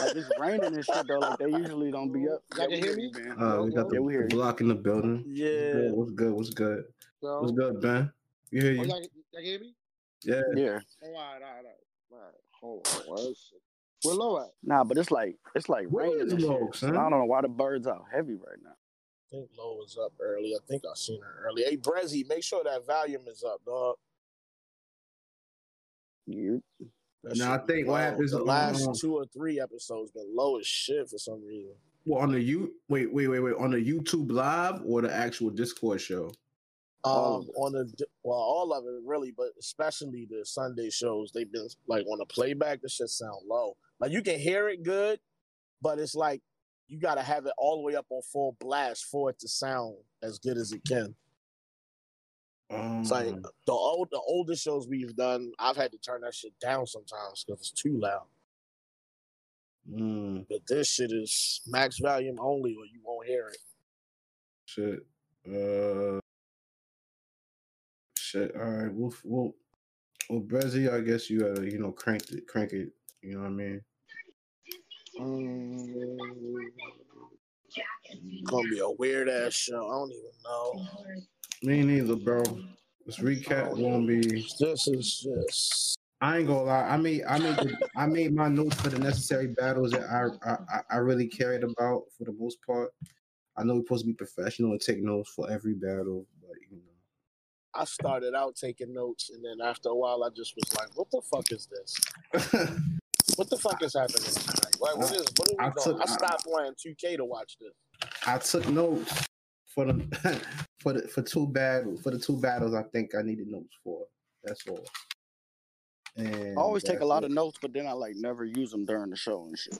like it's raining and shit though. Like they usually don't be up. Y'all can hear me? man. Uh, we got Yeah, the we hear you. block in the building. Yeah. What's good? What's good? So, What's good, Ben? You hear Oh, you? y'all, y'all hear me? Yeah. Yeah. Oh, all right, all right, all right. All right. Hold on. What is it? Where low at? Nah, but it's like it's like Where raining is and. Low, So son? I don't know why the birds out heavy right now. I think Low was up early. I think I seen her early. Hey, Brezzy, make sure that volume is up, dog. You That Nah, I shit be think what low. happens The on- last two or three episodes been low as shit for some reason. Well, on the you wait, wait, wait, wait. On the YouTube live or the actual Discord show? All Um, of it. on the well, all of it really, but especially the Sunday shows, they've been like on the playback. The shit sound low. Like you can hear it good, but it's like you got to have it all the way up on full blast for it to sound as good as it can. It's like the old, the older shows we've done, I've had to turn that shit down sometimes because it's too loud. mm, But this shit is max volume only, or you won't hear it. shit. Uh, shit. All right. Well, well, well, Brezzy, I guess you gotta, you know, crank it, crank it. You know what I mean? Um, Gonna be a weird ass show. I don't even know. Me neither, bro. This recap won't be. This is just I ain't gonna lie. I made I made the, I made my notes for the necessary battles that I, I I- I really cared about for the most part. I know we're supposed to be professional and take notes for every battle, but you know. I started out taking notes, and then after a while, I just was like, "What the fuck is this? What the fuck is happening? tonight? Like, what is? What are we I doing? took- I stopped playing 2K to watch this. I took notes for the for the for two battles for the two battles. I think I needed notes for. That's all. And I always take a lot it. of notes, but then I like never use them during the show and shit.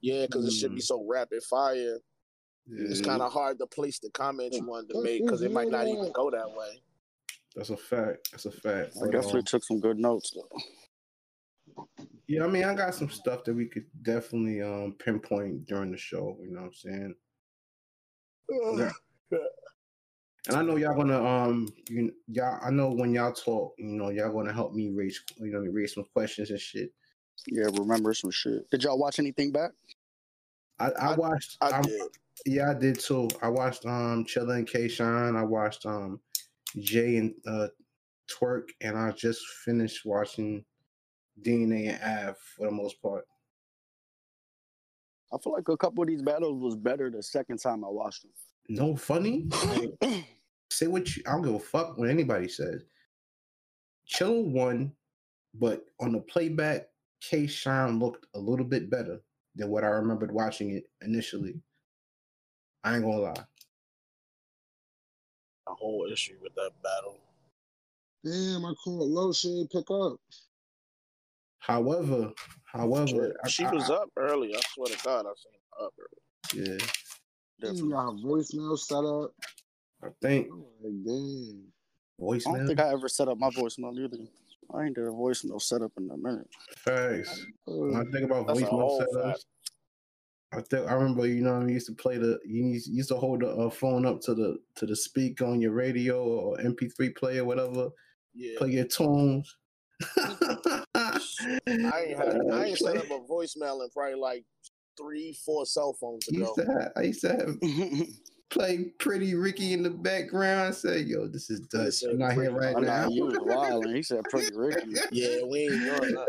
Yeah, because it should be so rapid fire. It's kind of hard to place the comments you wanted to make because it might not even go that way. That's a fact. That's a fact. I But, definitely um, took some good notes though. Yeah, I mean, I got some stuff that we could definitely um pinpoint during the show. You know what I'm saying? Yeah. And I know y'all gonna um you y'all I know when y'all talk, you know, y'all gonna help me raise you know raise some questions and shit. Yeah, remember some shit. Did y'all watch anything back? I, I I- watched I I'm- did. yeah, I did too. I watched um Chilla and K Shine, I watched um Jay and uh Twork, and I just finished watching DNA and Av for the most part. I feel like a couple of these battles was better the second time I watched them. No funny. Like, say what you I don't give a fuck what anybody says. Chilla won, but on the playback, K Shine looked a little bit better than what I remembered watching it initially. I ain't gonna lie. A whole issue with that battle. Damn, I called low. She ain't pick up. However, however, I- She I- was I- up early. I swear to God, I seen her up early. yeah. You Definitely. got her voicemail set up. I think I'm like, damn. I don't think I ever set up my voicemail either. I ain't did a voicemail setup in a minute. Facts. When I think about That's voicemail whole setups, fact. I think I remember. You know, we used to play the. You used used to hold the uh, phone up to the to the speaker on your radio or MP3 player, whatever. Yeah. Play your tunes. I ain't had I ain't set up a voicemail in probably like three, four cell phones I used to have, I used to have play Pretty Ricky in the background. I say, yo, this is Dutch. said I'm not here right I now. know you was wild, he said pretty Ricky. Yeah, we ain't doing that.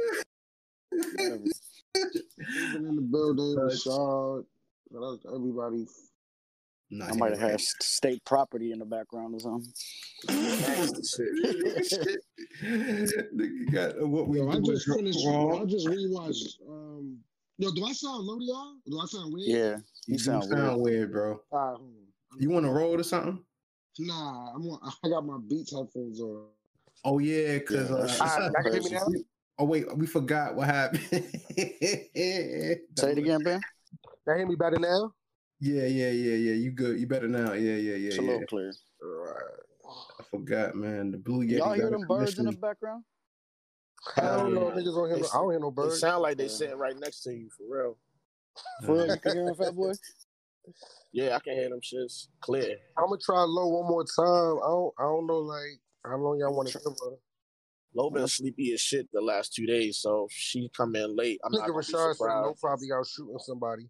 Even in the building, Touch. Rashad. Shout out to everybody. Not I might have right had state property in the background or something. Shit. Nigga got what we Yo, I just is finished. I just rewatched. Um, yo, do I sound low to y'all? Do I sound weird? Yeah, You you sound sound weird, bro. All right. You want to roll or something? Nah, I'm. On, I got my Beats headphones on. Oh yeah, because Yeah, uh, that's Ah, y'all can hear me now? oh wait, we forgot what happened. Say it again, Ben. Y'all hear me better now? Yeah, yeah, yeah, yeah. You good? You better now? Yeah, yeah, yeah, It's a yeah. little clear. Right. I forgot, man. The blue Yeti. Y'all hear them birds in the background? I Hell don't no, know, niggas don't hear. No, I don't hear no They birds. sound like they Yeah. sitting right next to you for real. For real, you can hear them, fat boy? Yeah, I can hear them shits clear. I'm gonna try low one more time. I don't. I don't know like how long y'all want to give her. Lo been sleepy as shit the last two days, so she come in late. I'm not gonna be Rashard said no surprised. probably out shooting somebody.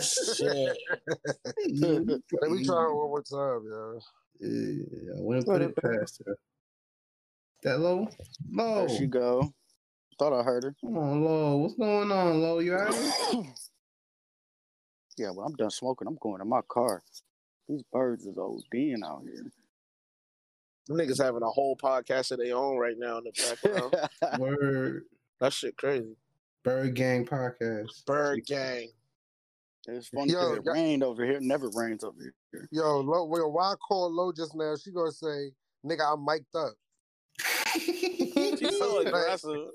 Shit. Let me try one more time, yo. Yeah, I wouldn't put it past her. That low? Low. There she go. Thought I heard her. Come on, Low. What's going on, Low? You alright? Yeah, well, I'm done smoking, I'm going to my car. These birds is ODing out here. Them niggas having a whole podcast of their own right now in the background. Word. that shit crazy. Bird Gang Podcast. Bird gang. it's funny because it y'all- rained over here. It never rains over here. Yo, Lo, well, why I call Lo just now? She gonna say, "Nigga, I'm mic'd up." She's so aggressive.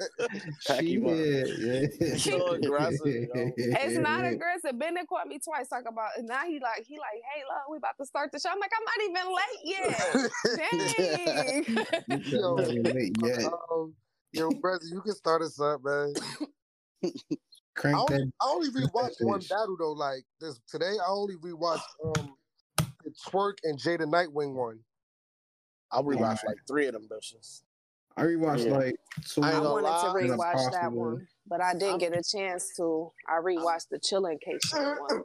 She him up. did, yeah. So aggressive, yo. It's not aggressive. Bennett caught me twice talking about and now he like he like, hey love, we about to start the show. I'm like, I'm not even late yet. Dang. Yo, late yet. um, yo, brother, you can start us up, man. I Crank only, that. I only rewatched one battle though. Like this today, I only rewatched um the Twork and Jada Nightwing one. I'll rewatch like three of them bitches. I rewatched Yeah. like two. I I ain't gonna wanted to lie. It's rewatch that one, but I didn't get a chance to. I rewatched the Chilla K Shine one.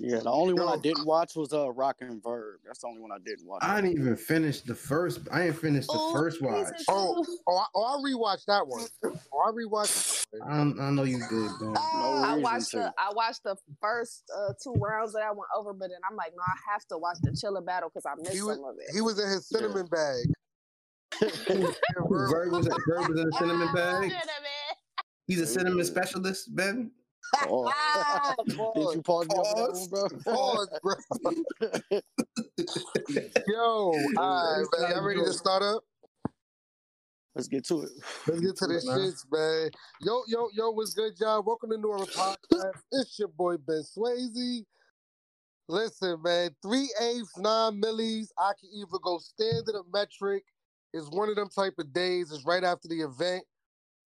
Yeah, the only one I didn't watch was uh Rock and Verb. That's the only one I didn't watch. I didn't even finish the first. I didn't finish the Ooh, first watch. Oh, two. oh, I, oh, I rewatched that one. Oh, I rewatched. I, I know you did, man. I watched to. the I watched the first uh, two rounds that I went over, but then I'm like, no, I have to watch the Chilla battle because I missed He was- some of it. He was in his cinnamon bag. Bird was, Bird was in a cinnamon bag. He's a cinnamon specialist, Ben. Oh. Did you pause me over that Pause. one, bro? Pause, bro. Yo, all right, man. Y'all ready to start up? Let's get to it. Let's get to the shits, man. Yo, yo, yo, what's good, y'all? Welcome to NewEra Podcast. It's your boy Ben Swayze. Listen, man, three eighths, nine millis. I can either go standard or metric. It's one of them type of days. It's right after the event.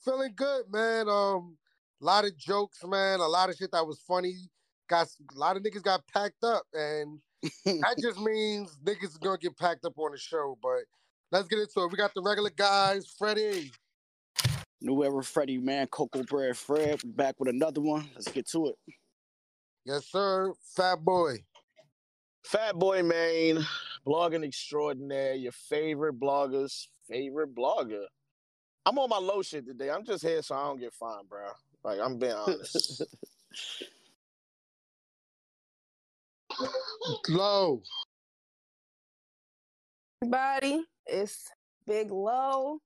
Feeling good, man. Um, a lot of jokes, man. A lot of shit that was funny. Got a lot of niggas got packed up, and that just means niggas gonna get packed up on the show. But let's get into it. We got the regular guys, Freddie. New era Freddie man, Cocoa Bread Fred. We back with another one. Let's get to it. Yes, sir. Fat boy. Fat Boy Main, blogging extraordinaire, your favorite blogger's favorite blogger. I'm on my low shit today. I'm just here so I don't get fined, bro. Like I'm being honest. Low. everybody. It's Big Low.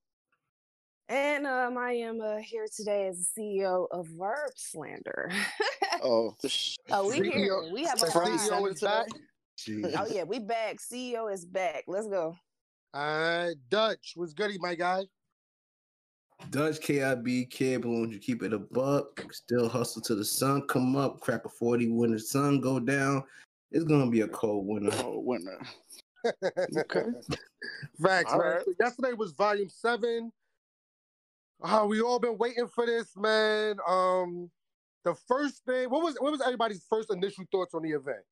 And um, I am uh, here today as the CEO of Verb Slander. oh, oh, we here. We have a the CEO is back. Jeez. Oh yeah, we back. CEO is back. Let's go. Uh, Dutch. What's goody, my guy? Dutch KIB, kid balloons, you keep it a buck. Still hustle till the sun come up. Crack a 40 when the sun go down. It's gonna be a cold winter. oh, winner. Okay. Facts, All man. right. So yesterday was volume seven. Uh, we all been waiting for this, man. Um, the first thing, what was what was everybody's first initial thoughts on the event?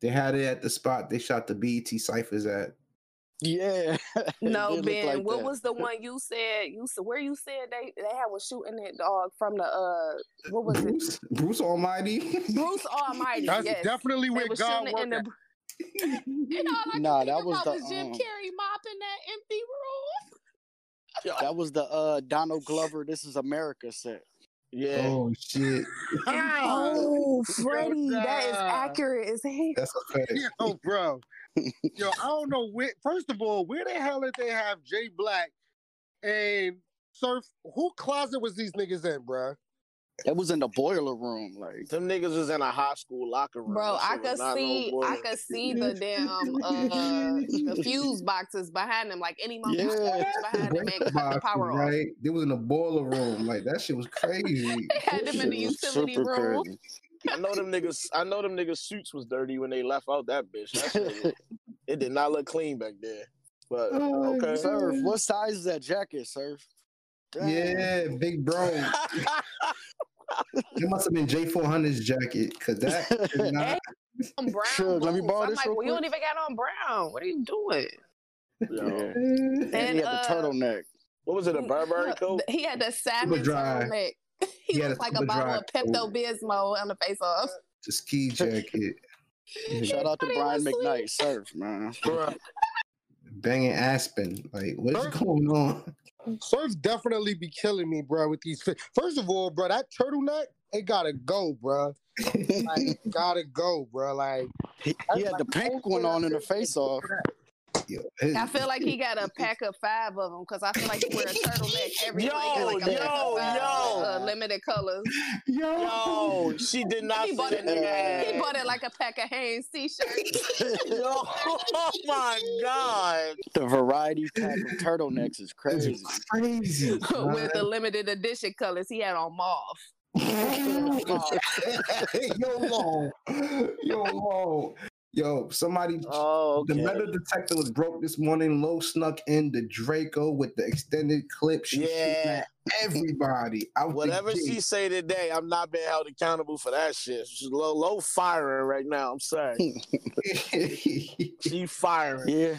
They had it at the spot they shot the BET ciphers at. Yeah. No, Ben. like what that. was the one you said? You said where you said they they had was shooting that dog from the uh what was it? Bruce, Bruce Almighty. Bruce Almighty. That's yes. definitely They where God shooting it in worked. the. And all I could Nah, think that was the, was Jim um, Carrey mopping that empty room. That was the uh Donald Glover This Is America set. Yeah. Oh shit. Oh, Freddie, that is accurate as hell. That's a fact. Yo, bro. Yo, I don't know where. First of all, where the hell did they have Jay Black and Surf? Who closet was these niggas in, bro? It was in the boiler room. Like Them niggas was in a high school locker room. Bro, That I could not no see. I could see the damn uh, the fuse boxes behind them. Like any moment, Yeah. behind them and cut the Boxes, power off. right? They was in the boiler room. Like that shit was crazy. They had them in the utility super room. crazy. I know them niggas. I know them niggas' suits was dirty when they left out that bitch. That shit it did not look clean back there. But Oh, okay. Surf, what size is that jacket, Surf? Damn. Yeah, big bro. It must have been J400's jacket because that is not. On brown Sure, let me borrow I'm this like, real well, you don't even got on brown. What are you doing? Yo, Yeah. And he And, had the uh, turtleneck. What was it? A Burberry coat? He had the salmon dry. turtleneck. He He had looked a like a bottle of Pepto Bismol on the face off. The ski jacket, Shout out to Brian was. McKnight, surf man. Bruh. banging Aspen. Like, what's going on? Surf definitely be killing me, bro, with these. Fi- First of all, bro, that turtleneck, it gotta go, bro. Like, gotta go, bro. Like, He, he had the pink one on in the face off. Yo, his- I feel like he got a pack of five of them because I feel like he wear a turtleneck every Yo, week. Like a pack yo, of five, yo. Uh, limited colors. Yo, she did not He bought that it. He bought it like a pack of Hanes t-shirts. Yo, oh my god. The variety pack of turtlenecks is It's crazy. crazy. with the limited edition colors. He had on mauve. yo, Lo. Yo, Lo. Yo, somebody. Oh, The metal detector was broke this morning. Low snuck in the Draco with the extended clip. She Yeah. everybody. Out the Whatever she say today, I'm not being held accountable for that shit. She's low, low firing right now. I'm sorry. She firing. Yeah.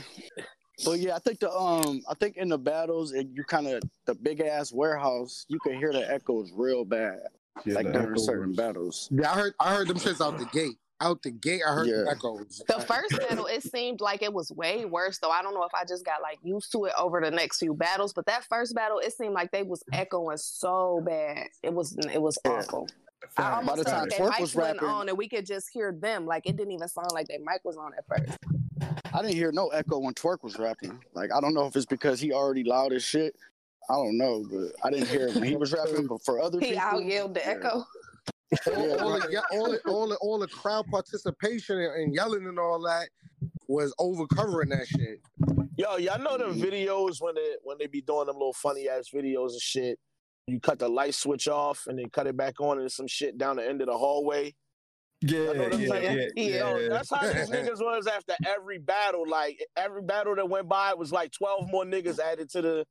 But yeah, I think the um I think in the battles it, you kind of the big ass warehouse you can hear the echoes real bad Yeah, like during certain battles. yeah, I heard, I heard them shits out the gate. Out the gate, I heard the echoes. The first battle, it seemed like it was way worse. Though I don't know if I just got like used to it over the next few battles. But that first battle, it seemed like they was echoing so bad. It was it was Yeah. awful. Facts. I almost By the felt time like their Twork was went rapping- on and we could just hear them. Like it didn't even sound like their mic was on at first. I didn't hear no echo when Twork was rapping. Like I don't know if it's because he already loud as shit. I don't know, but I didn't hear him when he was rapping. But for other He people, out yelled the yeah. echo. All, all, the, all, the, all, the, all the crowd participation and, and yelling and all that was over covering that shit. Yo, y'all know them videos when they when they be doing them little funny ass videos and shit. You cut the light switch off and then cut it back on and some shit down the end of the hallway. Yeah, I yeah, yeah, yeah. Yo, yeah. that's how these niggas was after every battle. Like every battle that went by was like twelve more niggas added to the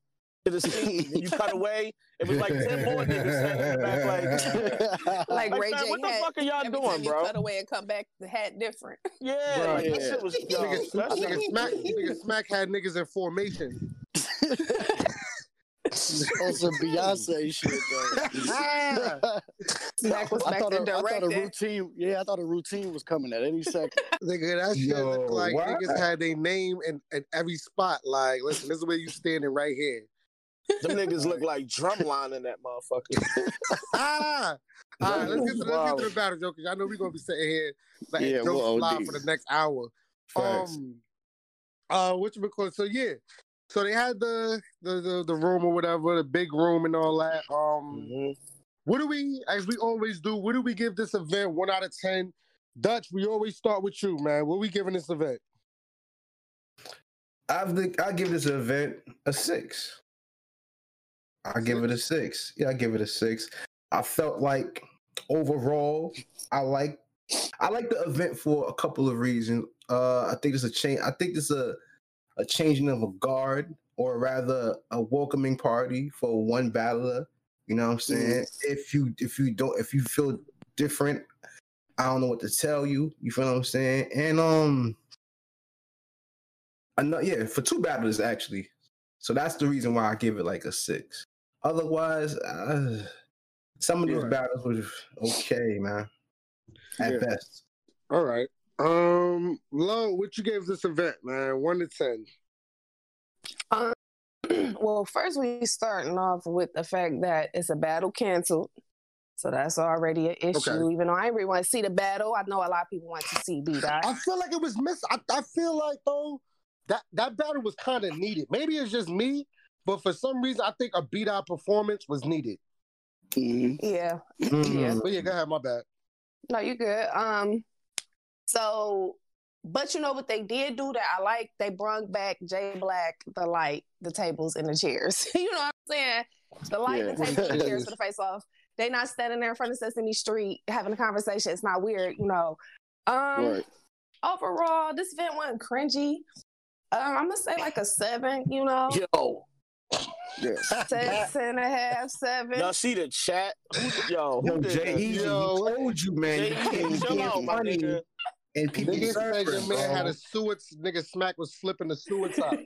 to the scene. And you cut away, it was like ten more niggas standing in the back. Like, Like like Ray fam, J what the had. fuck are y'all doing, time you bro? cut away and come back, the hat different. Yeah, Right, that yeah. shit was yo, Nigga, that shit- nigga, smack, nigga Smack had niggas in formation. on some Beyonce shit though. Smack was I back thought, a, I thought a routine. Yeah, I thought a routine was coming at any second. Nigga, that shit Yo, looked like what? niggas had their name in, in every spot. Like, listen, this is where you standing right here. Them niggas look like drumline in that motherfucker. Ah! All right, let's get to, let's get to the battle, Joe, because I know we're going to be sitting here letting Yeah, jokes we'll fly for the next hour. Facts. Um, uh, what you call So yeah, so they had the, the the the room or whatever, the big room and all that. Um, Mhm. what do we, as we always do, what do we give this event? One out of ten. Dutch, we always start with you, man. What we giving this event? I've I give this event a six. I give it a six. Yeah, I give it a six. I felt like overall, I like I like the event for a couple of reasons. Uh, I think it's a change. I think it's a a changing of a guard, or rather, a welcoming party for one battler. You know what I'm saying? If you if you don't if you feel different, I don't know what to tell you. You feel what I'm saying? And um, I know, yeah, for two battlers actually. So that's the reason why I give it like a six. Otherwise, uh, some of these Right. battles were okay, man. At Yeah. best. All right. Um, Lo, what you gave this event, man? One to ten. well, first we starting off with the fact that it's a battle canceled. So that's already an issue. Okay. Even though I really want to see the battle, I know a lot of people want to see B Dot. I feel like it was missed. I, I feel like though that that battle was kind of needed. Maybe it's just me, but for some reason I think a B Dot performance was needed. Mhm. Yeah. Mhm. But yeah, go ahead. My bad. No, you good. Um, so, but you know what they did do that I like? They brung back Jay Black, the light, the tables, and the chairs. you know what I'm saying? The light, the tables, and the chairs for the face off. They not standing there in front of Sesame Street having a conversation. It's not weird, you know. Um, Right. overall, this event wasn't cringy. Um, I'm gonna say like a seven, you know, Yo, Yeah. six and a half, seven. y'all see the chat? Who, yo, who Yo, Jay? Easy, Yo, he told you, man. Jay you can't Easy, chill be out, my nigga. and people Niggas said your suffering, man had a sewer. Nigga smack was flipping the sewer top. Yo,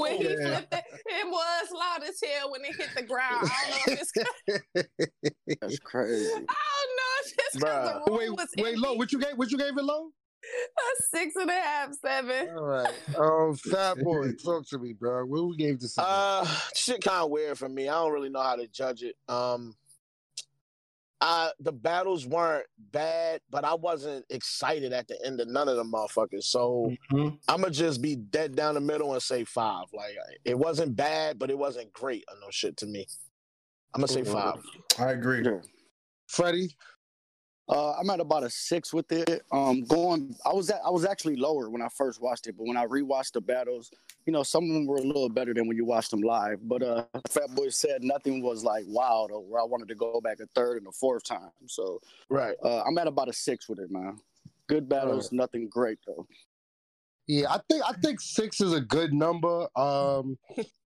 when he flipped it, it was loud as hell when it hit the ground. I don't know if it's That's crazy. I don't know if it's because the room wait, was wait, low. empty. What you gave? What you gave it low? A six and a half, seven. All right. Um, fat boy, talk to me, bro. What we gave this? Uh, shit, kind of weird for me. I don't really know how to judge it. Um, I the battles weren't bad, but I wasn't excited at the end of none of them motherfuckers. So Mhm. I'm gonna just be dead down the middle and say five. Like it wasn't bad, but it wasn't great or no shit to me. I'm gonna say Mhm. five. I agree. Yeah. Freddie. Uh, I'm at about a six with it. Um, going, I was at, I was actually lower when I first watched it, but when I rewatched the battles, you know, some of them were a little better than when you watched them live. But uh, Fat Boy said nothing was like wow, though, where I wanted to go back a third and a fourth time. So Right. uh, I'm at about a six with it, man. Good battles, nothing great though. Yeah, I think I think six is a good number. Um,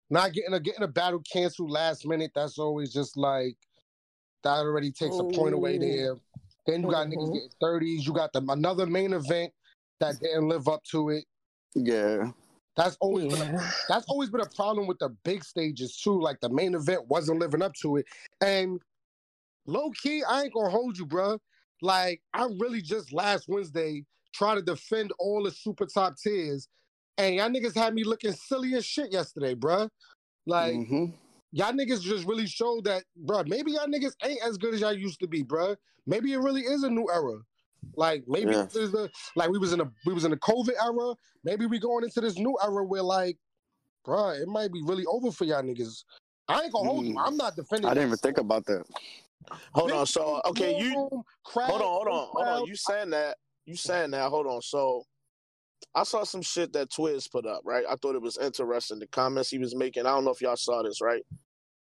not getting a getting a battle canceled last minute. That's always just like that already takes a point away there. Then you got niggas Mhm. getting thirties. You got the another main event that didn't live up to it. Yeah, That's always been a, that's always been a problem with the big stages too. Like the main event wasn't living up to it. And low key, I ain't gonna hold you, bruh. Like I really just last Wednesday tried to defend all the super top tiers, and y'all niggas had me looking silly as shit yesterday, bruh. Like Mhm. Y'all niggas just really showed that, bruh. Maybe y'all niggas ain't as good as y'all used to be, bruh. Maybe it really is a new era. Like maybe Yeah. this is the like we was in a we was in a COVID era. Maybe we going into this new era where like, bruh, it might be really over for y'all niggas. I ain't gonna hold you. Mm. I'm not defending. I didn't even think about that. Hold Big on. So okay, you room, crowd, hold on, hold no on, hold on. You saying that? You saying that? Hold on. So I saw some shit that Twiz put up. Right. I thought it was interesting. The comments he was making. I don't know if y'all saw this. Right.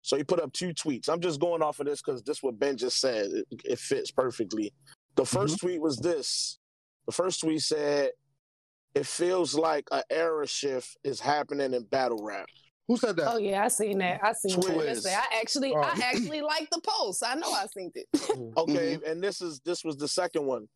So he put up two tweets. I'm just going off of this because this what Ben just said. It, it fits perfectly. The mm-hmm. 1st tweet was this. The first tweet said, "It feels like an era shift is happening in battle rap." Who said that? Oh yeah, I seen that. I seen that. Twiz. Listen, I actually, Oh. I actually like the post. I know I seen it. Okay, mm-hmm. and this is this was the second one.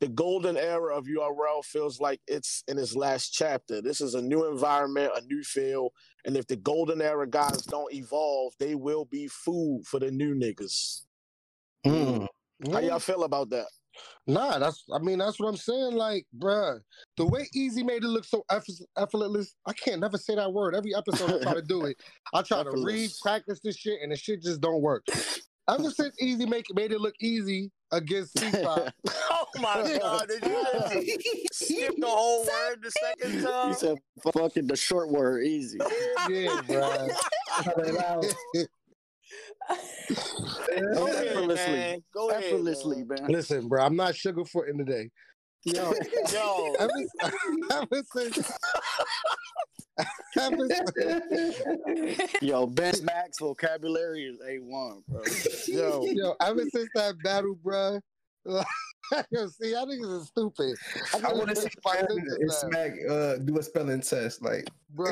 The golden era of URL feels like it's in its last chapter. This is a new environment, a new feel, and if the golden era guys don't evolve, they will be food for the new niggas. Mm. How y'all feel about that? Nah, that's I mean that's what I'm saying. Like, bruh, the way Easy made it look so eff- effortless. I can't never say that word. Every episode I try to do it. I try to read, practice this shit, and the shit just don't work. Ever since Easy make made it look easy against C5, oh my god, did you just skip the whole word the second He time? said, "Fucking the short word, easy." yeah, bruh. Oh Go ahead, Effortlessly. man. Go ahead, Effortlessly, man. man. Listen, bro, I'm not sugarfooting today. Yo, Yo, ever, ever since, ever since, Yo, Ben Max vocabulary is a one, bro. yo, yo, ever since that battle, bro. yo, see, y'all niggas is stupid. I want to see my and Smack uh, do a spelling test. Like, bro.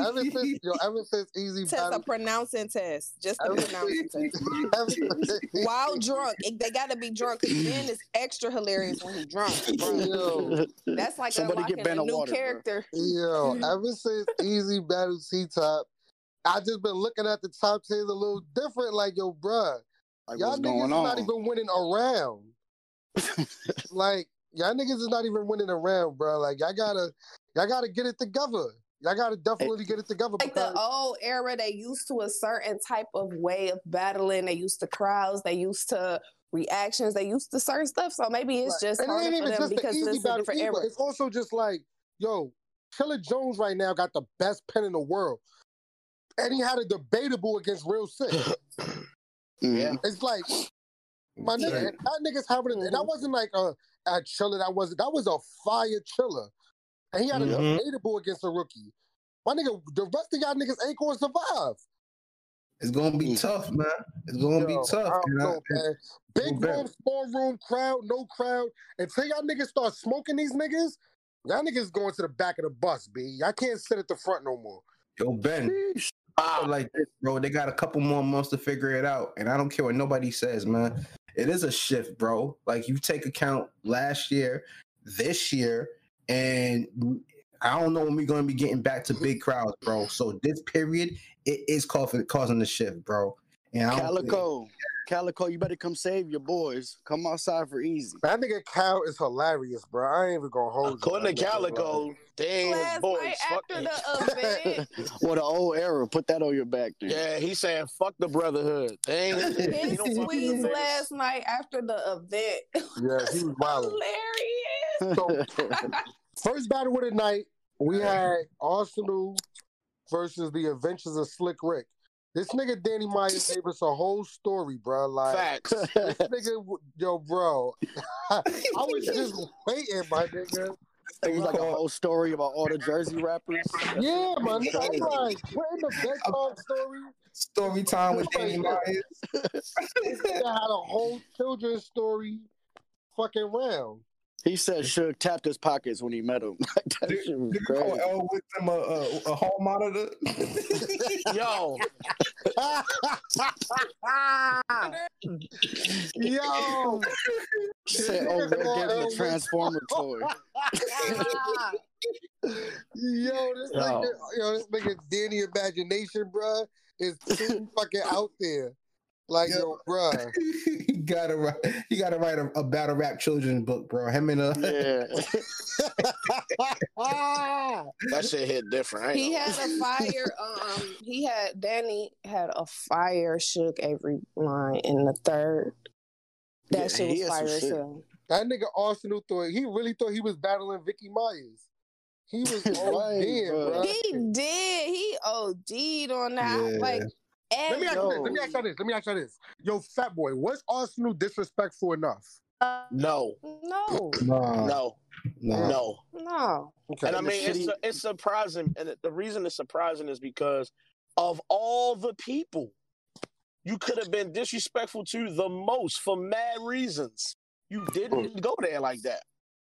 Ever since, yo, ever since Easy Test a pronouncing test. Just a pronouncing test. While drunk. It- they gotta be drunk because Ben is extra hilarious when he's drunk. Bro. yo, That's like Somebody get Ben a a new water, bro. character. yo, ever since Easy battle T Top, I just been looking at the top tiers a little different. Like, yo, bruh, Like, y'all what's niggas going is not even winning around. like, y'all niggas is not even winning around, bro. Like, y'all gotta, y'all gotta get it together. Y'all gotta definitely get it together. Like the old era, they used to a certain type of way of battling. They used to crowds. They used to reactions. They used to certain stuff. So maybe it's Right. just and it harder ain't for even them just the easy it's a battle different era. It's also just like, yo, Chilla Jones right now got the best pen in the world. And he had a debatable against Real Sick. Yeah. It's like, my nigga, Right. that nigga's having it. And that wasn't like a, a chiller. That was that was a fire chiller. And he had a Mhm. debatable against a rookie. My nigga, the rest of y'all niggas ain't gonna survive. it's gonna be Mm. tough, man. It's gonna Yo, be tough. I don't know, man. Big Go back. room, small room, crowd, no crowd. Until y'all niggas start smoking these niggas, y'all niggas going to the back of the bus, B. Y'all can't sit at the front no more. Yo, Ben, I feel like this, bro. They got a couple more months to figure it out, and I don't care what nobody says, man. It is a shift, bro. Like you take account last year, this year, and I don't know when we're going to be getting back to big crowds, bro. So this period, it is causing causing the shift, bro. And I think- Calicoe, Calicoe, you better come save your boys. Come outside for easy. That nigga Cal is hilarious, bro. I ain't even gonna hold you. According to Calicoe, dang his Last boys. night Fuck after the event, What an old era. Put that on your back, dude. yeah, he's saying fuck the brotherhood. Dang. his He don't fuck with tweets them last night after the event Yeah, he was wild. hilarious. So first battle of the night, we had Arsonal versus the Adventures of Slick Rick. This nigga Danny Myers gave us a whole story, bro. Like Facts. this nigga, yo, bro. I was just waiting, my nigga. It was like a whole story about all the Jersey rappers. Yeah, man. I'm like, what in the bedtime story? story time with Danny Myers. This nigga had a whole children's story fucking round. He said Suge tapped his pockets when he met him. Like, that Did- shit was Did you call crazy. L with them a, a, a hall monitor? Yo, Yo, said, oh, they're getting the Transformer toy. yo, this Yo. nigga, yo, this nigga Danny Imagination, bruh, is too fucking out there. Like, yo, bruh. he gotta write. He gotta write a, a battle rap children's book, bro. Him and uh, Yeah. that shit hit different. He gonna had a fire. Um, he had Danny had a fire shook every line in the third. That Yeah, shit was fire as shit. That nigga Arsonal thought he really thought he was battling Vicky Myers. He was Right, ODing, bro. bro. He did. He OD'd on that. Yeah. Like, Let me ask you this. Let me ask you this. Let me ask you this. Yo, fat boy, was Arsonal disrespectful enough? Uh, no, No, nah, no, no. no. Okay. And I mean, it's it's surprising, and the reason it's surprising is because of all the people you could have been disrespectful to the most for mad reasons. You didn't go there like that,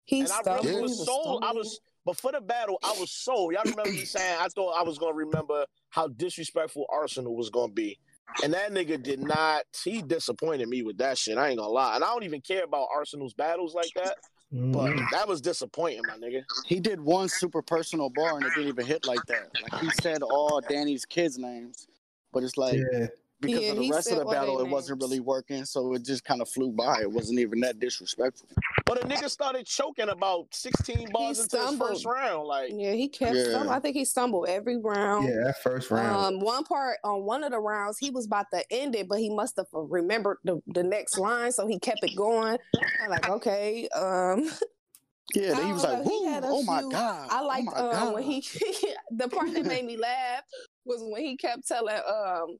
He and I really was sold. I was before the battle. I was sold. Y'all remember me saying I thought I was gonna remember how disrespectful Arsonal was gonna be, and that nigga did not. He disappointed me with that shit. I ain't gonna lie, and I don't even care about Arsonal's battles like that. But Mhm. that was disappointing, my nigga. He did one super personal bar and it didn't even hit like that. Like he said all Danny's kids' names, but it's like yeah. Because Yeah, of the rest of the battle, it wasn't really working, so it just kind of flew by. It wasn't even that disrespectful. But a nigga started choking about 16 bars into his stumbled. first round. Like, Yeah, he kept. Yeah. Stumbling. I think he stumbled every round. Yeah, that first round. Um, one part on one of the rounds, he was about to end it, but he must have remembered the, the next line, so he kept it going. I'm like, okay. Um, Yeah, he was like, know, he "Woo! had Oh my god! I liked oh my um, when he the part that made me laugh was when he kept telling um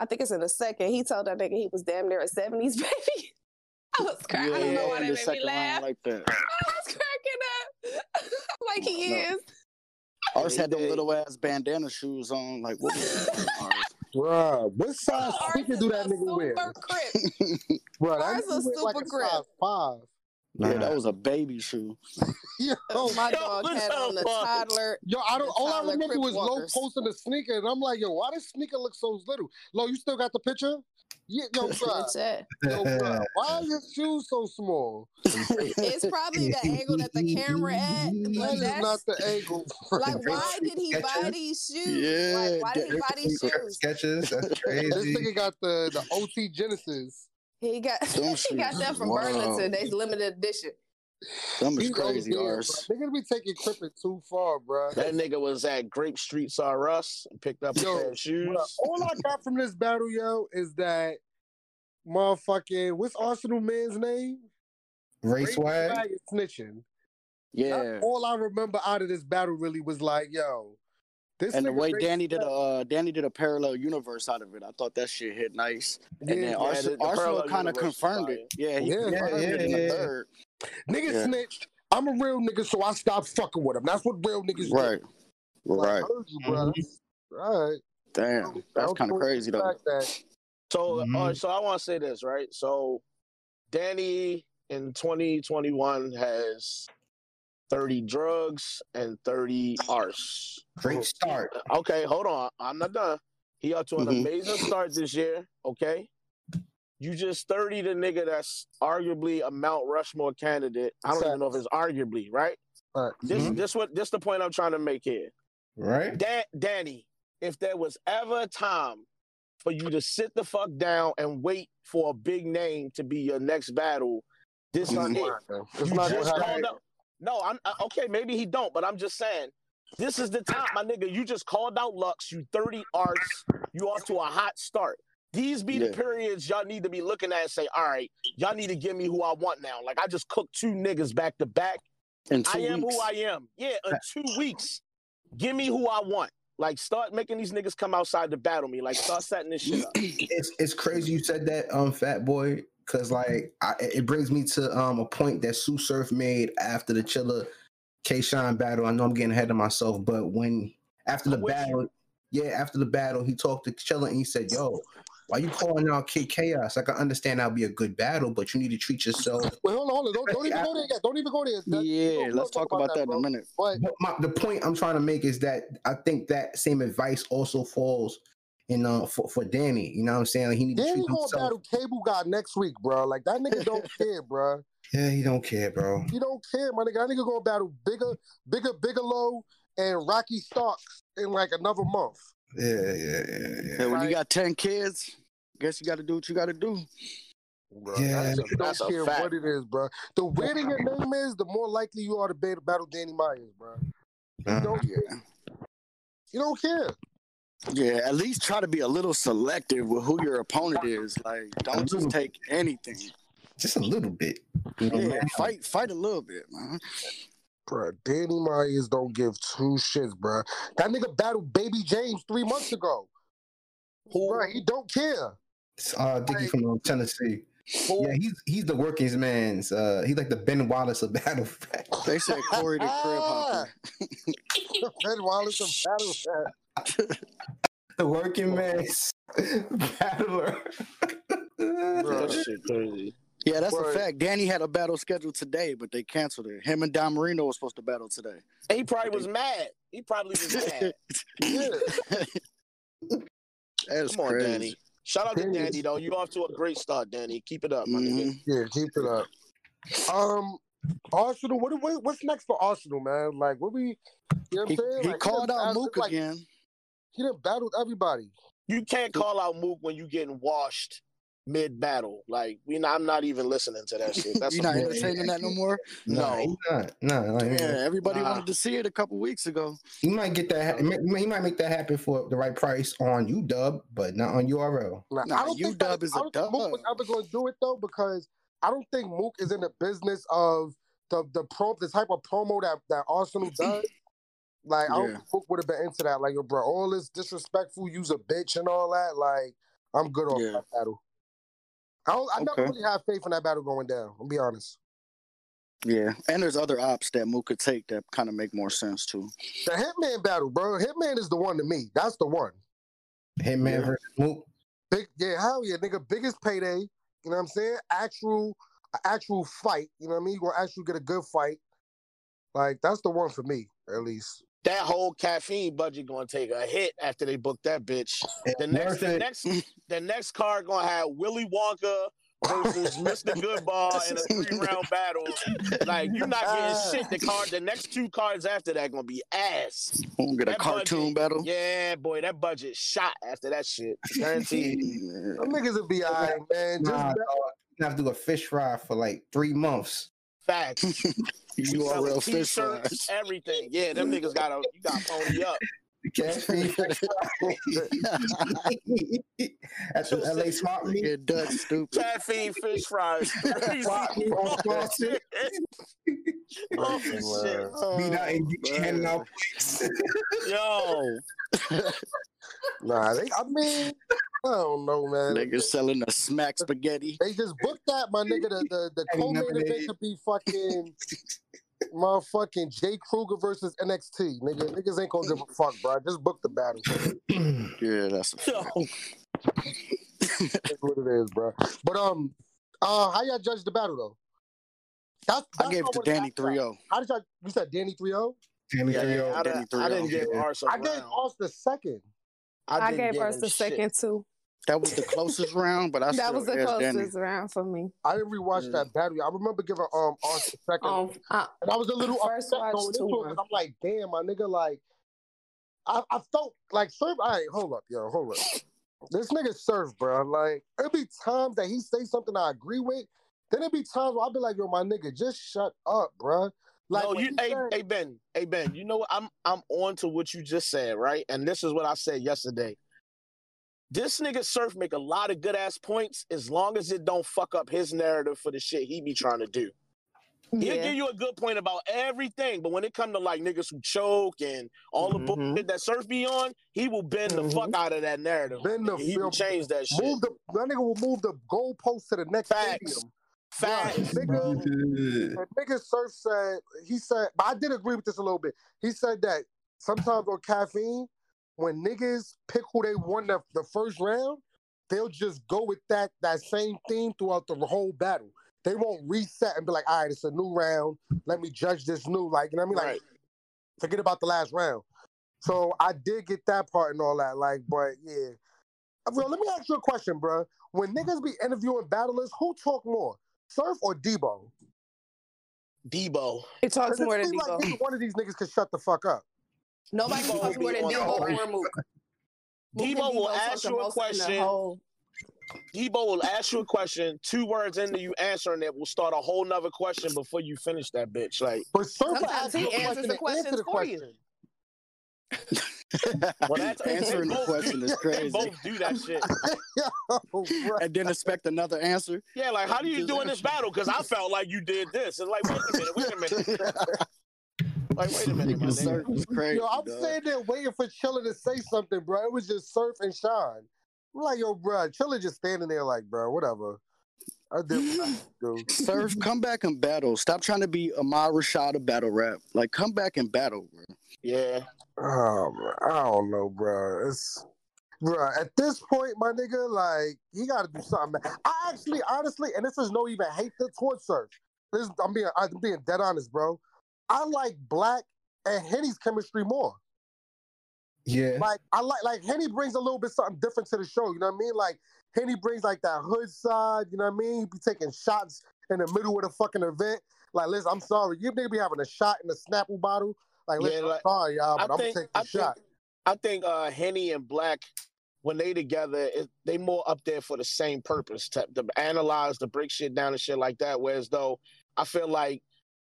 I think it's in the second he told that nigga he was damn near a seventies baby. I was crying. I don't know why that made me laugh. round like that. I was cracking up. like he No. is. Ours he had them little ass bandana shoes on. Like, what? Bruh, what size Ours sneaker do that nigga wear? super crip. Bruh, that ours nigga is wear like super a grip. size five. Yeah, that was a baby shoe. Yo, oh My Yo, dog what's had on the toddler. Yo, I don't. All I remember Crip was Low Walkers. posting the sneaker, and I'm like, yo, why does sneaker look so little? Low, you still got the picture? Yeah, yo, bruh. What's that? Yo, bruh. Why are your shoes so small? It's probably the angle that the camera at, That that's not the angle. like why did he buy these shoes? Yeah, like why did he buy these shoes? Sketches. That's this crazy. nigga got the the OT Genesis. He got Them he got shoes that is from wild. Burlington. They limited edition. Them is He's crazy, OD, ours. bruh. Nigga be taking crippin' too far, bruh. that nigga was at Grape Street, saw us, and picked up a Yo, pair of shoes. Bruh, All I got from this battle, yo, is that motherfucking what's Arsonal man's name? Race swag. Swag snitching. Yeah. That's all I remember out of this battle really was like, yo, this And the way Ray Danny did a uh, Danny did a parallel universe out of it, I thought that shit hit nice. And Yeah, then yeah, Arsonal, the- the Arsonal kind of confirmed it. Yeah, he Yeah, confirmed yeah, it in the yeah. third. nigga Yeah. snitched. I'm a real nigga, so I stopped fucking with him. That's what real niggas Right. do. Like, Right. I heard you, bro. All right. Damn. That's kind of crazy though. That- So, Mhm. uh, so I want to say this, right? So, Danny in 2021 has 30 drugs and 30 arse. Great start. Okay, hold on. I'm not done. He up to an Mhm. amazing start this year. Okay. You just 30 the nigga that's arguably a Mount Rushmore candidate. I don't even know if it's arguably, right? Right. This Mhm. this what this the point I'm trying to make here. Right? Dan, Danny, if there was ever a time for you to sit the fuck down and wait for a big name to be your next battle, this is it. It's You not just gonna called happen. out. No, I'm uh, okay. Maybe he don't, but I'm just saying. This is the time, my nigga. You just called out Lux. You 30 arts. You off to a hot start. These be the periods y'all need to be looking at and say, all right, y'all need to give me who I want now. Like I just cooked two niggas back to back. In two I am weeks. who I am. Yeah, in two weeks. Give me who I want. Like start making these niggas come outside to battle me. Like start setting this shit up. It's it's crazy you said that, um, Fat Boy, because like I, it brings me to um a point that Tsu Surf made after the Chilla K Shine battle. I know I'm getting ahead of myself, but when after the I'm with you. battle, yeah, after the battle, he talked to Chilla and he said, "Yo, why you calling out Kid Chaos? Like I understand that'll be a good battle, but you need to treat yourself." Wait, hold on, hold on. Don't, don't even go there yet. Don't even go there. That- Yeah, we'll- we'll let's talk about that in a minute. But But my, the point I'm trying to make is that I think that same advice also falls in uh for, for Danny. You know what I'm saying? Like he need to Danny treat gonna himself. battle Cable Guy next week, bro. Like that nigga don't care, bro. Yeah, he don't care, bro. He don't care, my nigga. That nigga gonna battle bigger, bigger, Bigelow and Rocky Starks in like another month. Yeah, yeah, yeah, Yeah, yeah. when you got 10 kids, guess you got to do what you got to do. Bro. Yeah. That nigga That's don't care fact. what it is, bro. The weirder your name is, the more likely you are to battle Danny Myers, bro. Uh, don't Yeah. You don't care. Yeah, at least try to be a little selective with who your opponent is. Like, don't just take anything. just a little bit. You know, Yeah, man. fight, fight a little bit, man. Bro, Danny Myers don't give two shits, bro. That nigga battled Baby James three months ago. Who? Bro, he don't care. It's, uh, Dickie Like- from uh, Tennessee. Who? Yeah, he's he's the working man's. Uh, he's like the Ben Wallace of battle. rap. They said Corey the crib hopper. Ben Wallace of battle rap. The working man's battler. That shit crazy. Yeah, that's Right. a fact. Danny had a battle scheduled today, but they canceled it. Him and Don Marino were supposed to battle today. And he probably was mad. He probably was mad. Yeah. That's Come on, crazy. Danny. Shout out to Danny Danny though. You off to a great start, Danny. Keep it up, my nigga. Mhm. Yeah, keep it up. Um, Arsonal. What, what what's next for Arsonal, man? Like, what we? You know what I'm He, saying? he Like, called out Mook like, again. He done battled everybody. You can't call out Mook when you getting washed mid battle. Like we, not, I'm not even listening to that shit. That's You're not bullshit. entertaining that no more. no, No. he's not. No, like, Yeah, everybody Nah. wanted to see it a couple weeks ago. he might get that. He might, make that happen for the right price on UW, but not on URL. Like, Nah, I don't think UW that- is I a don't think Mook was dub. ever going to do it though, because I don't think Mook is in the business of the the pro the type of promo that that Arsonal does. Like, I don't Yeah. think Mook would have been into that. Like, yo, bro, all this disrespectful, use a bitch and all that. Like, I'm good off Yeah. that battle. I don't. I never Okay. really have faith in that battle going down. I'll be honest. Yeah, and there's other ops that Mook could take that kind of make more sense too. The Hitman battle, bro. Hitman is the one to me. That's the one. Hitman Yeah. versus Mook. Big, yeah, hell yeah, nigga. Biggest payday. You know what I'm saying? Actual, actual fight. You know what I mean? You gonna actually get a good fight. Like that's the one for me, at least. That whole caffeine budget gonna take a hit after they book that bitch. The next, the next, the next card gonna have Willy Wonka versus Mr. Goodball in a three round battle. Like you're not getting ah. shit. The card, the next two cards after that gonna be ass. We'll get a cartoon budget- battle. Yeah, boy, that budget shot after that shit. Guaranteed. Yeah. Them niggas will be alright, man. Just Nah. You have to do a fish fry for like three months. Facts. URL Selling fish fries. everything. Yeah, them niggas got to you got pony up. Caffeine fish fry. At the LA Smart Meet. Get Dutch stupid. Caffeine fish fries. Flop- on Flossie. oh shit. Meet out and get you handing out plates. Yo. nah, they, I mean, I don't know, man. Niggas selling the smack spaghetti. They just booked that, my nigga. The the, the Ain't co-main nothing event in could be fucking motherfucking Jay Kruger versus NXT. Nigga, niggas ain't gonna give a fuck, bro. Just book the battle. Yeah, that's. That's what it is, bro. But um, uh, how y'all judge the battle though? That's, I gave it to Danny ask 3 0. How did y'all? You said Danny 3-0? Danny Yeah, yeah, Trio. I, Danny didn't- I didn't 3-0. give Ars a I gave round. the second. I didn't gave give us him the shit. second too. That was the closest round, but I that was the asked Danny. closest round for me. I didn't rewatch Yeah. that battle. I remember giving um Arch a second, Um, I, and I was a little First upset watch going two into it I'm like, damn, my nigga, like, I, I felt like serve. All right, hold up, yo, hold up. This nigga serve, bro. Like, it be times that he say something I agree with. Then it be times where I'll be like, yo, my nigga, just shut up, bro. Like, no, you, he hey, said- hey Ben, hey Ben. You know what? I'm I'm on to what you just said, right? And this is what I said yesterday. This nigga Surf make a lot of good ass points as long as it don't fuck up his narrative for the shit he be trying to do. He'll give you a good point about everything, but when it come to like niggas who choke and all the Mhm. bullshit that Surf be on, he will bend the Mhm. fuck out of that narrative. Bend the he will change that shit. move the that nigga will move the goalpost to the next Facts. stadium. Facts. Bruh, nigga, the nigga Surf said he said, but I did agree with this a little bit. He said that sometimes on caffeine, when niggas pick who they won the, the first round, they'll just go with that that same theme throughout the whole battle. They won't reset and be like, all right, it's a new round. Let me judge this new. Like, you know what I mean? Like, forget about the last round. So I did get that part and all that. Like, but yeah. Uh, bro, let me ask you a question, bro. When niggas be interviewing battlers, who talk more? Surf or Debo? Debo. It talks 'Cause it more than Debo. like one of these niggas can shut the fuck up. Nobody Debo talks will more than Debo the or Mook. Mook Debo will ask you a most in the question. whole- Debo will ask you a question, two words into you answering it will start a whole nother question before you finish that bitch. Like, But Surf will Sometimes he answers the and questions answer the for you. well, that's Answering they the question do, crazy. They both do that shit. Yo, bro. and then expect another answer. Yeah, like, how do you Just do in this battle? Because I felt like you did this. And like, wait a minute, wait a minute. Like, wait a minute, my Nigga nigga. Surf is crazy. Yo, I'm dog. sitting there waiting for Chilla to say something, bro. It was just Surf and Shine. I'm like, yo, bro, Chilla just standing there like, bro, whatever. I did what I do. Surf, come back and battle. Stop trying to be Ahmad Rashad of battle rap. Like, come back and battle, bro. Yeah. Oh, bro, I don't know, bro. It's bro. At this point, my nigga, like he got to do something. I actually, honestly, and this is no even hate the towards Surf. This, I'm being, I'm being dead honest, bro. I like Black and Henny's chemistry more. Yeah. Like I like, like Henny brings a little bit something different to the show. You know what I mean? Like Henny brings like that hood side. You know what I mean? He be taking shots in the middle of the fucking event. Like, listen, I'm sorry, you nigga be having a shot in the Snapple bottle. Like, listen, Yeah, like, I'm sorry, y'all, but I'm think- gonna take the I think- shot. I think uh Henny and Black, when they together, it, they more up there for the same purpose to, to analyze, to break shit down and shit like that. Whereas though I feel like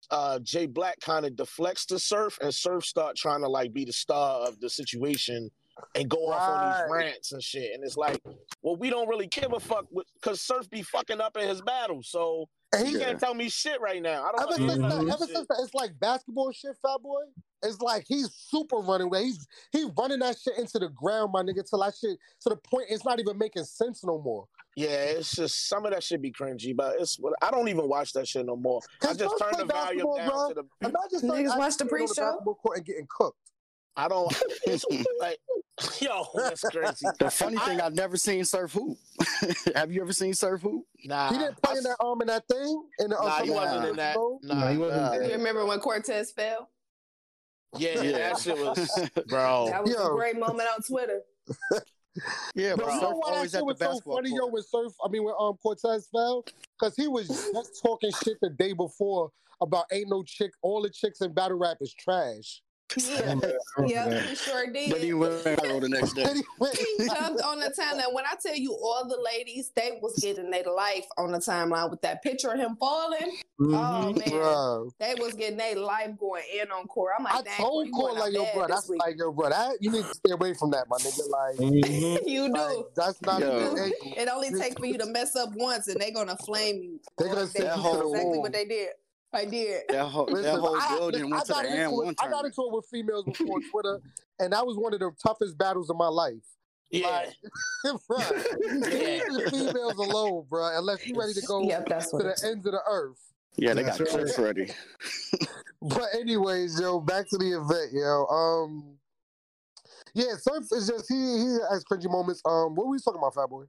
uh Jay Black kind of deflects the surf and surf start trying to like be the star of the situation and go off on these rants and shit. And it's like, well, we don't really give a fuck because Surf be fucking up in his battle, So he he, Yeah. can't tell me shit right now. I don't ever know since nothing that, ever shit. since that, it's like basketball shit, fat boy. It's like he's super running away. He's he running that shit into the ground, my nigga, till that shit to the point it's not even making sense no more. Yeah, it's just some of that shit be cringy, but it's I don't even watch that shit no more. I just turn the volume basketball, down bro. to the. Imagine Surf Niggas actually watch the pre-show? basketball court and getting cooked. I don't. It's like, yo, that's crazy. The funny thing, I've never seen Surf hoop. Have you ever seen Surf hoop? Nah, He didn't play I- in that arm in that thing. In the, uh, Nah, he wasn't in that. ago. Nah, Nah, he wasn't nah. You remember when Cortez fell? Yeah, Yeah. that shit was, bro. That was Yo. a great moment on Twitter. Yeah, But but you know why that always shit at the was so funny, yo, court. when Surf, I mean, when um Cortez fell? Because he was just talking shit the day before about ain't no chick, all the chicks in battle rap is trash. Yeah, yeah, he sure did. Then he did. went viral the next day. He went- jumped on the timeline. When I tell you all the ladies, they was getting their life on the timeline with that picture of him falling. Mm-hmm. Oh man, Bro. they was getting their life going in on court. I'm like, I dang, told you Cole like, yo, bad bro, this that's week. like, yo, bro, that you need to stay away from that, my nigga. Like, Mhm. you do. like, that's not Yo. good. It only takes for you to mess up once, and they gonna flame you. They're gonna Or send you to the exactly what they did. I did. That whole, that Listen, whole I- building went I to the got AM into it- I got into it with females before on Twitter, and that was one of the toughest battles of my life. Yeah, bro, leave the females alone, bro, unless you're ready to go Yep, that's to the ends of the earth. Yeah, they got That's right. clips ready. But anyways, yo, back to the event, yo. Um, yeah, Surf is just he he has cringy moments. Um, what were we talking about, Fat Boy?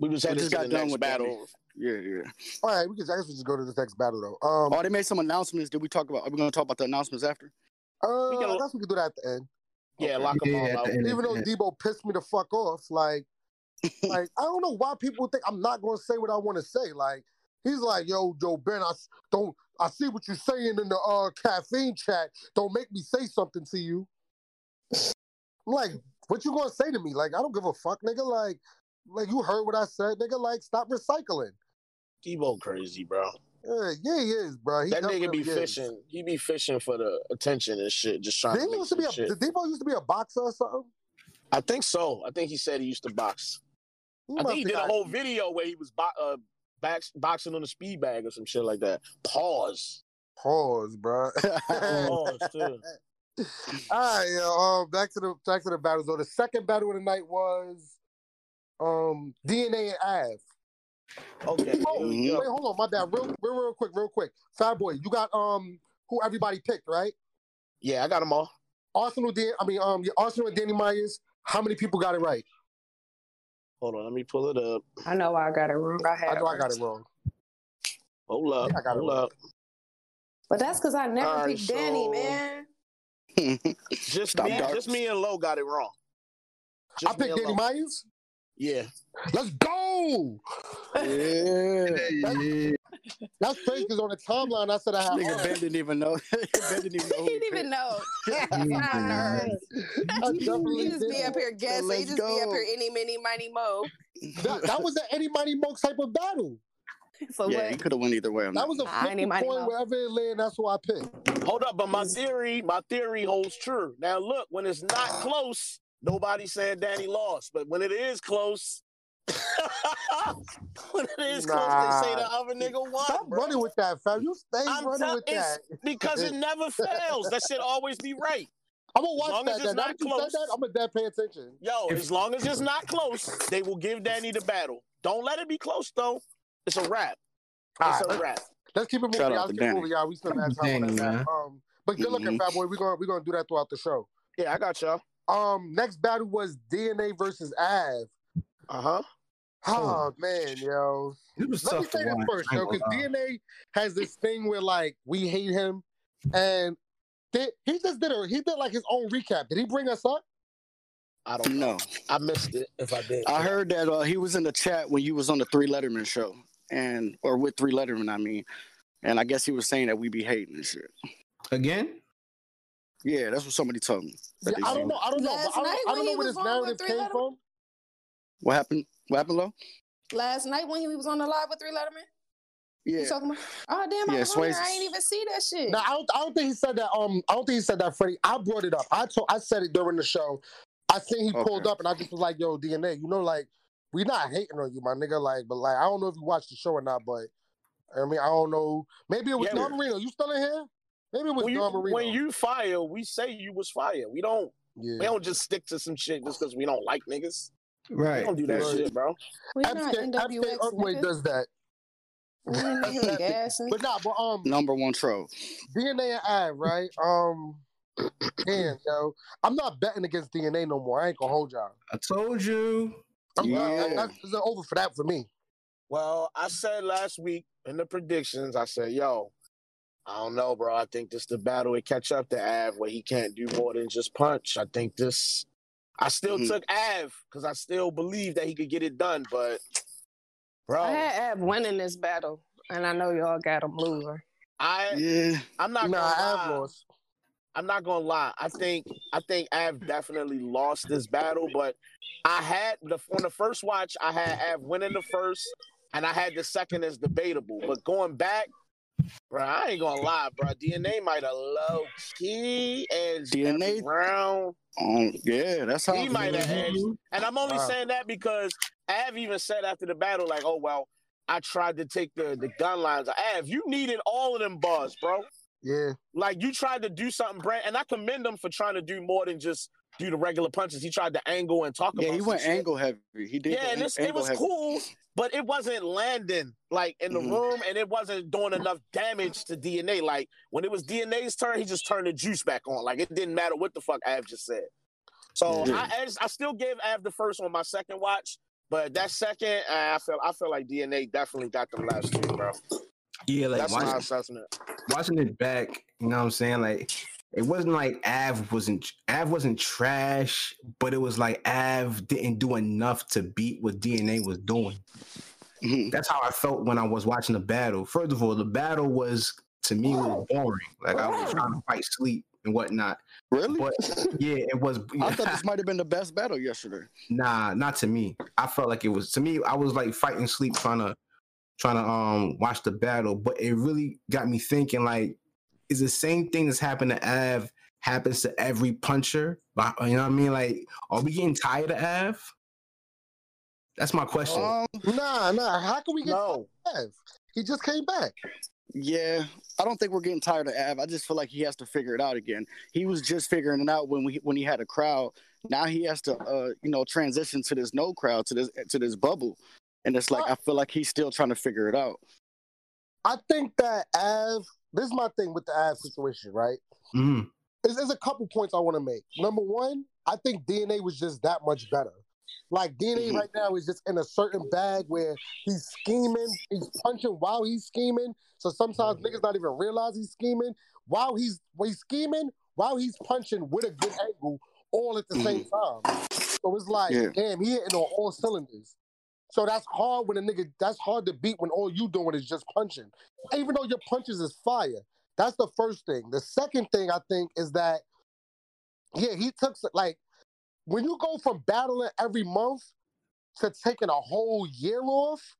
We was headed just to got the done next with that. battle. Yeah, yeah. All right, we can. I guess we just go to the next battle though. Um, Oh, they made some announcements. Did we talk about? Are we going to talk about the announcements after? uh, we can- I guess we can do that at the end. Yeah, Okay. lock them Yeah, all out. the end. Even though Debo pissed me the fuck off, like like I don't know why people think I'm not gonna say what I want to say. Like he's like, yo, yo, Ben, I don't I see what you're saying in the uh caffeine chat. Don't make me say something to you. I'm like, what you gonna say to me? Like, I don't give a fuck, nigga. Like, like you heard what I said, nigga. Like, stop recycling. Debo crazy, bro. Yeah, yeah, he is, bro. He that nigga be is. fishing. He be fishing for the attention and shit. Just trying Did to used to be a shit. did Debo used to be a boxer or something? I think so. I think he said he used to box. He I think he did a whole video where he was bo- uh, box- boxing on a speed bag or some shit like that. Pause. Pause, bro. Pause too. All right, yo, um, back to the back to the battles. So the second battle of the night was um DNA and Av. Okay. Oh, here we go. wait, hold on, my bad. Real, real, real quick, real quick. Fat boy, you got um who everybody picked, right? Yeah, I got them all. Arsonal, Dan, I mean, um, yeah, Arsonal and Danny Myers. How many people got it right? Hold on, let me pull it up. I know I got it wrong. I had I know I got it wrong. Hold up. Yeah, I got it hold right. up. But that's because I never All right, picked Danny, so- man. Just Stop me, darts. just me and Low got it wrong. I Just me picked Danny Low. Myers. Yeah. Let's go. yeah. Yeah. That's crazy because on the timeline I said I had. Nigga Ben didn't even know. ben didn't even know. who he he didn't even know. Yeah. I definitely He just did. be up here guessing. He let's just be up here any, mini, mighty, mo. That, that was an any money mo type of battle. So Yeah, what? he could have won either way on That that. was a Nah, flip any the coin mo. wherever it lay, and that's who I picked. Hold up, but my mm. theory, my theory holds true. Now look, when it's not ah. close, nobody's saying Danny lost. But when it is close, when it is close, they say the other nigga won. Stop bro. running with that, fam. You stay I'm running tell- with that. because it never fails. That shit always be right. I'm gonna watch as long as that. it's Then. Not close. that, I'm gonna dead pay attention. Yo, If- as long as it's not close, they will give Danny the battle. Don't let it be close though. It's a wrap. It's right, a wrap. Let's keep it moving, Shout y'all. out Let's keep Danny. moving, y'all. We still have time on that. man. man. Um, but good looking, fat boy. We're gonna we're gonna do that throughout the show. Yeah, I got y'all. Um, next battle was DNA versus Av. Uh huh. Oh man, yo. Let me say this watch. first, yo, because. DNA has this thing where like we hate him, and they, he just did a he did like his own recap. Did he bring us up? I don't know. No, I missed it. If I did, I heard that uh, he was in the chat when you was on the Three Letterman show, and or with Three Letterman, I mean, and I guess he was saying that we be hating and shit. Again? Yeah, that's what somebody told me. that Yeah, I don't know. I don't know. Last I night don't, I when don't know he where was this on narrative with Three came Letterman? from. What happened? What happened, Lo? Last night when he was on the live with Three Letterman, Yeah, you talking about? Oh damn, I Yeah, was on there. Swayze- I ain't even see that shit. No, I don't. I don't think he said that. Um, I don't think he said that, Freddie. I brought it up. I told. I said it during the show. I think he pulled up, and I just was like, "Yo, DNA, you know, like we not hating on you, my nigga. Like, but like, I don't know if you watched the show or not, but I mean, I don't know. Maybe it was Yeah. Don Marino. You still in here? Maybe it was when you, Marino. when you fire, we say you was fired. We don't. We don't just stick to some shit just because we don't like niggas. Right. We don't do that Right. shit, bro. we not Epstein, Epstein NWX. Earthquake does that, We ain't in here gassing. but nah, but um, number one troll. DNA and Av, right? Um, damn, yo, I'm not betting against DNA no more. I ain't gonna hold y'all. I told you. I'm not, Yeah. that's, that's over for that for me. Well, I said last week in the predictions, I said, yo, I don't know, bro. I think this the battle to catch up to Av where he can't do more than just punch. I think this I still Mhm. took Av because I still believe that he could get it done, but bro, I had Av winning this battle, and I know y'all got him losing. I Yeah, I'm not Nah, gonna Av lie. lost. I'm not gonna lie. I think I think Av definitely lost this battle, but I had the on the first watch, I had Av winning the first, and I had the second as debatable. But going back, bro, I ain't gonna lie, bro. DNA might have low key edged DNA? every round, um, yeah, that's how. He might have edged. and I'm only Wow. saying that because Av even said after the battle, like, "Oh well, I tried to take the the gun lines." Av, you needed all of them bars, bro. Yeah. Like you tried to do something brand, and I commend him for trying to do more than just do the regular punches. He tried to angle and talk about it. Yeah, about. he went shit. angle heavy. He did. Yeah, and it's, it was heavy. cool, but it wasn't landing like in the Mhm. room, and it wasn't doing enough damage to DNA. Like when it was DNA's turn, he just turned the juice back on. Like it didn't matter what the fuck Av just said. So Yeah. I, I, just- I still gave Av the first on my second watch, but that second, uh, I feel I feel like DNA definitely got them last two, bro. Yeah, like That's my watching, assessment. watching it back, you know what I'm saying? Like it wasn't like Av wasn't Av wasn't trash, but it was like Av didn't do enough to beat what DNA was doing. Mhm. That's how I felt when I was watching the battle. First of all, the battle was to me was boring. Like I was trying to fight sleep and whatnot. Really? But yeah, it was. I thought this might have been the best battle yesterday. Nah, not to me. I felt like it was to me. I was like fighting sleep, trying to trying to um watch the battle, but it really got me thinking. Like, is the same thing that's happened to Av happens to every puncher? You know what I mean? Like, are we getting tired of Av? That's my question. Um, Nah, nah. How can we get No, Kev? He just came back. yeah, I don't think we're getting tired of Av. I just feel like he has to figure it out again. He was just figuring it out when we when he had a crowd. Now he has to, uh, you know, transition to this no crowd to this to this bubble, and it's like I feel like he's still trying to figure it out. I think that Av. This is my thing with the ad situation, right? Mhm. There's, there's a couple points I want to make. Number one, I think DNA was just that much better. Like DNA Mhm. right now is just in a certain bag where he's scheming, he's punching while he's scheming. So sometimes niggas not even realize he's scheming while he's while he's scheming while he's punching with a good angle all at the same time. So it's like, Yeah. damn, he hitting on all cylinders. So that's hard when a nigga. That's hard to beat when all you doing is just punching, even though your punches is fire. That's the first thing. The second thing I think is that, yeah, he took like when you go from battling every month to taking a whole year off,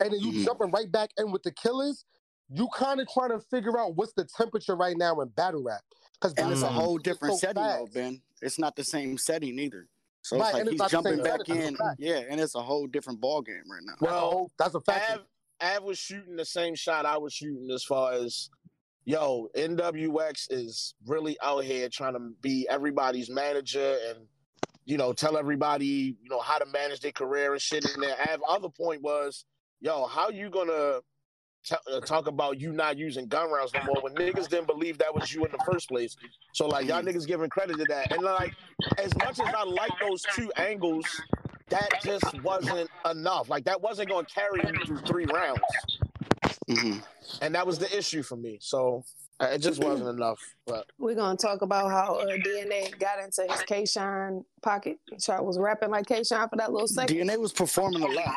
and then you Mhm. jumping right back in with the killers. You kind of trying to figure out what's the temperature right now in battle rap because And it's a whole different so setting, though. Ben. It's not the same setting either. So Right, it's like he's not the same jumping back setting, that's a in, yeah, and it's a whole different ball game right now. That's Well, that's a fact. Av, Av was shooting the same shot I was shooting as far as, yo, NWX is really out here trying to be everybody's manager and, you know, tell everybody, you know, how to manage their career and shit. And then Av, other point was, yo, how you gonna t- uh, talk about you not using gun rounds no more when niggas didn't believe that was you in the first place? So like y'all niggas giving credit to that, and like as much as I like those two angles, that just wasn't enough. Like that wasn't going to carry you through three rounds, hmm and that was the issue for me. So it just wasn't enough. But We're gonna talk about how uh, DNA got into his K-Shine pocket. Chart was rapping like K-Shine for that little second. DNA was performing a lot,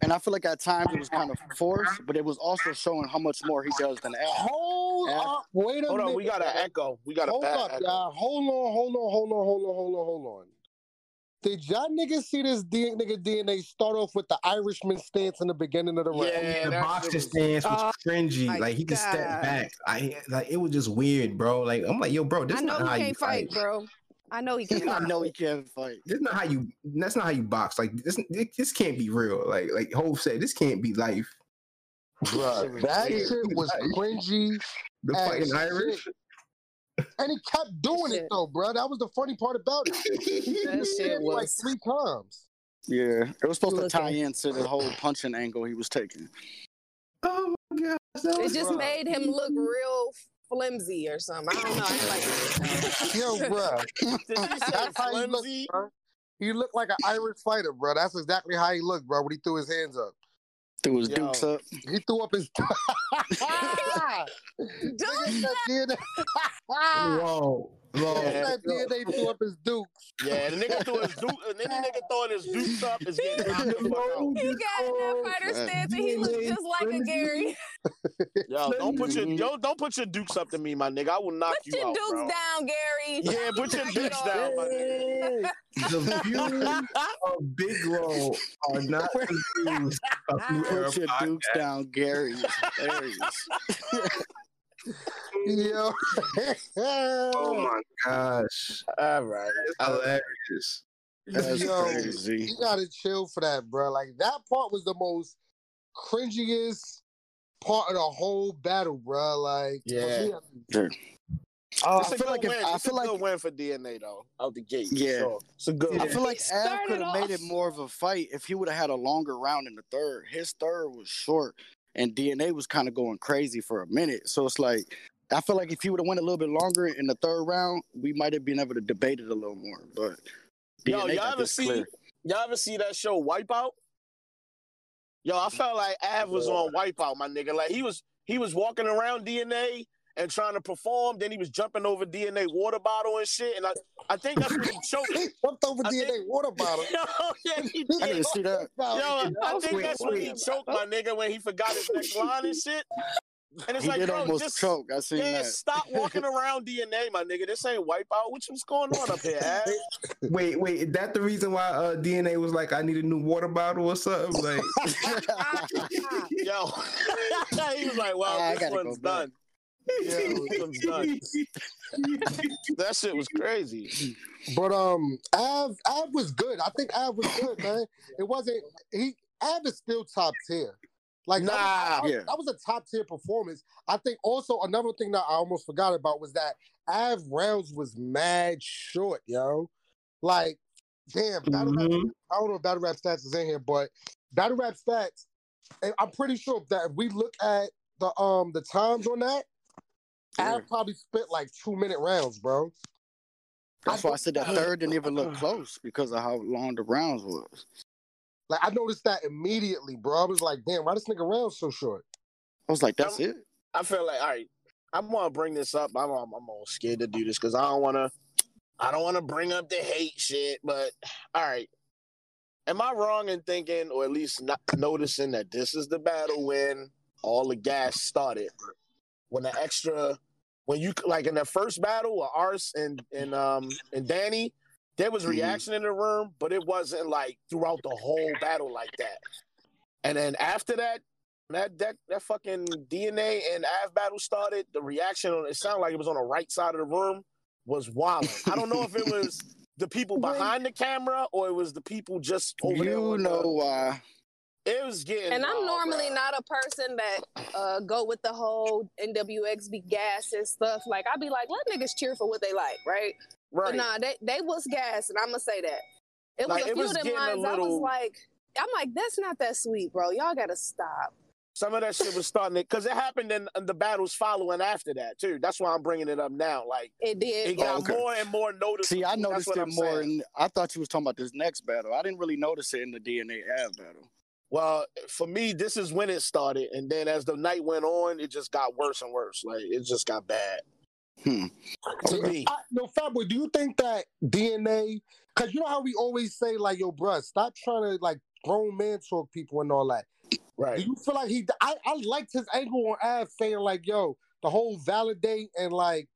and I feel like at times it was kind of forced, but it was also showing how much more he does than Av. Hold Av- up, wait a hold minute. on, we got an echo. We got a Hold bad up, echo. y'all. Hold on, hold on, hold on, hold on, hold on, hold on. Did y'all niggas see this D- nigga DNA start off with the Irishman stance in the beginning of the round? Yeah, the that boxing shit was- stance was Oh, cringy. Like he could step back. I like it was just weird, bro. Like I'm like, yo, bro, this I is know not he how you can't fight. fight, bro. I know he can't. I know he can't fight. This is not how you. That's not how you box. Like this. This can't be real. Like like Hove said, this can't be life. Bruh, that shit was cringy, The fucking Irish. shit. Irish. and he kept doing it though, bro. That was the funny part about it. He did it like three times. Yeah, it was supposed to Looking. tie into the whole punching angle he was taking. Oh my god. that It just Bruh. made him look real flimsy or something. I don't know. I like. Yo, bruh. Did you say That's how he looked, flimsy? He looked like an Irish fighter, bro. That's exactly how he looked, bro, when he threw his hands up. Threw his Yo. dukes up. He threw up his. Dude, Nigga said Whoa. Whoa. Nigga said DNA threw up his dukes. Yeah, the nigga threw his duke. The nigga, nigga throwing his dukes up is getting knocked the fuck out. he got in that fighter man. stance and he looked just like a Gary. Yo, don't put your yo, don't put your dukes up to me, my nigga. I will knock Put you your dukes bro. down, Gary. Yeah, put your dukes down, my nigga. The views of Big Roll are not the views of Put your dukes down, Gary. It's hilarious. Yo. Oh my gosh. All right. It's hilarious. That's Yo, crazy. You gotta chill for that, bro. Like that part was the most cringiest part of the whole battle, bro. Like, Yeah. Sure. Uh, I it's a feel good like if- I feel a good like- win for DNA though, out the gate. Yeah. sure. it's a good. I win. feel like He Av started could have made it more of a fight if he would have had a longer round in the third. His third was short, and DNA was kind of going crazy for a minute. So it's like I feel like if he would have went a little bit longer in the third round, we might have been able to debate it a little more. But Yo, DNA y'all ever see clear. y'all ever see that show Wipeout? Yo, I felt like Av was on Wipeout, my nigga. Like he was he was walking around DNA and trying to perform. Then he was jumping over DNA water bottle and shit. And I, I think that's when he choked. He jumped over I DNA think- water bottle. Yo, yeah, he I did. didn't see that. Yo, I was think that's when he choked my nigga when he forgot his next line and shit. And it's He like, did bro, almost just choke. I seen yeah, that. stop walking around DNA, my nigga. This ain't wipeout. What's what's going on up here, Av? Wait, wait, is that the reason why uh, DNA was like, I need a new water bottle or something? Like, Yo, he was like, "Well, Ah, I this one's back. Done." Yeah, this one's done. That shit was crazy. But um, Av Av was good. I think Av was good, man. It wasn't he. Av is still top tier. Like that was- Nah. that, Yeah. that was a top tier performance. I think also another thing that I almost forgot about was that Av rounds was mad short, yo. Like, damn, battle rap, Mhm. I don't know if battle rap stats is in here, but battle rap stats, and I'm pretty sure that if we look at the um the times on that, Yeah. Av probably spent like two minute rounds, bro. That's why I said that third didn't even look close because of how long the rounds was. Like I noticed that immediately, bro. I was like, damn, why this nigga round so short? I was like, that's it. I feel like, all right, I'm gonna bring this up. I'm, I'm, I'm all scared to do this because I don't want to. I don't want to bring up the hate shit, but all right. Am I wrong in thinking, or at least not noticing, that this is the battle when all the gas started? When the extra, when you like in the first battle with Ars and and um and Danny, there was Mhm. reaction in the room, but it wasn't like throughout the whole battle like that. And then after that, that that that fucking DNA and Av battle started, the reaction on it sounded like it was on the right side of the room was wild. I don't know if it was the people behind the camera or it was the people just over there. You know the, why? It was getting. And I'm normally bruh. not a person that uh, go with the whole NWXB gas and stuff. Like I'd be like, let niggas cheer for what they like, right? right. But nah, they they was gas, and I'm gonna say that. It was Like, a it few of them getting a lines. I was like, I'm like, that's not that sweet, bro. Y'all gotta stop. Some of that shit was starting to because it happened in, in the battles following after that too. That's why I'm bringing it up now. Like It did. it got okay. more and more noticeable. See, I noticed it I'm more, saying. and I thought you was talking about this next battle. I didn't really notice it in the DNA Av battle. Well, for me, this is when it started, and then as the night went on, it just got worse and worse. Like it just got bad. Hmm. To me, I, no, Fatboy, do you think that DNA? Because you know how we always say, like, yo, bruh, stop trying to like grown man talk people and all that. Right. Do you feel like he? I, I liked his angle on Av saying like, yo, the whole validate and like,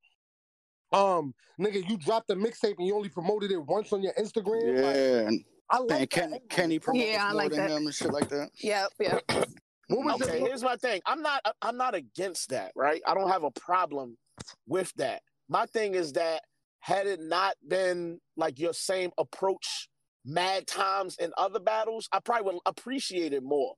um, nigga, you dropped the mixtape and you only promoted it once on your Instagram. Yeah, and I like that Ken, angle. Kenny promotes Yeah, I more like than that. him and shit like that. Yep, yep. What was Okay, your- here's my thing. I'm not. I'm not against that. Right? I don't have a problem with that. My thing is that had it not been like your same approach, mad times in other battles, I probably would appreciate it more.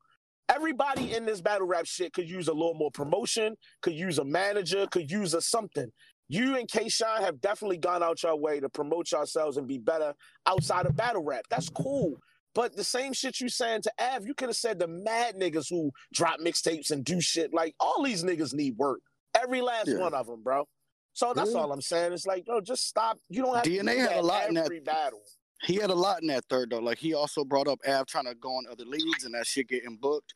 Everybody in this battle rap shit could use a little more promotion, could use a manager, could use a something. You and K Shine have definitely gone out your way to promote yourselves and be better outside of battle rap. That's cool. But the same shit you saying to Av, you could have said the mad niggas who drop mixtapes and do shit. Like all these niggas need work. Every last Yeah. one of them, bro. So that's Yeah. all I'm saying. It's like, bro, just stop. You don't have to DNA do had a lot in that- battle. He had a lot in that third though. Like he also brought up Av trying to go on other leagues and that shit getting booked.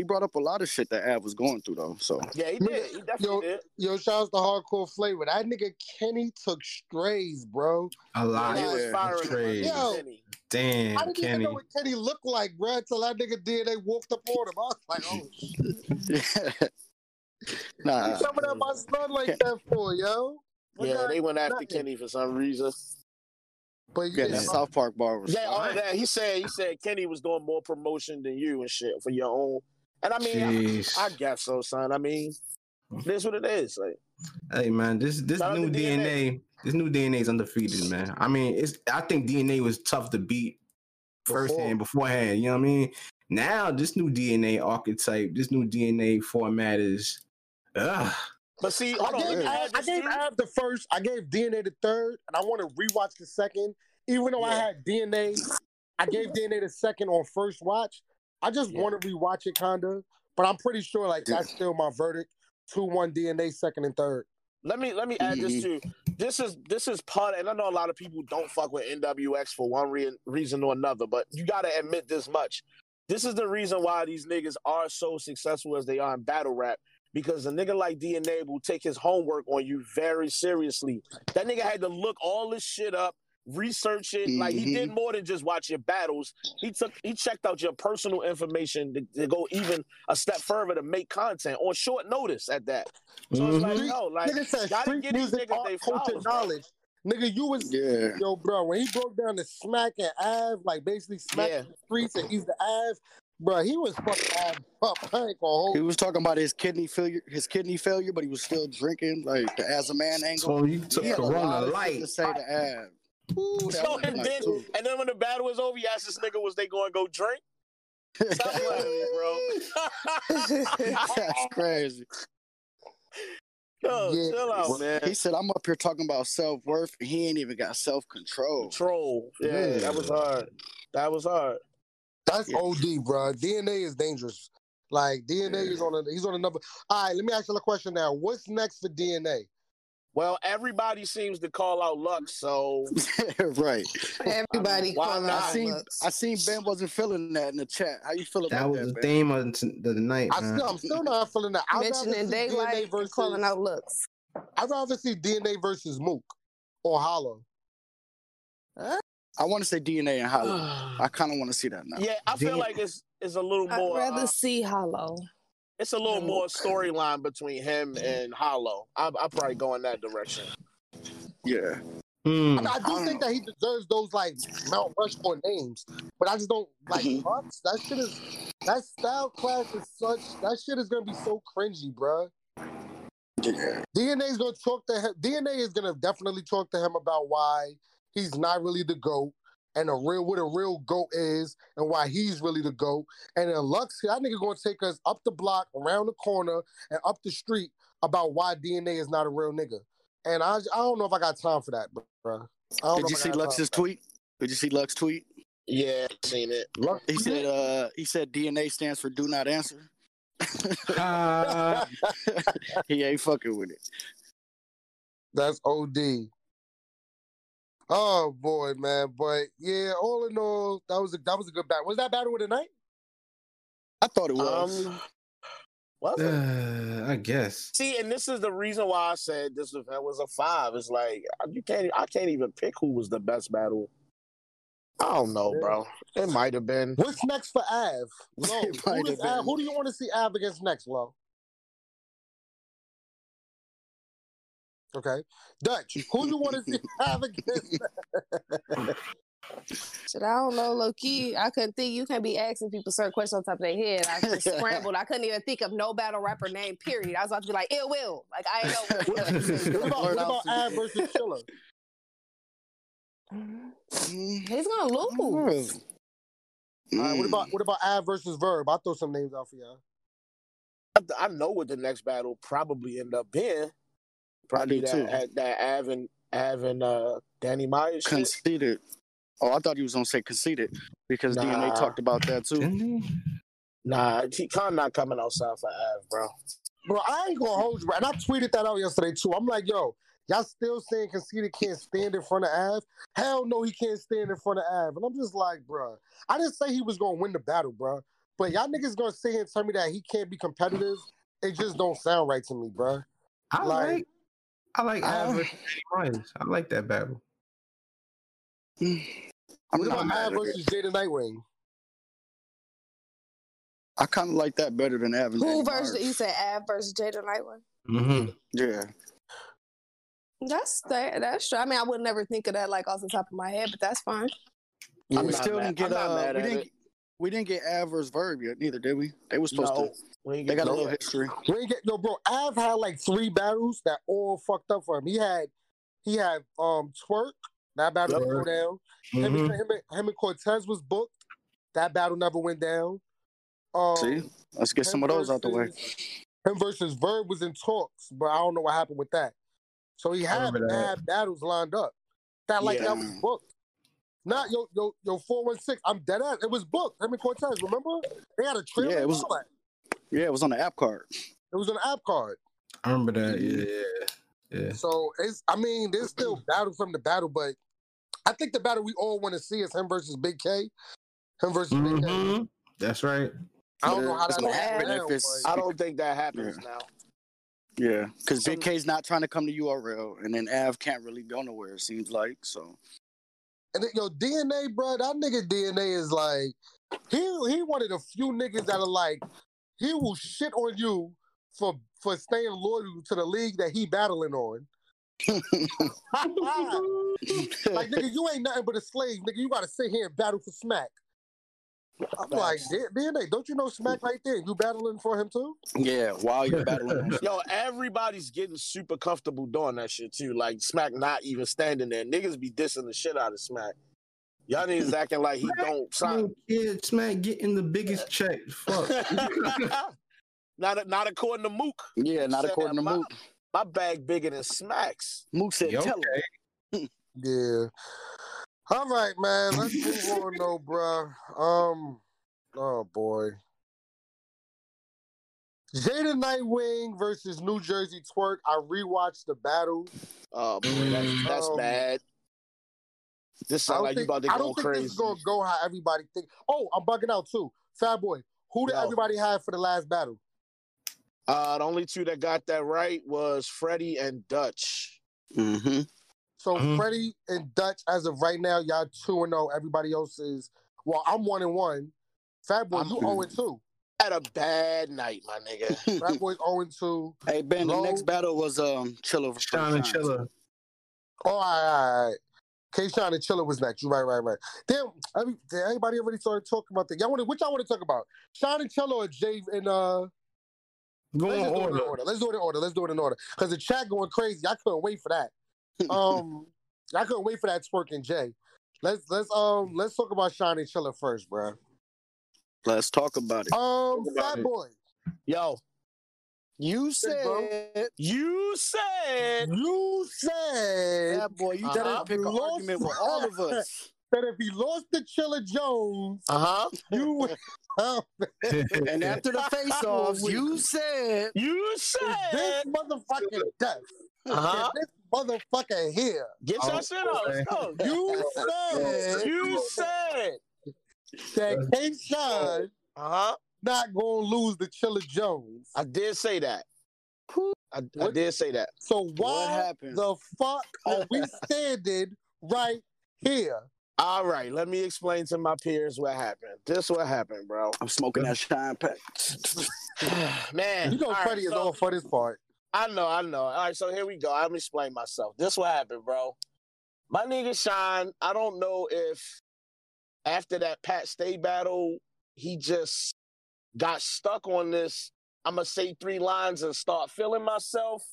He brought up a lot of shit that Av was going through though. So Yeah, he did. He definitely Yo, did. Yo, shouts to Hardcore Flavor. That nigga Kenny took strays, bro. A lot. He was yeah, firing trade. him. Yo. Kenny. Damn, I didn't even Kenny. know what Kenny looked like, bro, until that nigga did. They walked up on him. I was like, oh shit. nah, You coming at my son like that for, yo? What Yeah, they went after nothing. Kenny for some reason. But yeah, yeah, that South Park bar was. Yeah, oh, fire. yeah, he said he said Kenny was doing more promotion than you and shit for your own. And I mean, I, I guess so, son. I mean, this what it is. Like, Hey man, this this new DNA. DNA. this new DNA is undefeated, man. I mean, it's I think DNA was tough to beat firsthand Before. beforehand. You know what I mean? Now this new DNA archetype, this new DNA format is, ugh. but see, hold I on. gave, let me yeah. add Av, I gave too. Av the first. I gave DNA the third, and I want to rewatch the second. Even though I had DNA, I gave DNA the second on first watch. I just Yeah. want to rewatch it, kinda. But I'm pretty sure like Yeah. that's still my verdict. Two one DNA second and third. Let me let me add this mm-hmm. too. This is this is part, and I know a lot of people don't fuck with NWX for one re- reason or another, but you got to admit this much. This is the reason why these niggas are so successful as they are in battle rap because a nigga like DNA will take his homework on you very seriously. That nigga had to look all this shit up, research it. Like he did mm-hmm. more than just watch your battles. He took he checked out your personal information to, to go even a step further to make content on short notice at that. So it's like, mm-hmm. Street- no, like nigga said gotta street get these music, niggas they culture, flowers, bro. knowledge. Nigga, you was Yeah. yo, bro. When he broke down the smack and Av, like basically smacking Yeah. the streets and he's the Av, bro. He was fucking Av up punk on He was talking about his kidney failure, his kidney failure, but he was still drinking, like the as a man angle. So you took He had a lot Corona of light. to say to Av. Ooh, So and nice, then too. and then when the battle was over, you asked this nigga was they going to go drink? Stop playing with me, bro. That's crazy. Yo, Yeah. chill out, man. He said, "I'm up here talking about self worth. He ain't even got self control." Control. Yeah, Yeah. that was hard. That was hard. That's Yeah. OD, bro. DNA is dangerous. Like DNA is on a he's on another. All right, let me ask you a question now. What's next for DNA? Well, everybody seems to call out Lux, so right. Everybody Why calling not? I out seen Lux. I seen Ben wasn't feeling that in the chat. How you feel That about was that, the Ben? theme of the the night, I still, I'm still not feeling that. I'd mentioning daylight DNA versus. calling out Lux. I'd rather see DNA versus Mook or Hollow. I want to say DNA and Hollow. I kind of want to see that now. yeah, I feel Damn. like it's it's a little more I'd rather uh, see Hollow. It's a little Mm. more storyline between him and Hollow. I I probably go in that direction. Yeah. Hmm. I, mean, I do I think don't that he deserves those like Mount Rushmore names, but I just don't like Mhm. That shit is that style class is such that shit is gonna be so cringy, bruh. Yeah. DNA is gonna talk to him. DNA is gonna definitely talk to him about why he's not really the goat and a real what a real goat is and why he's really the goat. And then Lux, that nigga gonna take us up the block, around the corner, and up the street about why DNA is not a real nigga. And I, I don't know if I got time for that, bro. I don't know Did you see Lux's tweet? Did you see Lux tweet? Yeah, seen it. Lux He said uh he said DNA stands for do not answer. Ah, he ain't fucking with it. That's OD. Oh boy, man. But yeah, all in all, that was a that was a good battle. Was that battle of the night? I thought it was. Um, was it? uh, I guess. See, and this is the reason why I said this event was a five. It's like you can't, I can't even pick who was the best battle. I don't know, bro. It might have been. What's next for Av? Lo, It who, might does have Av, who do you want to see Av against next, Lo? Okay. Dutch, who you want to see Av against? Shit, I don't know, low key. I couldn't think. You can't be asking people certain questions on top of their head. I just scrambled. I couldn't even think of no battle rapper name. Period. I was about to be like, ill will. Like I ain't know. what about, what Learn about how versus Chilla? Mm, He's gonna lose. All right, what mm. about what about Av versus Verb? I'll throw some names out for y'all. I, I know what the next battle probably end up being. Probably do that too. that, that Av and Av and uh, Danny Myers. shit. conceited? Oh, I thought he was gonna say conceded because Nah. DNA talked about that too. Nah, he Con not coming outside for Av, bro. Bro, I ain't gonna hold you, bro. And I tweeted that out yesterday too. I'm like, yo, y'all still saying Conceited can't stand in front of Av? Hell no, he can't stand in front of Av. And I'm just like, bro, I didn't say he was gonna win the battle, bro. But y'all niggas gonna sit here and tell me that he can't be competitive. It just don't sound right to me, bro. I Like- like. I like Uh, Av versus Danny Myers. I like that battle. I'm what not about mad Av versus Jada Nightwing? I kind of like that better than Av Who Danny versus Myers. you said Av versus Jada Nightwing? Mm-hmm. Yeah. That's that, that's true. I mean, I would never think of that like off the top of my head, but that's fine. I'm we still mad- didn't get I'm uh, we didn't it. We didn't get Av versus Verb yet neither, did we? They were supposed No, to. we They get got a little history. We ain't get no bro. Av had like three battles that all fucked up for him. He had he had um Twork, that battle didn't go down. Him, Mhm. and, him, and, him and Cortez was booked. That battle never went down. Um, See, let's get some of those out the way. Him versus Verb was in talks, but I don't know what happened with that. So he had remember bad battles lined up. That like Yeah. that was booked. Not yo yo yo four one six. I'm dead ass. It was booked. Him and Cortez. Remember? They had a trailer. Yeah, it was- Yeah, it was on the app card. It was on the app card. I remember that. Yeah, yeah, yeah. So it's. I mean, there's still battle from the battle, but I think the battle we all want to see is him versus Big K. Him versus Big K. Mhm. That's right. I don't know how It's that's gonna gonna happen happen. if it's- I don't think that happens now. Yeah, because Big Some- K's not trying to come to URL, and then Av can't really go nowhere. It seems like so. And then, yo, DNA, bro, that nigga DNA is like, he he one of the few niggas that are like, he will shit on you for for staying loyal to the league that he battling on. Like, nigga, you ain't nothing but a slave, nigga. You gotta sit here and battle for Smack. I'm like, Facts. "D- DNA, don't you know Smack mm. right there? You battling for him too? yeah, while you're battling. Yo, everybody's getting super comfortable doing that shit too. Like Smack not even standing there. Niggas be dissing the shit out of Smack. Y'all niggas acting like he don't sign. Kid, Smack getting the biggest check. Fuck. not not according to Mook. yeah, not Said according to my- Mook. My bag bigger than Smack's. Mook said, Yeah, "Tell him." Yeah. All right, man. Let's move on though, bro. Um, oh boy. Jada Nightwing versus New Jersey Twork. I rewatched the battle. Oh boy, that's that's Um, bad. This sounds sound don't like you think, about to go I go don't think crazy. this is gonna go how everybody think. Oh, I'm bugging out too. Fat boy. Who did Yo. everybody have for the last battle? Uh, the only two that got that right was Freddie and Dutch. Mm-hmm. So Mhm. Freddie and Dutch, as of right now, y'all two and zero. Everybody else is well. I'm one and one. Fat boy, you zero and two. Had a bad night, my nigga. Fat boy's zero and two. Hey Ben, the next battle was um Chilla versus Sean and Shine. Chilla. Oh, all right, all right. K. Shine and Chilla was next. You right, right, right. Damn, every, damn, everybody already started talking about that. Y'all want to? Which y'all want to talk about? Shine and Chilla or Jay and uh? Go Let's on just do it in order. order. Let's do it in order. Let's do it in order. Because the chat going crazy. I couldn't wait for that. Um, I couldn't wait for that twerking Jay. Let's let's um let's talk about Shine and Chilla first, bro. Let's talk about it. Um, about Fat it. Boy, Yo, You bro. said you said you said that boy. You Uh-huh. gotta pick an argument with all of us. that if he lost to Chilla Jones, uh huh. you would. And after the face-offs, you said You said this motherfucking death. uh huh. This motherfucker here. Get your Oh, shit out. Let's go. You said You said that K Shine uh huh. not gonna lose the Chilla Jones. I did say that. I, I did say that. So what why happened. the fuck are we standing right here? All right, let me explain to my peers what happened. This what happened, bro. I'm smoking that shine pack. Man, You know all right, Freddie is so- all for this part. I know, I know. All right, so here we go. I'm explain myself. This what happened, bro. My nigga Shine, I don't know if after that Pat Stay battle, he just got stuck on this. I'm gonna say three lines and start feeling myself.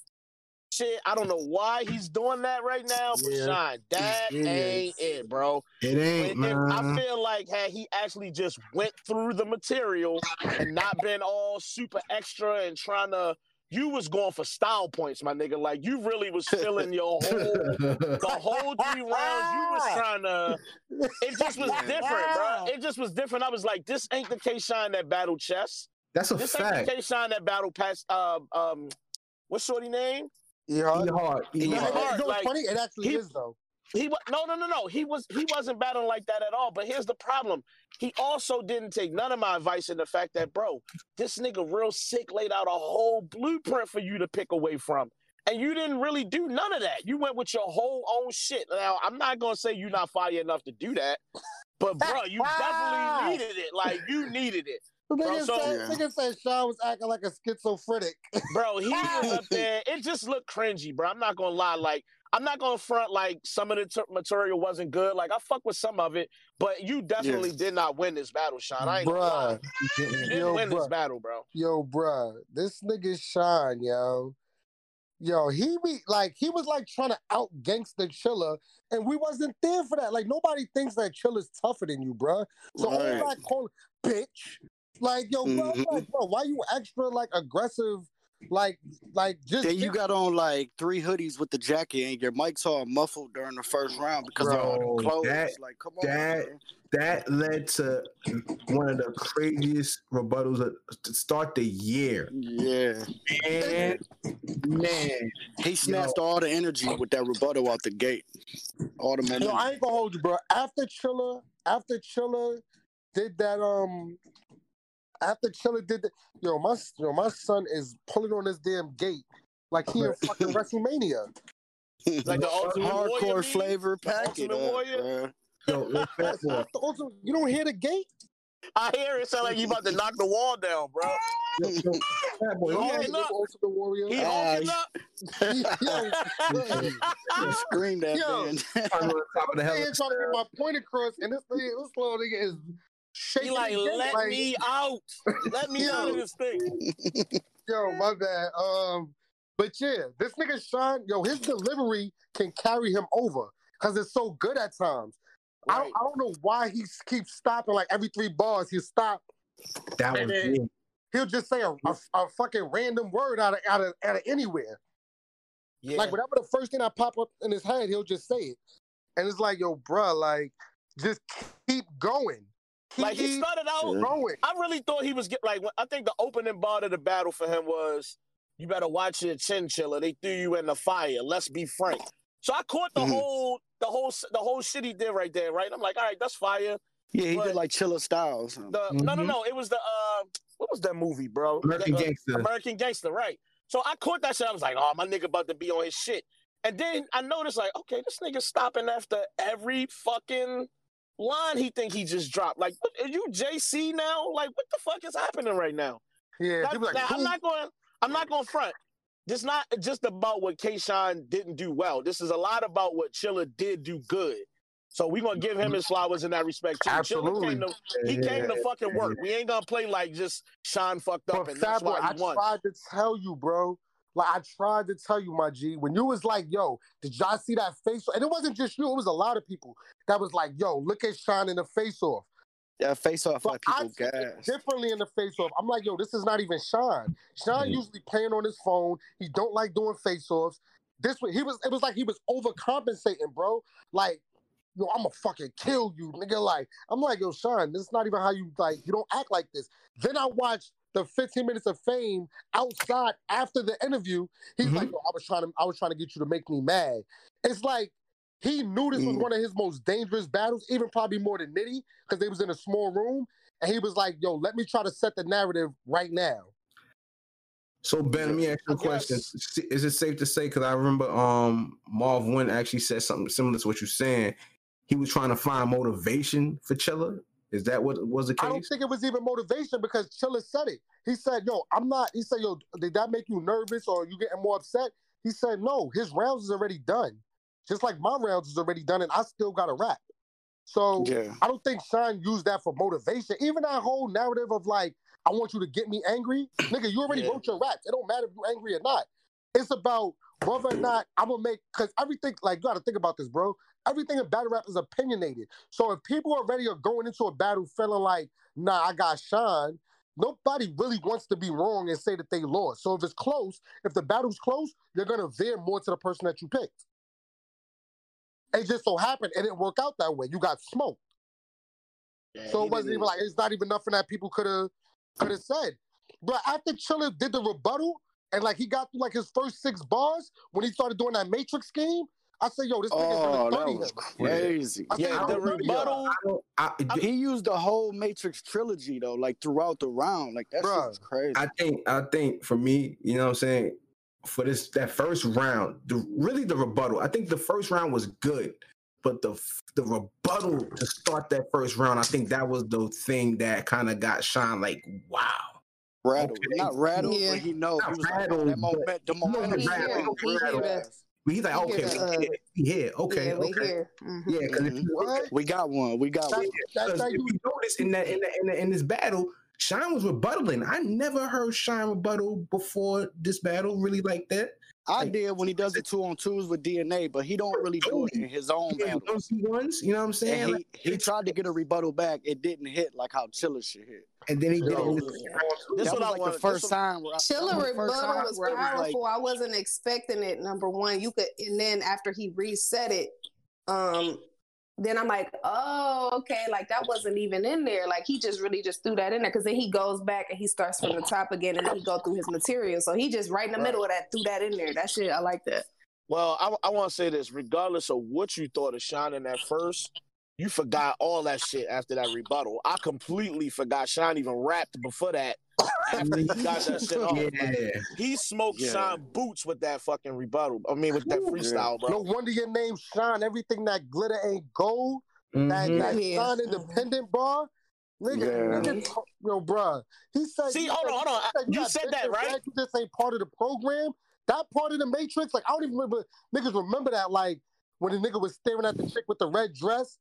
Shit, I don't know why he's doing that right now, but Yeah. Shine, that It ain't is. it, bro. It ain't, If- I feel like had he actually just went through the material and not been all super extra and trying to, you was going for style points, my nigga. Like you really was filling your whole the whole three rounds. You was trying to. It just was different, bro. It just was different. I was like, this ain't the K Shine that battle chess. That's a This ain't the K Shine that battle past. Uh, um, what's shorty name? Yeah, E hard. E Yeah, No, hard. hard. you know what's like, funny? It actually he- is though. He wa- no no no no. He was he wasn't battling like that at all. But here's the problem. He also didn't take none of my advice in the fact that, bro, this nigga real sick laid out a whole blueprint for you to pick away from. And you didn't really do none of that. You went with your whole own shit. Now, I'm not gonna say you're not fire enough to do that, but bro, you definitely needed it. Like you needed it. The Bro, nigga, so- said, Yeah. nigga said Sean was acting like a schizophrenic. Bro, he was up there. It just looked cringy, bro. I'm not gonna lie. Like, I'm not gonna front like some of the t- material wasn't good. Like, I fuck with some of it, but you definitely did not win this battle, Sean. I ain't gonna. Bruh, You didn't Yo, win this battle, bro. yo, bruh, this nigga Sean, yo. Yo, he be like he was like trying to out gangster Chilla, and we wasn't there for that. Like nobody thinks that Chilla's tougher than you, bruh. So all Right. that call bitch, like yo, bro, I'm Mhm. like, bro, why you extra like aggressive, like like just Then you got on like three hoodies with the jacket, and your mic's all muffled during the first round because of all the clothes. that- like, come on, that- bro. That led to one of the craziest rebuttals of, to start the year. Yeah, And man, he snatched all the energy with that rebuttal out the gate. All the Yo, momentum. I ain't gonna hold you, bro. After Chilla, after Chilla did that, um, after Chilla did that, yo, my yo, my son is pulling on this damn gate like he in fucking WrestleMania. Like the Ultimate hardcore beat? flavor The packet. Uh, Warrior? Yo, yo, Fat Boy, The ultimate- You don't hear the gate? I hear it sound like you about to knock the wall down, bro. yo, yo, Fat Boy, Yo, let me hey, ask- look. Ultimate Warrior. He Uh, hulking he- up. Yo, Yeah, Scream that Yo. man. on top of the I'm hell. trying to get my point across, and this thing, this little nigga is He like, the let like, me out. Let me out of this thing. Yo, my bad. Um, but yeah, this nigga Sean, yo, his delivery can carry him over because it's so good at times. I, don't, I don't know why he keeps stopping like every three bars. He stop. That was And then- good. He'll just say a, a, a fucking random word out of out of out of anywhere. Yeah. Like whatever the first thing I pop up in his head, he'll just say it. And it's like, yo, bruh, like just keep going. Keep like he started out. Yeah. I really thought he was get like. I think the opening bar of the battle for him was, "You better watch your chinchilla. They threw you in the fire. Let's be frank." So I caught the Mhm. whole, the whole, the whole shit he did right there. Right. I'm like, all right, that's fire. Yeah, he But- did like Chiller Styles. The no, no, Mhm. no. It was the uh, what was that movie, bro? American The, uh, Gangster. American Gangster, right? So I caught that shit. I was like, oh, my nigga about to be on his shit. And then I noticed, like, okay, this nigga stopping after every fucking line he think he just dropped. Like, what, are you JC now? Like, what the fuck is happening right now? Yeah, Now, like, now, I'm not going. I'm not going front. This not just about what K Shine didn't do well. This is a lot about what Chilla did do good. So we're gonna give him his flowers in that respect too. Absolutely. came to, he came to fucking work. We ain't gonna play like just Sean fucked up But and that's why I he won. tried to tell you, bro. Like I tried to tell you, my G, when you was like, "Yo, did y'all see that face?" And it wasn't just you; it was a lot of people that was like, "Yo, look at Sean in the face off." Yeah, face off But like people took it gas. differently in the face off. I'm like, "Yo, this is not even Sean. Sean Mhm. usually playing on his phone. He don't like doing face offs. This one, he was. It was like he was overcompensating, bro. Like, yo, I'm gonna fucking kill you, nigga. Like, I'm like, yo, Sean, this is not even how you like. You don't act like this. Then I watched the 15 minutes of fame outside after the interview. He's Mhm. like, yo, I was trying to, I was trying to get you to make me mad. It's like he knew this was Mm. one of his most dangerous battles, even probably more than Nitty, because they was in a small room. And he was like, yo, let me try to set the narrative right now. So Ben, let me ask you a question. Is it safe to say? Because I remember um Marv Won actually said something similar to what you're saying. He was trying to find motivation for Chilla. Is that what was the case? I don't think it was even motivation because Chilla said it. He said, "Yo, I'm not." He said, "Yo, did that make you nervous or you getting more upset?" He said, "No, his rounds is already done, just like my rounds is already done, and I still got a rap." So Yeah. I don't think Sean used that for motivation. Even that whole narrative of like, "I want you to get me angry," nigga, you already Yeah. wrote your raps. It don't matter if you're angry or not. It's about whether or not I'm gonna make because everything like you got to think about this, bro. Everything in battle rap is opinionated. So if people already are going into a battle feeling like, nah, I got Sean, nobody really wants to be wrong and say that they lost. So if it's close, if the battle's close, you're gonna veer more to the person that you picked. It just so happened it didn't work out that way. You got smoked. Yeah, So it wasn't even like it's not even nothing that people could have could have said. But after Chilla did the rebuttal and like he got through like his first six bars when he started doing that matrix scheme, I said, yo, this nigga's Oh, gonna that was crazy. I Yeah, "He's the gonna 30 him." rebuttal. I don't. I, He used the whole Matrix trilogy though, like throughout the round. Like that shit Bruh. was crazy. I think I think for me, you know what I'm saying, for this that first round, the really the rebuttal. I think the first round was good, but the the rebuttal to start that first round, I think that was the thing that kind of got Sean like, wow. Rattled, okay. not rattled, Yeah. but he knows. Not He was rattled, oh, that but- moment, the He wasn't momentum. He rattled, hear- he real hear the- fast. But he's like, okay, hear the, we uh, here, we here, okay, yeah, okay. here. Mhm. Yeah, because if Mhm. you look at What? We got one. We got That, one. that, Because that if you, you notice in that in, the, in, the, in this battle, Shine was rebuttaling. I never heard Shine rebuttal before this battle, really like that. I Like- did when he does the two on twos with DNA, but he don't really do it in his own Yeah, battles. one ones, you know what I'm saying? Like, he, he tried to get a rebuttal back. It didn't hit like how Chilla should hit. and then he did it in Yo. the second round, too. This that what was like want- the first what- time where I, that Chilla was the first rebuttal was where I was like, powerful. I wasn't expecting it. Number one, you could, and then after he reset it, um, then I'm like, oh, okay, like that wasn't even in there. Like he just really just threw that in there because then he goes back and he starts from the top again and he go through his material. So he just right in the Right. middle of that threw that in there. That shit, I like that. Well, I, I want to say this: regardless of what you thought of Sean in that first, you forgot all that shit after that rebuttal. I completely forgot Sean even rapped before that. After he got that shit off. Yeah. he smoked Yeah. Sean boots with that fucking rebuttal. I mean, with that freestyle, bro. No wonder your name shine. Everything that glitter ain't gold. That, Mhm. that Yeah. shine independent bar. Nigga, Yeah. nigga, yo, bruh. He said, See, he hold said- on, hold on. he You said that, right? rag, You just ain't part of the program. That part of the Matrix, like I don't even remember. Niggas remember that, like when the nigga was staring at the chick with the red dress,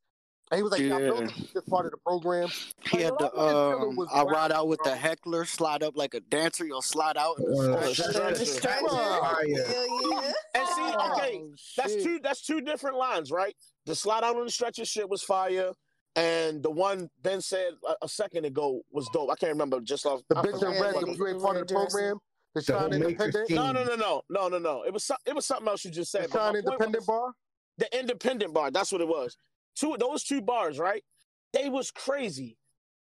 and he was like, "Yeah, I know this is part of the program." He had Like, the that nigga killer um, I ride out with the heckler, slide up like a dancer, you'll slide out. And Uh, Oh, stretch. stretcher. The stretcher. Fire. Hell yeah. And see, okay, Oh, that's two. That's two different lines, right? The slide out on the stretcher shit was fire, and the one Ben said a, a second ago was dope. I can't remember just off. The I bitch forgot in red, what if it part of the program, the The shine independent. No, no, no, no, no, no, no. It was some, it was something else you just said. but my shine independent was- bar. the independent bar. That's what it was. Two those two bars, right? They was crazy.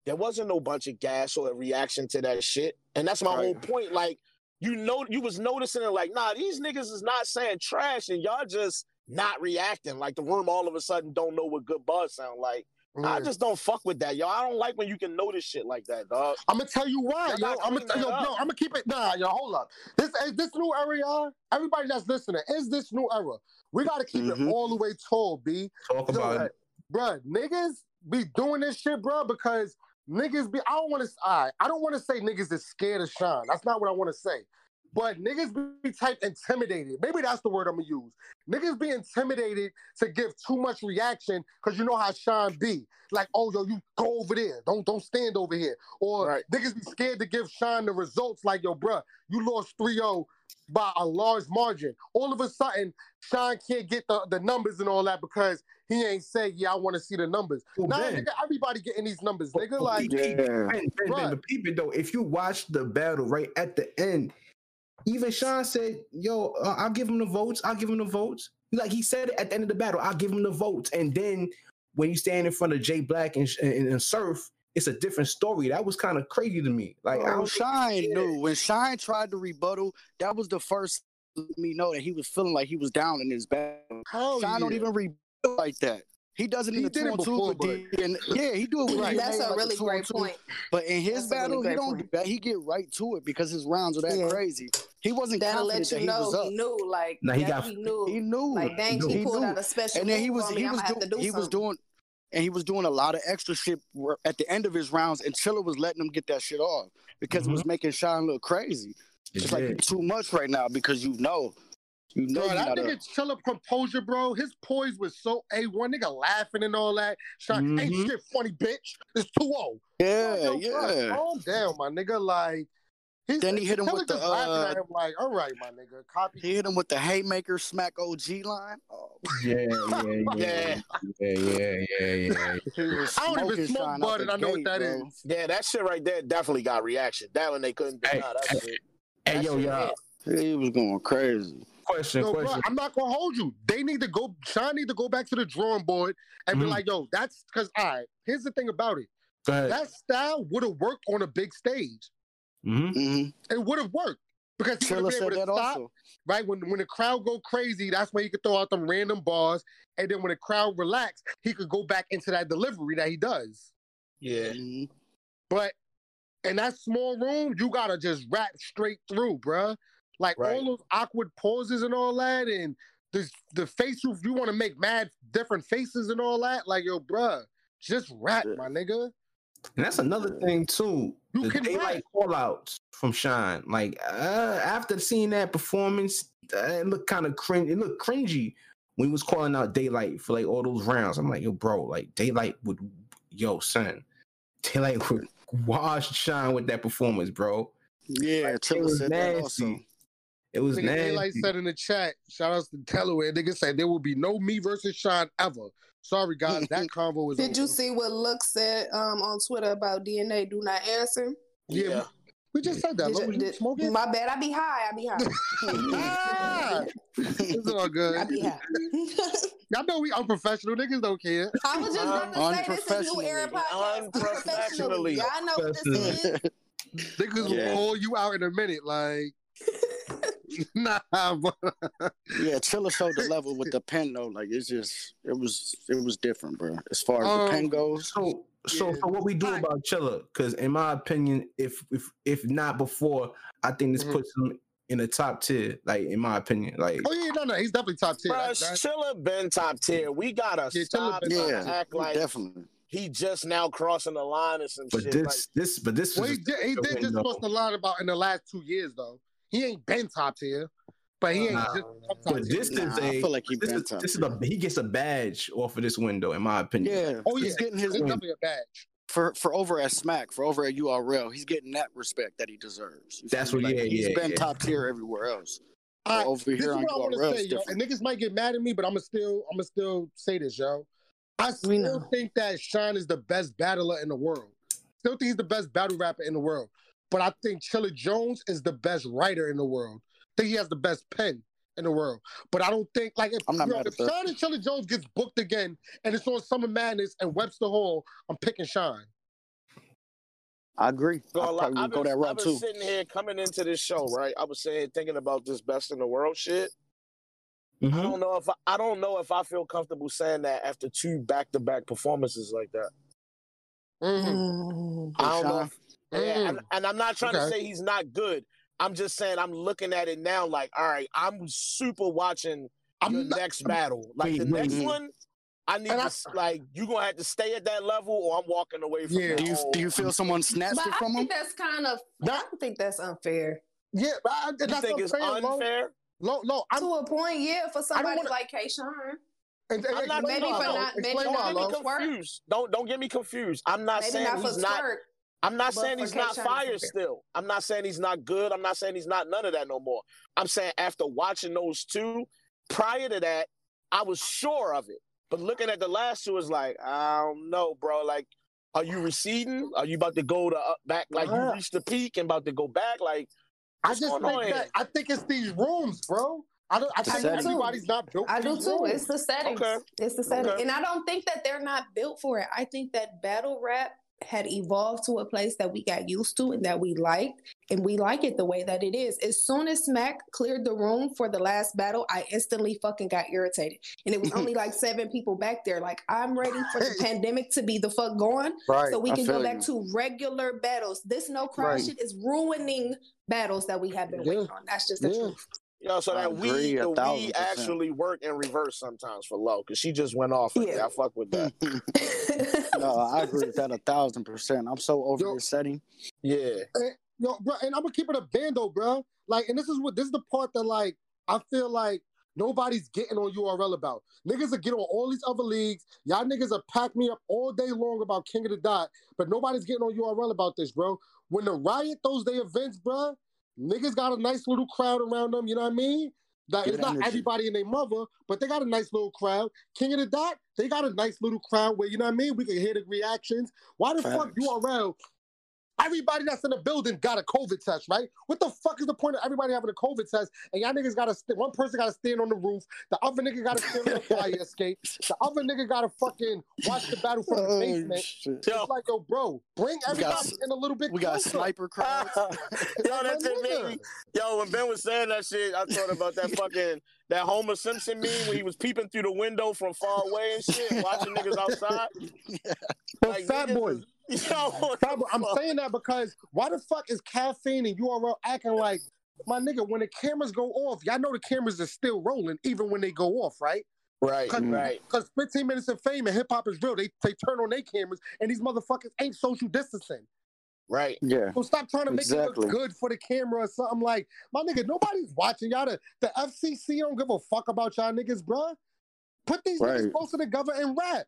There wasn't no bunch of gas or a reaction to that shit, and that's my Right. whole point. Like you know, you was noticing it. Like, nah, these niggas is not saying trash, and y'all just not reacting. Like the room all of a sudden don't know what good bars sound like. I just don't fuck with that, yo. I don't like when you can notice shit like that, dog. I'm gonna tell you why, yo. I'm gonna clean yo, yo. I'm gonna keep it. Nah, yo, hold up. This is this new era, y'all. Everybody that's listening, is this new era? We gotta keep Mhm. it all the way tall, b. Talk So, about it. Bruh, niggas be doing this shit, bruh, because niggas be. I don't want to. I I don't want to say niggas is scared of Sean. That's not what I want to say. But niggas be type intimidated. Maybe that's the word I'm gonna use. Niggas be intimidated to give too much reaction because you know how Sean be. Like, oh yo, you go over there. Don't don't stand over here. Or Right. niggas be scared to give Sean the results. Like, yo, bruh, you lost 3-0 by a large margin. All of a sudden, Sean can't get the, the numbers and all that because he ain't say, yeah, I want to see the numbers. Well, Nah, Ben. nigga, everybody getting these numbers, But- nigga. but Like, peep, peep, Yeah. Ben, Ben, Ben, Right. but peep it though. If you watch the battle right at the end, even Sean said, "Yo, uh, I'll give him the votes. I'll give him the votes." Like he said at the end of the battle, "I'll give him the votes." And then when you stand in front of Jay Black and, and, and Surf, it's a different story. That was kind of crazy to me. Like I Oh, don't Shine yeah. knew when Shine tried to rebuttal. That was the first let me know that he was feeling like he was down in his battle. hell Shine don't even rebuttal like that. He does it in He the two it on two, before, but then- yeah, he do it Right. That's a the really two great two. point. But in his That's a really battle, he don't point. do that. He get right to it because his rounds are that Yeah. crazy. He wasn't That'll confident let you that he know was up. he knew. Like, Nah, he got- he knew. He knew. like, dang, he, He pulled knew. out a special and then he was he was gonna have to doing do he was doing and he was doing a lot of extra shit at the end of his rounds and Chilla was letting him get that shit off because it was mm-hmm. making Sean look crazy. It It's like did. you're too much right now because you know you know Bro, you that gotta, nigga Chilla composure, bro. His poise was so A1. Nigga laughing and all that. Sean, ain't Mhm. shit funny, bitch. It's 2-0. yeah Yo, bro, yeah. Calm down, my nigga. Like, he's, Then he hit him with the, just laughing uh, at him like, all right, my nigga. Copy. He hit him with the haymaker smack OG line. Oh, Yeah, yeah, yeah, Yeah. yeah, yeah, yeah, yeah. he I don't even smoke Sean bud out and I know what gate, that bro. is. Yeah, that shit right there definitely got reaction. That one they couldn't deny. Hey, that hey, shit. Hey, That yo, y'all. He was going crazy. Question, Yo, bro. I'm not gonna hold you. They need to go. Sean need to go back to the drawing board and be Mhm. like, "Yo, that's because all right." Here's the thing about it. That style would have worked on a big stage. hmm hmm It would have worked because he would have been able said to that stop. also. Right when when the crowd go crazy, that's when he could throw out them random bars, and then when the crowd relax, he could go back into that delivery that he does. Yeah. Mhm. But in that small room, you gotta just rap straight through, bruh. Like Right. all those awkward pauses and all that, and the the face you you want to make mad different faces and all that. Like yo, bruh, just rap, Yeah. my nigga. And that's another thing too. You the can daylight rap. call outs from Shine. Like uh, after seeing that performance, uh, it looked kind of cringe. It looked cringy when he was calling out daylight for like all those rounds. I'm like, yo, bro, like daylight would, yo, son, daylight would wash Shine with that performance, bro. Yeah, It Trilla was said that also. nasty. It was Nigga Daylight nasty. said in the chat, shout outs to Delaware. Nigga said there will be no me versus Sean ever. Sorry guys, that convo was. Did you see what Lux said um, on Twitter about DNA do not answer? Yeah, Yeah. we just said that. Did you- was you did- smoking? My bad. I be high. I be high. It's all good. I be high. Y'all know we unprofessional. Niggas don't care. I was just about to say this is a new era podcast. Unprofessionally. Unprofessionally. Y'all know what this is. Niggas Yeah. will call you out in a minute. Like, nah, but Yeah, Chilla showed the level with the pen though. Like it's just it was it was different, bro. As far as Um, the pen goes. So, so, Yeah. so what we do Right. about Chilla? Because in my opinion, if if if not before, I think this Mhm. puts him in the top tier. Like in my opinion, like oh yeah, no, no, he's definitely top tier. Bruh, That- that- Chilla been top tier. We gotta Yeah, Chilla stop been Yeah, act like definitely. he just now crossing the line or some but shit. this like, this but this well, was he did, he a did just cross the line about in the last two years though. He ain't been top tier, but he ain't Nah. just top But tier. this Nah, is I a feel like he this been is, top this is a he gets a badge off of this window, in my opinion. Yeah. Oh yeah, He's getting his it's um, definitely a badge. for for over at Smack, for over at URL, he's getting that respect that he deserves. You That's feel me? what- yeah, He's yeah, been yeah. top tier everywhere else. But All right, over this is here on what I want URL, to say, yo. And niggas might get mad at me, but I'm gonna still, I'm gonna still say this, yo. I still think that Sean is the best battler in the world. Still think he's the best battle rapper in the world. But I think Chilla Jones is the best writer in the world. I think he has the best pen in the world. But I don't think like if, I'm not yo, mad if at. Sean and Chilla Jones gets booked again and it's on Summer Madness and Webster Hall, I'm picking Sean. I agree. I Well, like, probably I've go been, that I've route been too. sitting here coming into this show, right? I was saying, thinking about this best in the world shit. I Mhm. don't know if I, I don't know if I feel comfortable saying that after two back to back performances like that. Mhm. Mm. I don't know. If, yeah, and, Mm. and I'm not trying to say he's not good. I'm just saying I'm looking at it now like, all right, I'm super watching I'm your not- next battle. Like the Wait, wait. next one, I need And to I- s like you're gonna have to stay at that level, or I'm walking away from. Yeah. Do you whole- do you feel someone snatched But it I from him? think that's kind of. I don't think that's unfair. Yeah, but I, You that's think what it's I'm saying, Lo. unfair? Lo, Lo, I'm, to a point, yeah, for somebody wanna- like K Shine. and, and I'm not maybe why, for Lo. not- maybe Explain Don't why, get me confused. Don't don't get me confused. I'm not Maybe saying not for he's not. Skirk. I'm not but saying he's not K Shine, it's fire still. I'm not saying he's not good. I'm not saying he's not none of that no more. I'm saying after watching those two, prior to that, I was sure of it. But looking at the last two is like, I don't know, bro. Like, are you receding? Are you about to go to up back? Like you Uh, reached the peak and about to go back? Like, I just going think on that? I think it's these rooms, bro. I don't. I The think setting. everybody's not built. I do these too. rooms. It's the settings. Okay. It's the setting. Okay. And I don't think that they're not built for it. I think that battle rap had evolved to a place that we got used to and that we liked. And we like it the way that it is. As soon as Smack cleared the room for the last battle, I instantly fucking got irritated. And it was only like seven people back there. Like, I'm ready for the pandemic to be the fuck gone Right. so we can go back you. to regular battles. This no crowd Right. shit is ruining battles that we have been waiting on. That's just the Yeah. truth. Yo, so that we agree, a the we actually work in reverse sometimes for low because she just went off. Yeah. I fuck with that. no, I agree with that a thousand percent. I'm so over Yo. this setting. Yeah. Yo, bro, and I'm gonna keep it a bando, bro. Like, and this is what this is the part that like I feel like nobody's getting on URL about. Niggas are getting on all these other leagues. Y'all niggas are pack me up all day long about King of the Dot, but nobody's getting on URL about this, bro. When the riot those day events, bro, niggas got a nice little crowd around them. You know what I mean? Good it's not energy. everybody and their mother, but they got a nice little crowd. King of the Dot, they got a nice little crowd where you know what I mean. We can hear the reactions. Why the fuck Facts. URL Everybody that's in the building got a COVID test, right? What the fuck is the point of everybody having a COVID test? And y'all niggas got to st- one person got to stand on the roof, the other nigga got to stand on the fire escape, the other nigga got to fucking watch the battle from the Oh, basement. shit. Yo, It's like, yo, bro, bring We got everybody in a little bit We got closer. sniper crowds. yo, Like, that my shit made nigga. me. Yo, when Ben was saying that shit, I thought about that fucking that Homer Simpson meme when he was peeping through the window from far away and shit, watching niggas outside. But Like, Fat niggas Boy, is- Yo, what Fat I'm saying that because why the fuck is caffeine and URL acting like my nigga? When the cameras go off, y'all know the cameras are still rolling even when they go off, right? Right, Cause- mm. right. Because 15 minutes of fame and hip hop is real. They they turn on their cameras and these motherfuckers ain't social distancing. Right. Yeah. So stop trying to make it look good for the camera or something like my nigga. Nobody's watching y'all. The, the FCC don't give a fuck about y'all niggas, bruh. Put these niggas Right. closer together and rap.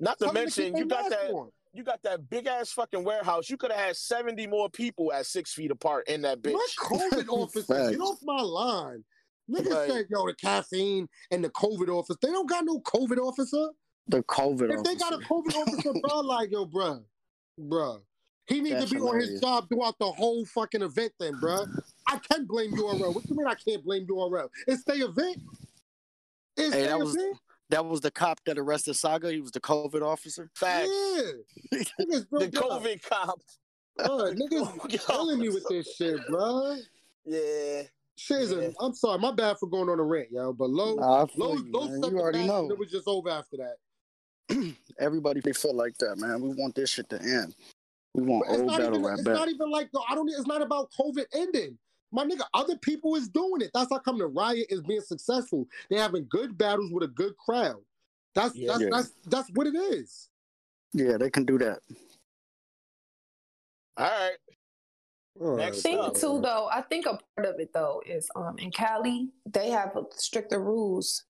Not to Tell them to mention, their you got that on. You got that big ass fucking warehouse. You could have had 70 more people at six feet apart in that bitch. What COVID officer? Get off my line. Niggas Right. said, yo, the caffeine and the COVID officer. They don't got no COVID officer. The COVID. If they got a officer. COVID officer, bro, like, yo, bro, bro. He needs to be on his job throughout the whole fucking event, then, bro. I can't blame URL. What do you mean I can't blame URL? It's the event. It's Hey, the that was- event. That was the cop that arrested Saga. He was the COVID officer. Facts. Yeah. The COVID cop. bro, niggas killing me with this shit, bro. Yeah. Shit is Yeah. I'm sorry, my bad for going on a rant, yo. But low, Nah, low, you, low You already know. It was just over after that. Everybody they feel like that, man. We want this shit to end. We want old battle even. rap It's back. not even like I don't. It's not about COVID ending. My nigga, other people is doing it. That's how come the riot is being successful. They're having good battles with a good crowd. That's Yeah. that's Yeah. that's that's what it is. Yeah, they can do that. All right. All Next I think up. too though, I think a part of it though is um in Cali, they have stricter rules.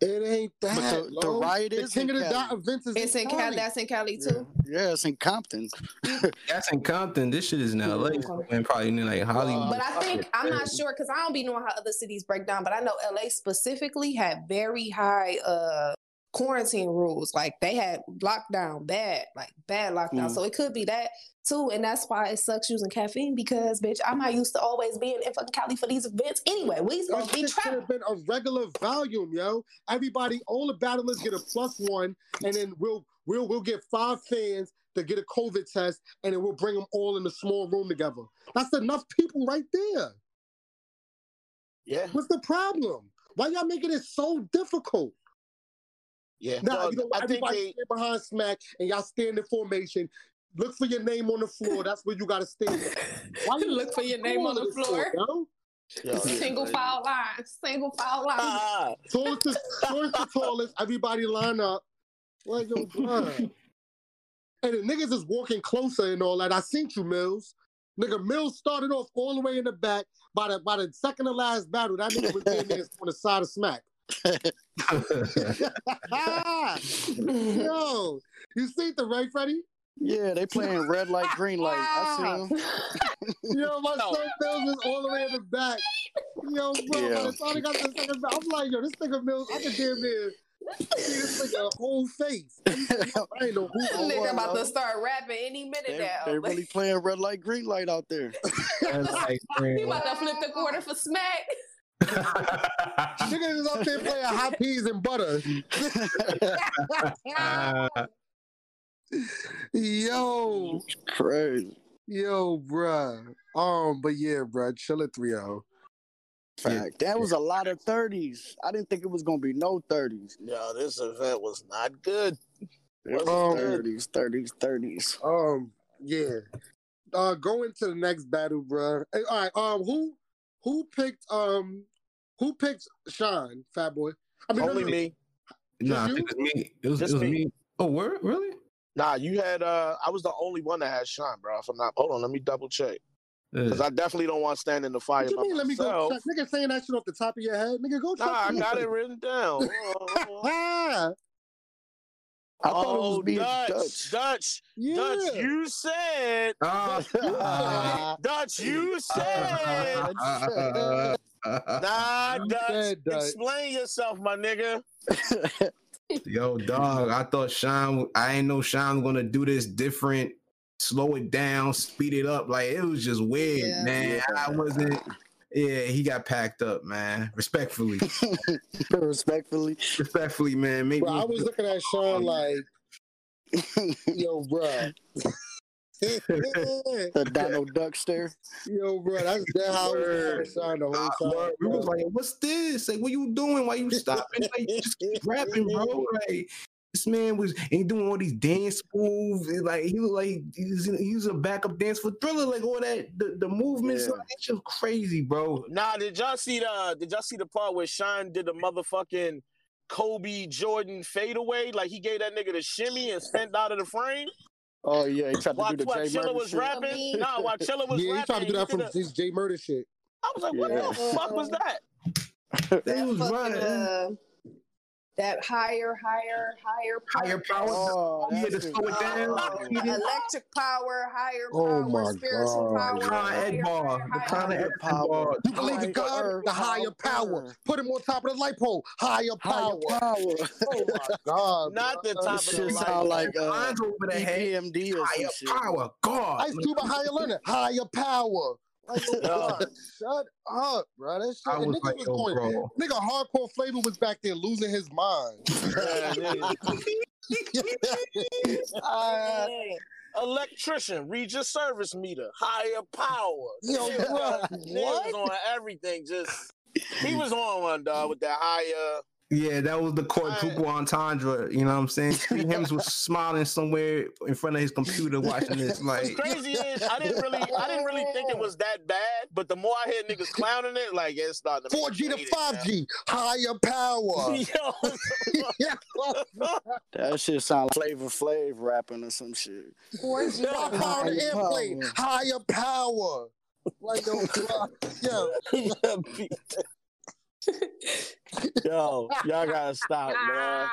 It ain't that. But the, the Lo. riot The is King in of the Cali. Dot events is It's in Cali, that's in Cali too. Yeah, it's in Compton. That's in Compton. This shit is in LA. And probably in like Hollywood. But I think I'm not sure because I don't be knowing how other cities break down. But I know LA specifically had very high uh quarantine rules. Like they had lockdown, bad, like bad lockdown. Mm. So it could be that too, and that's why it sucks using caffeine because bitch, I'm not used to always being in fucking Cali for these events. Anyway, we That supposed to be shit should traveling. have been a regular volume, yo. Everybody, all the battlers get a plus one, and then we'll we'll we'll get five fans to get a COVID test, and then we'll bring them all in a small room together. That's enough people right there. Yeah. What's the problem? Why y'all making it so difficult? Yeah. Nah, Well, you know what? I think Everybody they, stand behind smack, and y'all stand in formation. Look for your name on the floor. That's where you got to stand. Why you Look for your name on the this floor. for, yo? yo, Single file line, single file line. ah, Tallest to, tallest to tallest, everybody line up. Like, yo, bruh. And the niggas is walking closer and all that. I seen you, Mills. Nigga, Mills started off all the way in the back. By the by the second to last battle, that nigga was in there on the side of smack. Yo, you see the right, Freddie? Yeah, they playing red light, green light. I see them. Yo, my No. son Mills is all the way in the back. Yo, bro, by Yeah. the time I got the second battle, I'm like, yo, this nigga Mills, I can damn near see this nigga whole face. I ain't know who This nigga was, about yo. to start rapping any minute They, now. they really playing red light, green light out there. That's he about to flip the quarter for smack. Niggas is up there playing hot peas and butter. Uh, Yo, Crazy. yo, bruh. Um, but yeah, bruh, chill at 3 0. Fact. That was a lot of 30s. I didn't think it was gonna be no 30s. yo, this event was not good. It was Um, 30s, 30s, 30s. Um, yeah. Uh, going to the next battle, bruh. Hey, all right. Um, who who picked um who picked Sean, Fat Boy? I mean, Only no, no. me. nah, I you? think it was me. It was, it Just was me. me. Oh, word? Really? Nah, you had. uh I was the only one that had Sean, bro. If I'm not, hold on, let me double check because I definitely don't want to stand in the fire What you by mean? Let me go check. Nigga saying that shit off the top of your head. Nigga, go check. Nah, I got it written down. Ah, I thought it oh, was being Dutch, Dutch. Dutch, yeah. Dutch. You said, Ah. Dutch. You said. Nah, You Dutch. said, Dutch. Explain yourself, my nigga. Yo, dog, I thought Sean, I ain't know Sean was gonna do this different, slow it down, speed it up. Like it was just weird, Yeah. man. I wasn't, yeah, he got packed up, man. Respectfully, Respectfully. respectfully, man. Make Bro, I was looking at Sean like, yo, bro. The Donald Duck stare. yo, bro, that's that how I was looking at Sean the whole I- time. word, we was like, what's this? Like, what you doing? Why you stopping? Like, just keep rapping, bro. Like, this man was ain't doing all these dance moves. and, Like, he was like, he was, he was a backup dance for Thriller. Like, all that, the, the movements, Yeah. like, that shit was crazy, bro. Nah, did y'all see the? Did y'all see the part where Sean did the motherfucking Kobe Jordan fadeaway? Like he gave that nigga the shimmy and spent out of the frame. Oh yeah, he tried to While, do the while Jay Chilla Murder was shit. rapping, nah, while Chilla was Yeah, he tried to do that he from did a- his J Murder shit. I was like, what Yeah. the fuck was that? They was fucking, right. uh, that higher, higher, higher, Higher power. Oh, he had to slow it down. Oh, electric power, higher Oh power, my spiritual God. power. Con higher, Ed Bar. higher, The higher. Con Ed Power. Bar. You believe in Higher God, the higher power. power. Put him on top of the light pole. Higher power. Higher power. Oh my God. Not the top This of the sound light. like uh, over the head. EPMD or Higher some shit. power. God. Ice Cube a higher learner. Higher power. Like, shut up, bro. That shit. I was niggas like, was yo, going, bro. nigga, hardcore flavor was back there losing his mind. Uh, electrician, read your service meter, higher power. Yo, Shit, bro, was what? on everything. Just he was on one dog with that higher. Yeah, that was the court quadruple entendre. You know what I'm saying? Speed Hims was smiling somewhere in front of his computer watching this. What's Like, crazy is I didn't really I didn't really think it was that bad, but the more I hear niggas clowning it, like it's starting to 4G to hate it, man. 5G, higher power. Yo, That shit sound like Flavor Flav rapping or some shit. 4G. Power Higher airplane, power. higher power. Like yo, bro, yo, Yo, y'all gotta stop, man.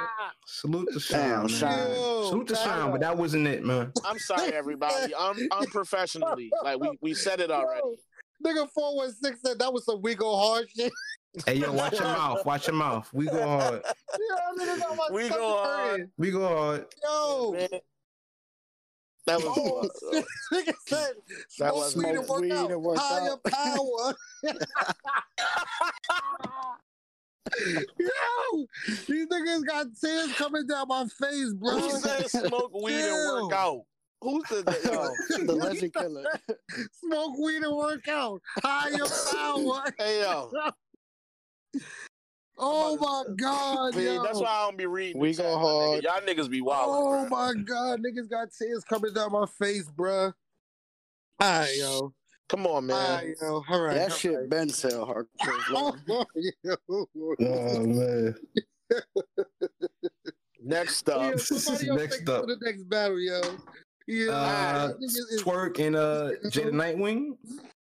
salute to Damn, Sean, Sean. man. yo, Salute to Tyler. Sean, but that wasn't it, man. I'm sorry, everybody. I'm unprofessionally. Like we, we said it already. Yo, Nigga 416 said that was some we go hard shit. Hey, yo, watch your mouth. Watch your mouth. We go hard. Yo, nigga got my We stomach go hard. hurting. We go hard. Yo, Man. That was Oh, nigga said That smoke was weed and smoke work weed out. and work Higher out. power. Yo, these niggas got tears coming down my face, bro. Who said smoke weed and work out? Who said that? Yo, The legend killer. Smoke weed and work out. Higher power. hey yo, Oh my god, man, yo. that's why I don't be reading. We the go chat, hard. nigga. Y'all niggas be wild. Oh my god, niggas got tears coming down my face, bruh. Alright, yo. Come on, man. Alright, yo. Alright. That shit Ben sell hardcore. Oh, yo. Oh man. Next up, somebody else Next up. the next battle, yo. Yeah. Uh, niggas Twork and uh Jada Nightwing.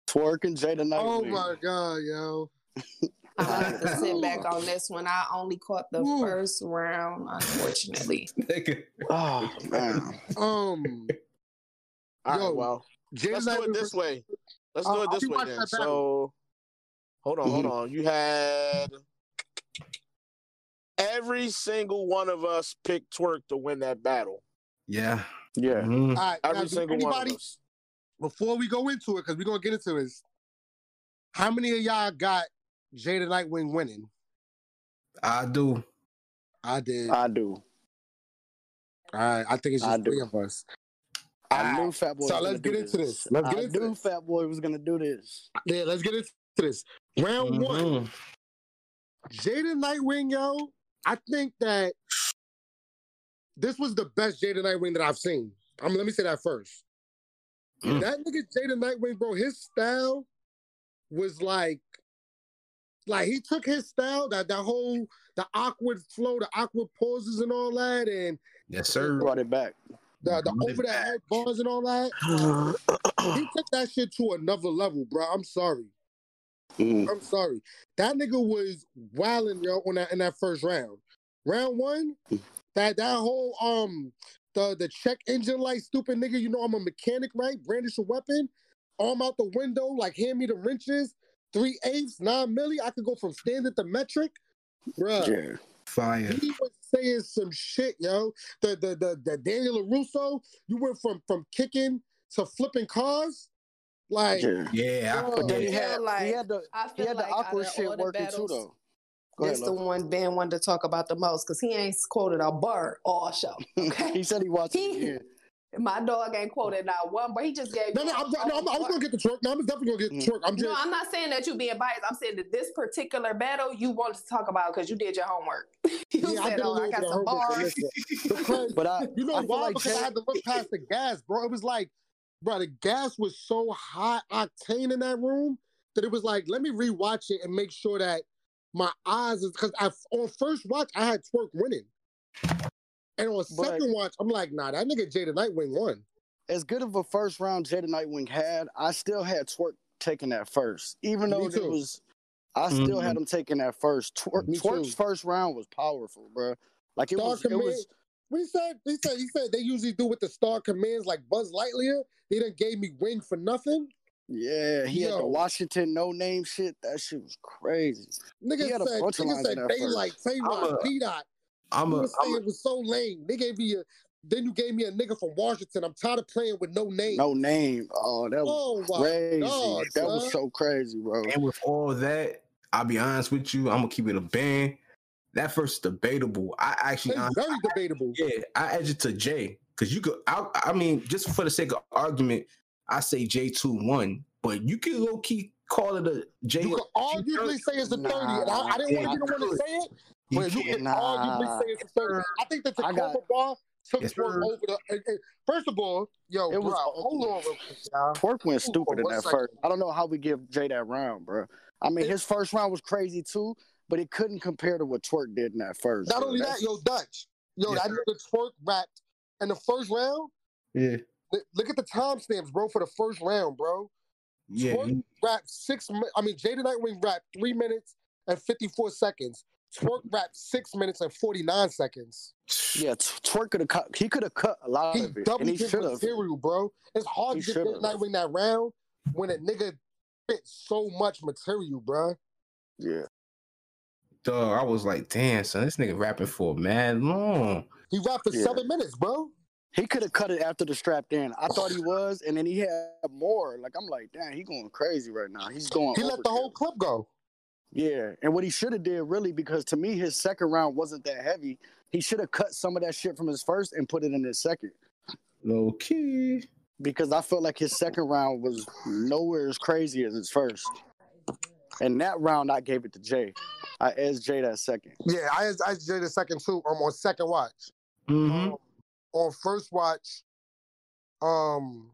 Twerking Jada Nightwing. oh my god, yo. I have to sit back on this one. I only caught the Woo. first round, unfortunately. Nigga. Oh man. Um, all right, Yo, well, Jada let's do it this way. Let's Uh, do it this way then. So, hold on, hold Mhm. on. You had every single one of us picked Twork to win that battle. Yeah. Yeah. Mhm. All right, Every do single one of us. before we go into it, because we're gonna get into this, how many of y'all got Jada Nightwing winning? I do. I did. I do. All right, I think it's just do. three of us. I All knew Fat Boy. so was let's get do into this. Let's I get into knew this. Fat Boy was gonna do this. Yeah, let's get into this. Round one, Mhm. Jada Nightwing, yo. I think that this was the best Jada Nightwing that I've seen. Um, let me say that first. Mm. That nigga Jada Nightwing, bro, his style was like, like he took his style, that that whole the awkward flow, the awkward pauses and all that, and Yes, sir. Brought it back. the, the over the head bars and all that. He took that shit to another level, bro. I'm sorry. Mm. I'm sorry. That nigga was wilding yo on that in that first round. Round one, that that whole um the the check engine light stupid nigga. You know I'm a mechanic, right? Brandish a weapon, arm out the window, like hand me the wrenches, three eighths, nine milli. I could go from standard to metric, bruh. Yeah. Fire. He was saying some shit, yo. The the the, the Daniel Russo, you went from from kicking to flipping cars, like. Yeah. Yeah. I, But But then he I feel had like- he had the he feel had the awkward shit all the working too though. Go ahead, the Lo. one Ben wanted to talk about the most because he ain't quoted a bar all show. Okay. he said he watched it He- again. My dog ain't quoted not one, but he just gave No, no, I'm, no, I'm, I was gonna get the Twork. No, I'm definitely gonna get the Mhm. Twork. I'm just No, I'm not saying that you being biased. I'm saying that this particular battle you wanted to talk about because you did your homework. you yeah, I said, did a "Oh, I got some bars." Because But I you know I why? like because I had to look past the gas, bro. It was like, bro, the gas was so high octane in that room that it was like, let me rewatch it and make sure that my eyes is because I on first watch I had Twork winning, and on But- second watch I'm like, nah, that nigga Jada Nightwing won. as good of a first round Jada Nightwing had, I still had Twork taking that first. Even though it was I still Mhm. had him taking that first. Twork, Me Twork's too. first round was powerful, bro. Like it Star was it Command. was What he said? He said he said they usually do with the star commands like Buzz Lightyear. They done gave me wing for nothing. yeah, he had the Washington no name shit. That shit was crazy. Nigga He had a said, bunch of nigga lines said in that daylight, I'm Fayrod, a- P dot. I'm You a, were saying I'm it was so lame. They gave me a then you gave me a nigga from Washington. I'm tired of playing with no name. No name. Oh, that was Oh crazy. God, that was so crazy, bro. and with all that, I'll be honest with you. I'm gonna keep it a band. That first debatable. I actually, It's honestly, very debatable. yeah, I edge it to Jay Because you could, I, I mean, just for the sake of argument, I say J two one, but you could low key call it a J. You could arguably say it's a 30, and I, I didn't Nah, want you to want to say it, You but you can't- can Nah. arguably say it's a 30. I think the I got- Tacoma bar took Yes, Twork over the. and- and First of all, yo, It bro, was- hold on real. Twork went stupid in that second. first. I don't know how we give Jay that round, bro. I mean, It- his first round was crazy too, but it couldn't compare to what Twork did in that first. Not bro. only That's- that, yo, Dutch, yo, Yes, that nigga Twork rapped in the first round. Yeah, Look- Look at the timestamps, bro, for the first round, bro. yeah. Twork he- rapped six. I mean, Jada Nightwing rapped three minutes and fifty-four seconds. Twork rapped six minutes and forty-nine seconds. Yeah, T- Twork could have cut. He could have cut a lot He of it, and doubled he should have. material, bro. It's hard He to get Jada should've. Nightwing that round when a nigga fit so much material, bro. Yeah, Dog, I was like, damn, son, this nigga rapping for mad long. He rapped for Yeah. seven minutes, bro. he could have cut it after the strapped in. I thought he was, and then he had more. Like I'm like, damn, he going crazy right now. He's going. He let the overkill. whole clip go. Yeah, and what he should have did really, because to me his second round wasn't that heavy. He should have cut some of that shit from his first and put it in his second. Okay. because I felt like his second round was nowhere as crazy as his first. And that round, I gave it to Jay. I edged Jay that second. Yeah, I I Jay the second too. Um, on second watch. Mm-hmm. Um, on first watch, um,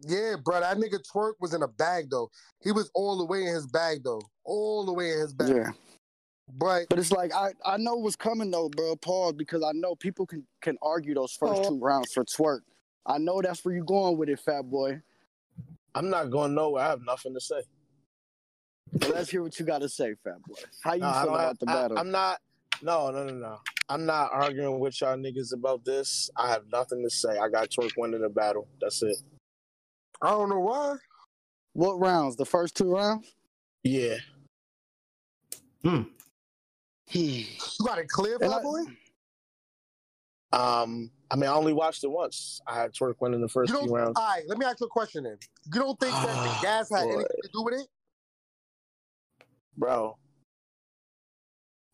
yeah, bro, that nigga Twork was in a bag though. He was all the way in his bag though, all the way in his bag. Yeah, But but it's like I, I know what's coming though, bro. Pause because I know people can can argue those first Oh. two rounds for Twork. I know that's where you going with it, fat boy. I'm not going nowhere. I have nothing to say. But let's hear what you got to say, fat boy. How you No, I feel about have- the I- battle? I'm not. No, no, no, no. I'm not arguing with y'all niggas about this. I have nothing to say. I got Twork winning the battle. That's it. I don't know why. what rounds? The first two rounds? Yeah. Hmm. You got it clear, And fat I- boy. Um. I mean, I only watched it once. I had Twork winning the first You few rounds. All right, let me ask you a question then. You don't think that the gas had Boy. anything to do with it? Bro,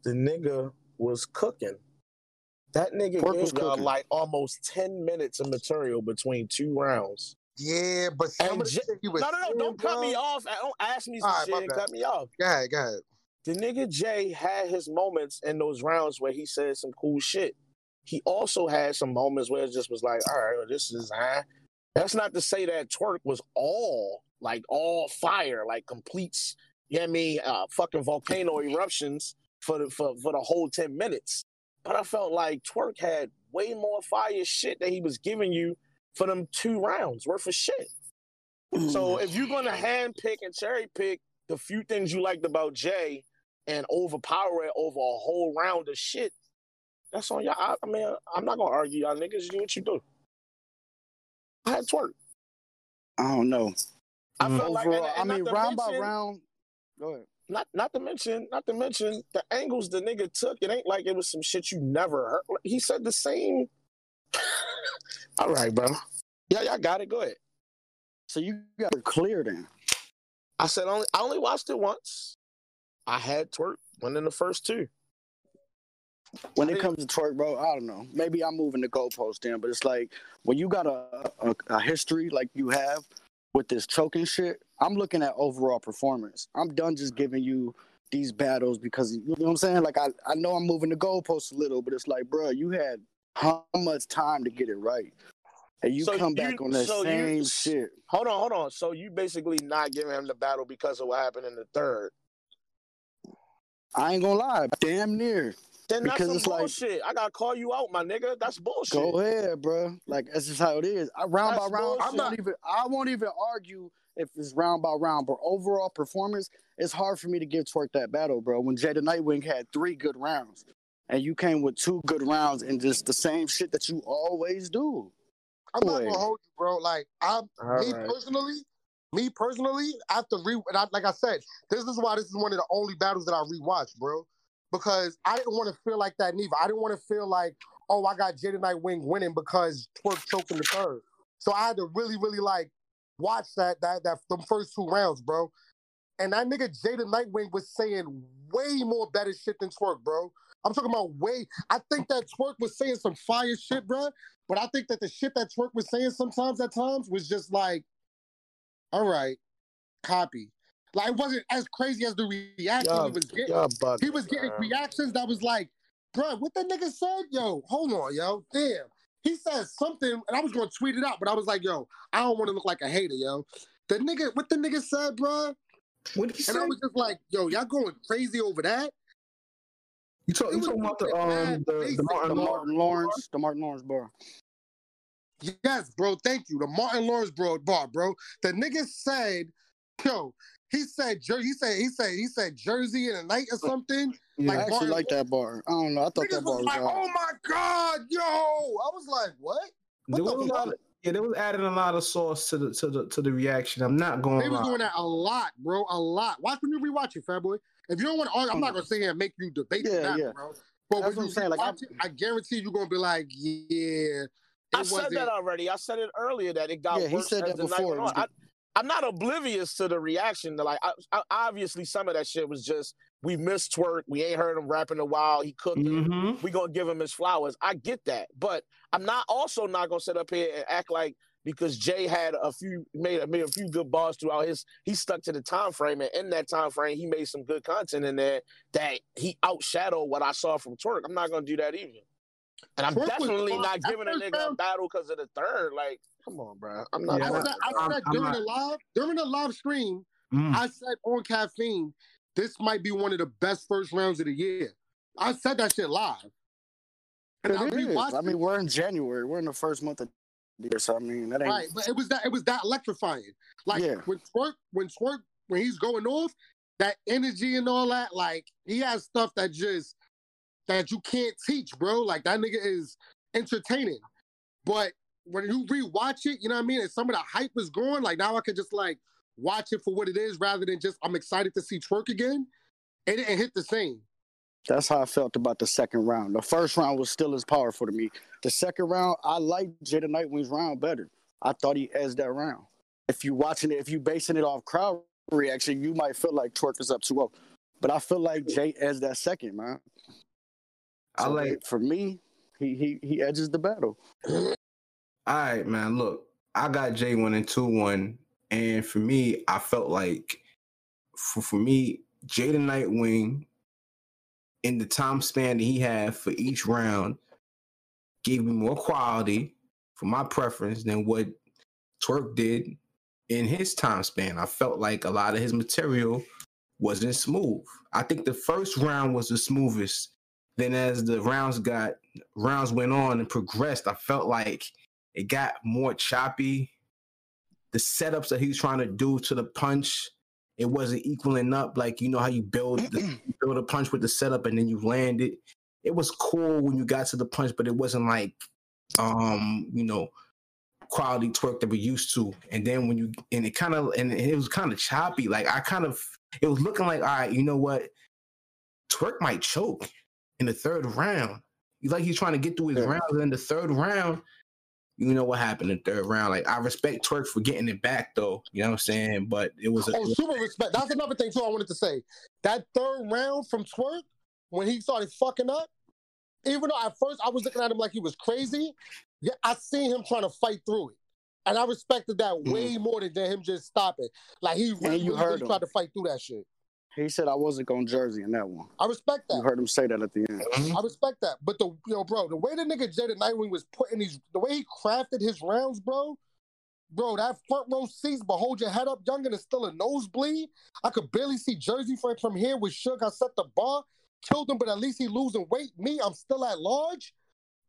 the nigga was cooking. That nigga Twork was gave y'all cooking. like almost 10 minutes of material between two rounds. Yeah, but some And of the J- he was No, no, no, don't cut bro- me off. Don't ask me some All right, shit and cut me off. Go ahead, go ahead. The nigga Jay had his moments in those rounds where he said some cool shit. He also had some moments where it just was like, all right, well, this is uh That's not to say that Twork was all like all fire, like completes, you know what I mean, uh, fucking volcano eruptions for the for, for the whole 10 minutes. But I felt like Twork had way more fire shit that he was giving you for them two rounds worth of shit. So if you're gonna hand pick and cherry pick the few things you liked about Jay and overpower it over a whole round of shit, that's on y'all. I, I mean, I'm not gonna argue y'all niggas. Do what you do. I had Twork. I don't know. I Mm. felt like, and- and I mean, not to round by round. Go ahead. Not not to mention, not to mention the angles the nigga took. It ain't like it was some shit you never heard. He said the same. All right, bro. Yeah, y'all got it. Go ahead. So you got it clear then. I said only. I only watched it once. I had Twork winning the first two. when it comes to Twork, bro, I don't know. Maybe I'm moving the goalpost in, but it's like when you got a, a a history like you have with this choking shit. I'm looking at overall performance. I'm done just giving you these battles because you know what I'm saying. Like I I know I'm moving the goalpost a little, but it's like, bro, you had how much time to get it right, and you So come you- back on that so you- same shit. Hold on, hold on. So you basically not giving him the battle because of what happened in the third. I ain't gonna lie, damn near. Then that's Because some it's like- bullshit. I gotta call you out, my nigga. That's bullshit. Go ahead, bro. Like that's just how it is. I, round That's by round, I bullshit. won't even. I won't even argue if it's round by round, but overall performance, it's hard for me to give Twork that battle, bro. When Jada Nightwing had three good rounds, and you came with two good rounds and just the same shit that you always do. I'm not gonna hold you, bro. Like I'm All me right. personally, me personally, I have to re and I, like I said, this is why this is one of the only battles that I rewatched, bro. Because I didn't want to feel like that neither. I didn't want to feel like, oh, I got Jada Nightwing winning because Twork choked in the third. So I had to really, really like watch that that that the first two rounds, bro. And that nigga Jada Nightwing was saying way more better shit than Twork, bro. I'm talking about way. I think that Twork was saying some fire shit, bro. But I think that the shit that Twork was saying sometimes at times was just like, all right, copy. Like it wasn't as crazy as the reaction Y'all, he was getting. y'all bugging, He was getting man. reactions that was like, bro, what the nigga said? Yo, hold on, yo. Damn. He said something, and I was gonna tweet it out, but I was like, yo, I don't want to look like a hater, yo. The nigga, what the nigga said, bro? What did he say? And I was just like, yo, y'all going crazy over that? You, talk, you talking about the um the, the The Martin Lawrence? Martin Lawrence, the Martin Lawrence bar. Yes, bro. Thank you. The Martin Lawrence bro bar, bro. The nigga said, yo, he said Jer- he said he said he said Jersey in a night or something. Yeah. I Like actually Martin like that bar. I don't know. I thought Niggas that bar was was like, hard. oh my god, yo. I was like, what? there What was the a lot fuck? of, yeah, they was adding a lot of sauce to the to the to the reaction. I'm not going. They was doing that a lot, bro. A lot. Watch when you rewatch it, fat boy. If you don't want to argue, I'm not gonna sit here and make you debate Yeah, the yeah. bro. But That's when what you I'm saying, like, rewatch it, I guarantee you're gonna be like, yeah. I said that already. I said it earlier that it got Yeah, he said as that the night before. went on. I, I'm not oblivious to the reaction. To like, I, I, obviously, some of that shit was just we missed Twork. We ain't heard him rap in a while. He cooked. it. hmm We gonna give him his flowers. I get that, but I'm not also not gonna sit up here and act like because Jay had a few made made a few good balls throughout his. He stuck to the time frame, and in that time frame, he made some good content in there that he outshadowed what I saw from Twork. I'm not gonna do that either. And I'm Twork definitely not giving a first nigga a battle because of the third. Like, come on, bro. I'm not. Yeah, I said, I bro. I'm- said I'm during not- the live, during the live stream, Mm. I said on caffeine, this might be one of the best first rounds of the year. I said that shit live. And I It is. rewatched I mean, we're in January. We're in the first month of the year, so I mean, that ain't. Right, but it was that it was that electrifying. Like Yeah. when Twork, when Twork, when he's going off, that energy and all that, like he has stuff that just that you can't teach, bro. Like that nigga is entertaining. But when you rewatch it, you know what I mean? And some of the hype is gone. Like now I could just like watch it for what it is rather than just I'm excited to see Twork again. It didn't hit the same. That's how I felt about the second round. The first round was still as powerful to me. The second round, I liked Jada Nightwing's round better. I thought he edged that round. If you're watching it, if you're basing it off crowd reaction, you might feel like Twork is up 2-0. But I feel like Jay edged that second, man. I like. for me, he he he edges the battle. All right, man. Look, I got J one and two one, and for me, I felt like for for me, Jaden Nightwing in the time span that he had for each round gave me more quality for my preference than what Twork did in his time span. I felt like a lot of his material wasn't smooth. I think the first round was the smoothest. Then as the rounds got rounds went on and progressed, I felt like it got more choppy. The setups that he was trying to do to the punch, it wasn't equaling up. Like you know how you build the, you build a punch with the setup and then you land it. It was cool when you got to the punch, but it wasn't like um, you know, quality Twork that we're used to. And then when you and it kind of and it was kind of choppy. Like I kind of it was looking like, all right, you know what? Twork might choke in the third round. He's like he's trying to get through his rounds. And in the third round, you know what happened in the third round. Like I respect Twork for getting it back though. You know what I'm saying? But it was a, Oh, super respect. That's another thing too. I wanted to say that third round from Twork when he started fucking up. Even though at first I was looking at him like he was crazy, yeah, I seen him trying to fight through it, and I respected that mm. way more than him just stopping. Like he really, you heard really him. tried to fight through that shit. He said I wasn't going Jersey in that one. I respect that. You heard him say that at the end. Mhm. I respect that. But the yo, bro, the way the nigga Jada Nightwing was putting these, the way he crafted his rounds, bro, bro, that front row seats, but hold your head up, youngin, is still a nosebleed. I could barely see Jersey from, from here with Suge. I set the bar, killed him, but at least he losing weight. Me, I'm still at large.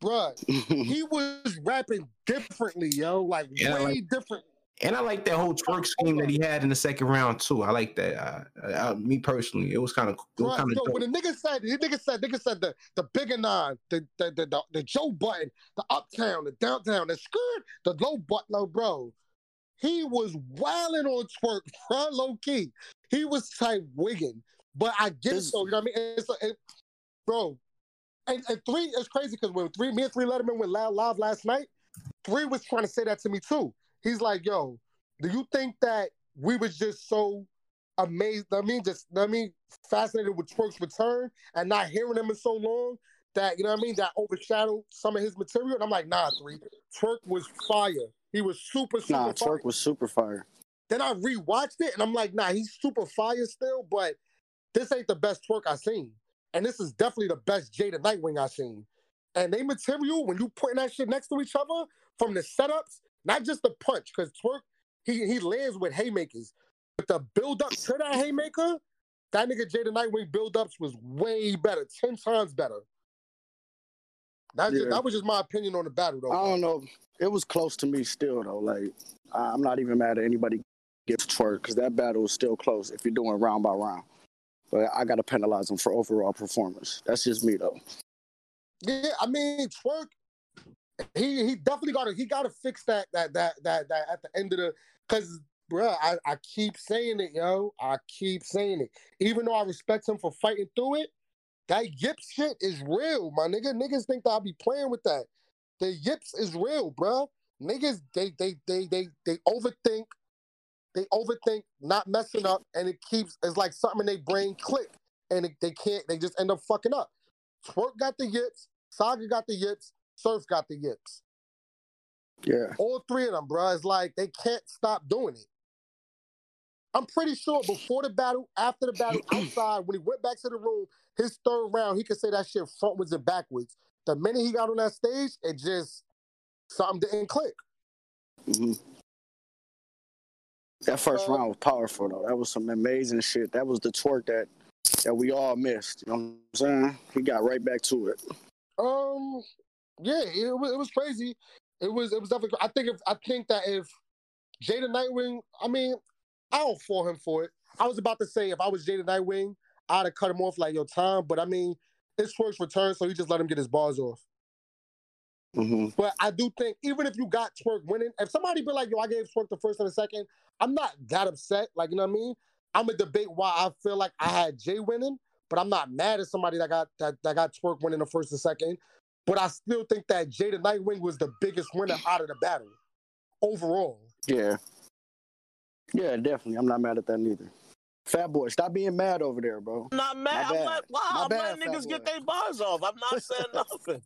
Bruh, he was rapping differently, yo. Like Yeah, way like- different. And I like that whole Twork scheme that he had in the second round too. I like that. Uh, uh, me personally, it was kind of it kind of yo, when the nigga said, the nigga said, nigga said the the bigger nine, the the, the the the Joe Button, the uptown, the downtown, the skirt, the low butler, bro. He was wilding on Twork, bro, low key. He was type wigging, but I get it This- though. You know what I mean? It's it, bro. And, and three is crazy because when three, me and three Letterman went live, live last night, three was trying to say that to me too. He's like, "Yo, do you think that we was just so amazed? I mean, just I mean, fascinated with Twork's return and not hearing him in so long that you know what I mean that overshadowed some of his material. And I'm like, nah, three. Twork was fire. He was super super fire. Nah, fire. Twork was super fire. Then I rewatched it and I'm like, nah, he's super fire still, but this ain't the best Twork I seen. And this is definitely the best Jada Nightwing I seen. And they material, when you putting that shit next to each other from the setups, not just the punch, because Twork, he he lands with haymakers. But the build up to that haymaker, that nigga Jada Nightwing build ups was way better, 10 times better. That's just, that was just my opinion on the battle though. I don't know. It was close to me still though. Like I'm not even mad at anybody gets Twork because that battle is still close if you're doing round by round. But I gotta penalize him for overall performance. That's just me though. Yeah, I mean Twork. He he definitely got to he got to fix that that that that that at the end of the because bruh, I I keep saying it, yo. I keep saying it. Even though I respect him for fighting through it, that yips shit is real, my nigga. Niggas think that I'll be playing with that. The yips is real, bruh. Niggas they they they they they overthink. They overthink not messing up, and it keeps it's like something in their brain click, and it, they can't. They just end up fucking up. Twork got the yips. Saga got the yips. Surf got the yips. Yeah. All three of them, bro. It's like they can't stop doing it. I'm pretty sure before the battle, after the battle, outside, when he went back to the room, his third round, he could say that shit frontwards and backwards. The minute he got on that stage, it just something didn't click. hmm That first round was powerful though. That was some amazing shit. That was the Twork that that we all missed. You know what I'm saying? He got right back to it. Um, yeah, it was, it was crazy. It was it was definitely. I think if I think that if Jada Nightwing, I mean, I don't for him for it. I was about to say if I was Jada Nightwing, I'd have cut him off like your time. But I mean, it's Twork's return, so you just let him get his bars off. hmm But I do think even if you got Twork winning, if somebody be like, yo, I gave Twork the first and the second, I'm not that upset. Like, you know what I mean? I'm gonna debate why I feel like I had Jay winning, but I'm not mad at somebody that got that, that got Twork winning the first and second. But I still think that Jada Nightwing was the biggest winner out of the battle overall. Yeah. Yeah, definitely. I'm not mad at that neither. Fat boy, stop being mad over there, bro. I'm not mad. My I'm bad. let, wow, My I'm bad, letting fat niggas get their bars off. I'm not saying nothing.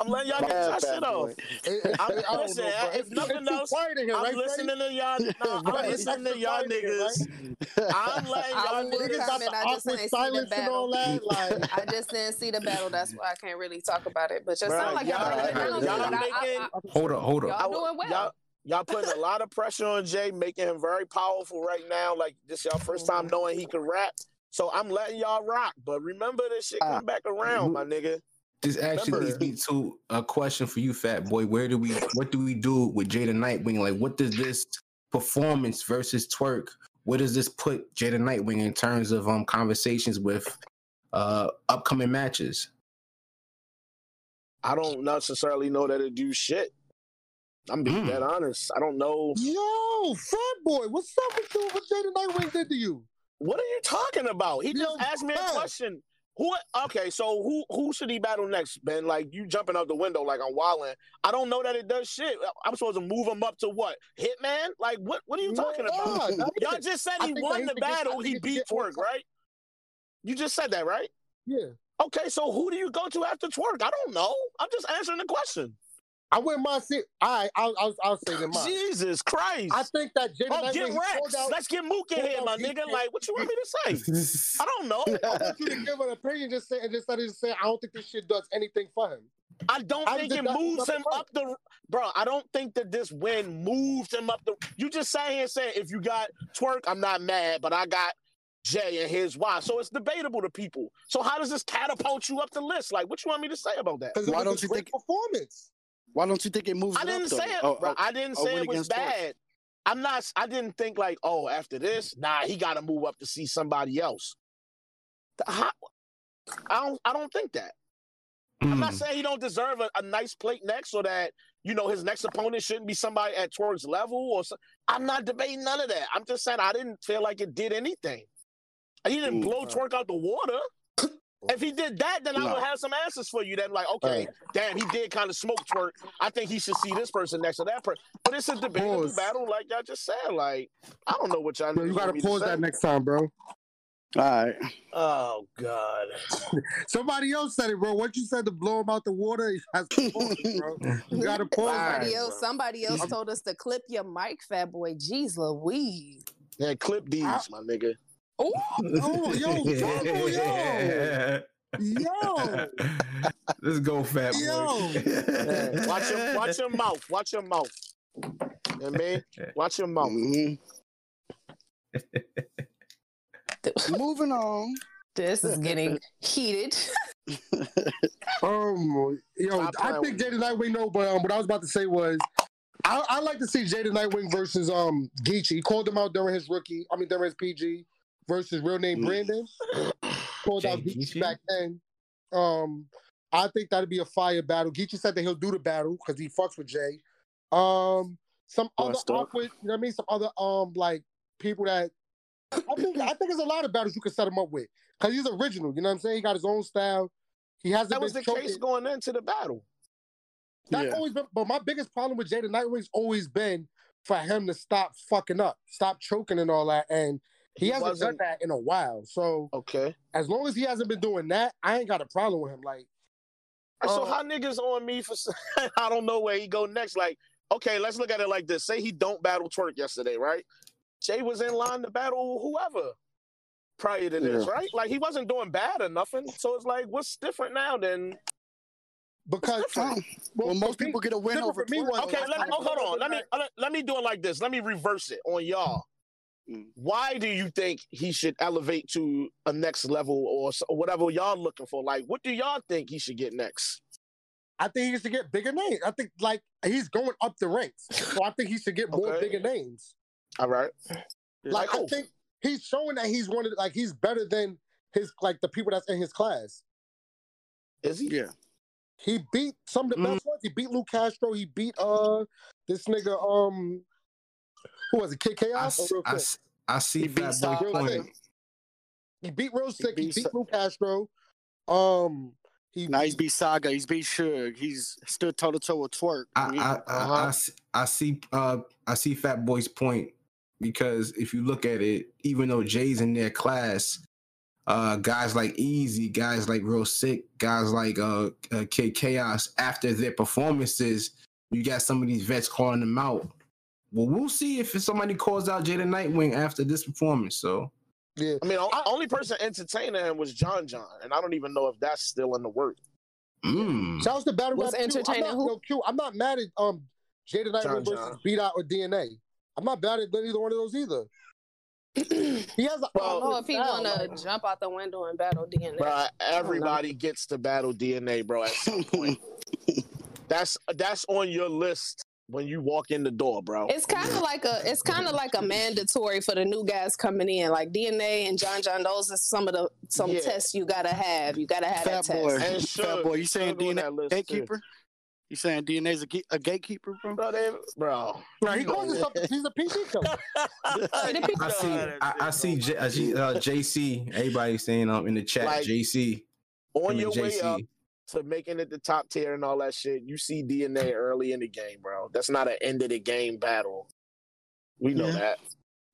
I'm letting y'all get bad, your shit boy. off. It- it- I'm- I don't listen, know, if nothing else, here, I'm right, Freddie? listening to y'all. No, Right. I'm listening to y'all Extra niggas. I'm letting y'all was gonna Niggas got comment, the I just didn't see the silence and all that. Like, I just didn't see the battle. That's why I can't really talk about it. But just Bruh, sound like y'all, y'all- doing y'all good. I- I- making- Hold up, hold up. Y'all doing well. Y'all, y'all putting a lot of pressure on Jay, making him very powerful right now. Like this y'all first time mm-hmm. knowing he can rap. So I'm letting y'all rock. But remember this shit ah, come back around, my nigga. This actually Remember- leads me to a question for you, Fat Boy. Where do we? What do we do with Jada Nightwing? Like, what does this performance versus Twork? Where does this put Jada Nightwing in terms of um conversations with uh upcoming matches? I don't necessarily know that it do shit. I'm being Mm. dead honest. I don't know. yo, Fat Boy, what's up with you? What Jada Nightwing did to you? What are you talking about? He just asked me a Fat. question. Who? Okay, so who who should he battle next, Ben? Like you jumping out the window like I'm wilding. I don't know that it does shit. I'm supposed to move him up to what? Hitman? Like what? What are you talking about? Y'all just said he won the he should get- battle. He beat Twork, right? You just said that, right? Yeah. Okay, so who do you go to after Twork? I don't know. I'm just answering the question. I wouldn't mind seeing. All right, I'll, I'll, I'll say them mine. Jesus Christ. I think that Jada oh, Nightwing get he Rex. out. Let's get Mook in here, my nigga. it. Like, what you want me to say? I don't know. I want you to give an opinion. Just say and just let it say. I don't think this shit does anything for him. I don't I think it moves him up the bro. I don't think that this win moves him up the. You just sat here and said if you got Twork, I'm not mad, but I got Jay and his wife. So it's debatable to people. So how does this catapult you up the list? Like, what you want me to say about that? Because it Why was don't a you great think- performance? Why don't you think it moves? I it didn't up, though? say it, Oh, bro. oh, I didn't oh, say it was against Twork. bad. I'm not. I didn't think like, oh, after this, nah, he got to move up to see somebody else. The- how- I don't. I don't think that. I'm not Mm. saying he don't deserve a, a nice plate next, so that you know his next opponent shouldn't be somebody at Twork's level. Or so, I'm not debating none of that. I'm just saying I didn't feel like it did anything. He didn't Mm. blow Twork out the water. If he did that, then I would have some answers for you. Then like, okay, damn, he did kind of smoke Twork. I think he should see this person next to that person. But it's a debatable battle, like y'all just said. Like, I don't know what y'all. Yo, you gotta want to pause that next time, bro. All right. Oh God. Somebody else said it, bro. What you said to blow him out the water, he has to pause it, bro. You gotta pause. Somebody Alright, else, bro. somebody else told us to clip your mic, fat boy. Jeez Louise. Yeah, clip these, I- my nigga. Ooh, Oh, yo, Tomo, yo. Yo. Let's go, fat boy. Yo. Yeah, Watch your watch your mouth. Watch your mouth. You know I mean? Watch your mouth. Mhm. Moving on. This is getting heated. Um, yo, Stop I think with Jada Nightwing. No, but um, what I was about to say was, I I like to see Jada Nightwing versus um Geechee. He called him out during his rookie. I mean during his PG versus real name Mm. Brandon. Called out Geechee Geechee? back then. Um, I think that'd be a fire battle. Geechee said that he'll do the battle because he fucks with Jay. Um, some other Bust awkward, you know what I mean? Some other um like people that I think I think there's a lot of battles you can set him up with because he's original. You know what I'm saying? He got his own style. He hasn't That was been the choking. case going into the battle. That's Yeah. always been, but my biggest problem with Jada Nightwing's always been for him to stop fucking up, stop choking and all that, and he, He hasn't wasn't- done that in a while. So Okay. as long as he hasn't been doing that, I ain't got a problem with him. Like, So Uh, how niggas on me for I don't know where he go next. Like, okay, let's look at it like this. Say he don't battle Twork yesterday, right? Jay was in line to battle whoever prior to this, Yeah. right? Like he wasn't doing bad or nothing. So it's like, what's different now than because Oh, well, most people get a win over me Twork. Okay, let me oh, hold on. Let me let, let me do it like this. Let me reverse it on y'all. Mm. Why do you think he should elevate to a next level or so- whatever y'all looking for? Like, what do y'all think he should get next? I think he should get bigger names. I think like he's going up the ranks, so I think he should get more Okay. bigger names. All right. Like I think he's showing that he's one of like he's better than his like the people that's in his class. Is he? Yeah. He beat some of the Mm. best ones. He beat Luke Castro. He beat uh this nigga um who was it? Kid Chaos. s- or Real I Sick? s- I see He beat fat boy Saul Real point. Sick. He beat Real Sick. He beat beat Sa- Luke Castro. Um, he Now he's beat Saga. He's beat Suge. He's stood toe to toe with Twork. I, I, I, Uh-huh. I s- I see uh I see Fat Boy's point because if you look at it, even though Jay's in their class, uh guys like Easy, guys like Real Sick, guys like uh, uh Kid Chaos, after their performances, you got some of these vets calling them out. Well, we'll see if somebody calls out Jada Nightwing after this performance. So yeah. I mean, the only person entertaining him was John John, and I don't even know if that's still in the work. mm. Shouts to Battle Was Rap Q. I'm entertaining not, who? yo, Q, I'm not mad at um Jada Nightwing John versus John. Beat Out or DNA. I'm not bad at either one of those either. he has a Well- I don't know if he style, wanna like- jump out the window and battle DNA. Bro, everybody gets to battle DNA, bro. At some point, that's that's on your list when you walk in the door, bro. It's kind of like a it's kind of like a mandatory for the new guys coming in. Like DNA and John John, those are some of the some Yeah. tests you gotta have. You gotta have Fat that boy. test. And Fat boy. You saying Suge DNA that list, too. gatekeeper? You saying DNA's a, ga- a gatekeeper, bro? Bro, they, bro. Right, he calls himself he's a PC killer. I see, I, I see, J, I see uh, JC. Everybody saying um in the chat, Like, JC. on your and way up to making it the top tier and all that shit, you see DNA early in the game, bro. That's not an end of the game battle. We know Yeah. that.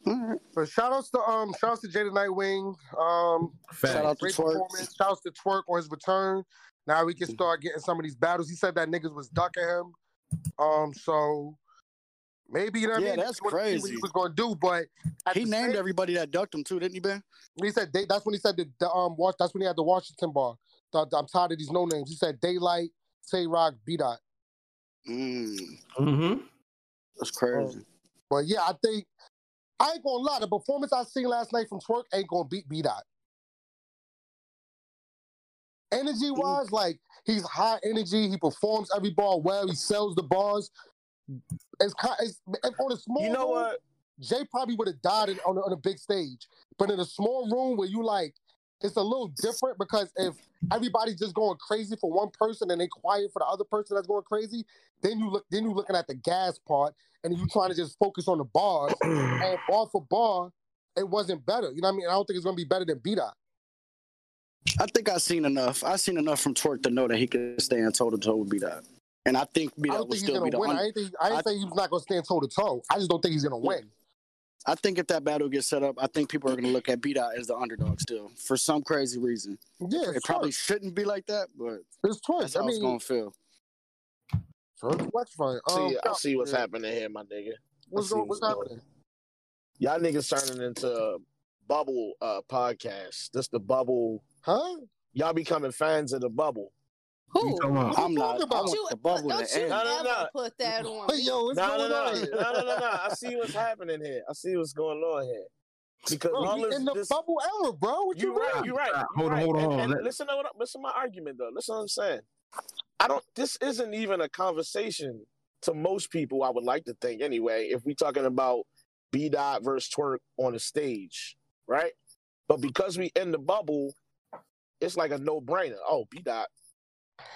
All right. But shout outs to um shout outs to Jada Nightwing. Um Facts. Shout out to great Twork. performance. Shout outs to Twork on his return. Now we can start getting some of these battles. He said that niggas was ducking him. Um so maybe you know what I Yeah, mean? that's He wanted see What crazy. he was gonna do, but He named same- everybody that ducked him too, didn't he, Ben? He said they, that's when he said that the um watch that's when he had the Washington bar. The- the- I'm tired of these no names. He said Daylight, Tay Rock, B Dot. Mm, Mm-hmm. that's crazy. But yeah, I think I ain't gonna lie. The performance I seen last night from Twork ain't gonna beat B Dot. Energy wise, like he's high energy. He performs every bar well. He sells the bars. It's, ki- it's if on a small. You know room, what? Jay probably would have died in, on, a, on a big stage, but in a small room where you like, it's a little different because if everybody's just going crazy for one person and they quiet for the other person that's going crazy, then you look, then you're looking at the gas part and you're trying to just focus on the bars and bar for bar, it wasn't better. You know what I mean? I don't think it's gonna be better than B Dot. I think I've seen enough. I've seen enough from Twork to know that he could stand toe to toe with B Dot. And I think B I Dot don't will think he's still gonna be the win. un- I ain't think I ain't I- say he's not gonna stand toe to toe. I just don't think he's gonna win. I think if that battle gets set up, I think people are going to look at B Dot as the underdog still for some crazy reason. Yeah, It probably Twork. shouldn't be like that, but It's twice. that's I how it's going to feel. Twork, what's fine. Um, See, I see what's yeah. happening here, my nigga. What's going? what's What's going happening? Y'all niggas turning into bubble uh podcast. This the bubble. Huh? Y'all becoming fans of the bubble. What you Who? talking about? I'm not. talking I about? want You, the bubble don't to you end. No, no, ever no. put that on Hey, yo, what's No, going no, no, on? no, here? no, no, no. I see what's happening here. I see what's going on here. Because Bro, all we this, in the this bubble era, bro. What you, you right, mean? you right. Stop. you Hold on, right. hold on, And- on. and Let- listen to what listen to my argument though. Listen to what I'm saying. I don't. This isn't even a conversation to most people. I would like to think anyway. If we're talking about B Dot versus Twork on a stage, right? But because we in the bubble, it's like a no brainer. Oh, B Dot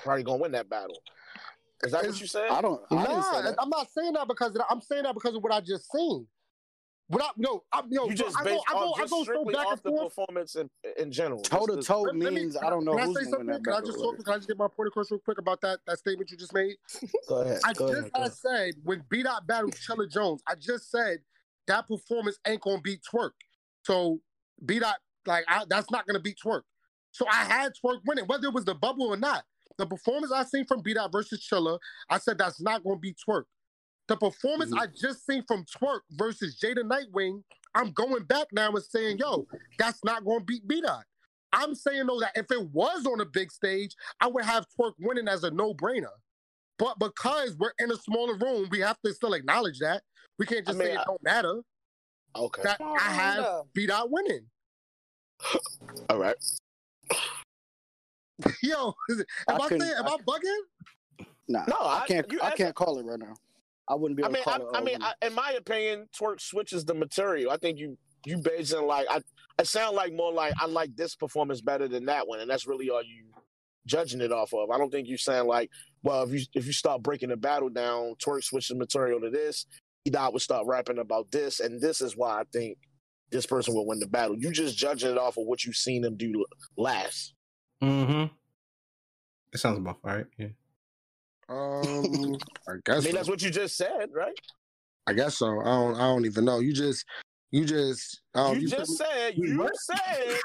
probably gonna win that battle. Is that what you said? I don't. I didn't say Nah. I'm not saying that because of that. I'm saying that because of what I just seen. What I no, I'm yo, you so just I go, based I go, off I just go so back off and the forth. performance in, in general. Toe to toe Let- let me- means I don't know Can I say going something? that Can I just talk, can I just get my point across real quick about that that statement you just made? Go ahead. I go just ahead, I said when B Dot battled Chilla Jones, I just said that performance ain't gonna beat Twork. So B Dot like I, that's not gonna beat Twork. So I had Twork winning, whether it was the bubble or not. The performance I seen from B Dot versus Chilla, I said that's not gonna beat Twork. The performance Mhm. I just seen from Twork versus Jada Nightwing, I'm going back now and saying, yo, that's not gonna beat B Dot. I'm saying though that if it was on a big stage, I would have Twork winning as a no-brainer. But because we're in a smaller room, we have to still acknowledge that. We can't I just mean, say it I- don't matter. Okay. That I have no. beat out winning. All right. Yo, is it, am I I, couldn't- saying, am I I bugging? Nah, No, I I- can't. you I can't call it right now. I wouldn't be I able mean, to I, call it. I a mean. I, in my opinion, Twork switches the material. I think you you basing like I. It sound like more like I like this performance better than that one, and that's really all you judging it off of. I don't think you saying like, well, if you if you start breaking the battle down, Twork switches material to this, he dot would start rapping about this, and this is why I think this person will win the battle. You just judging it off of what you've seen them do last. Mm-hmm. It sounds about right. Yeah. Um, I guess. I guess mean, so. that's what you just said, right? I guess so. I don't. I don't even know. You just, you just. I don't, you just said. You what? said.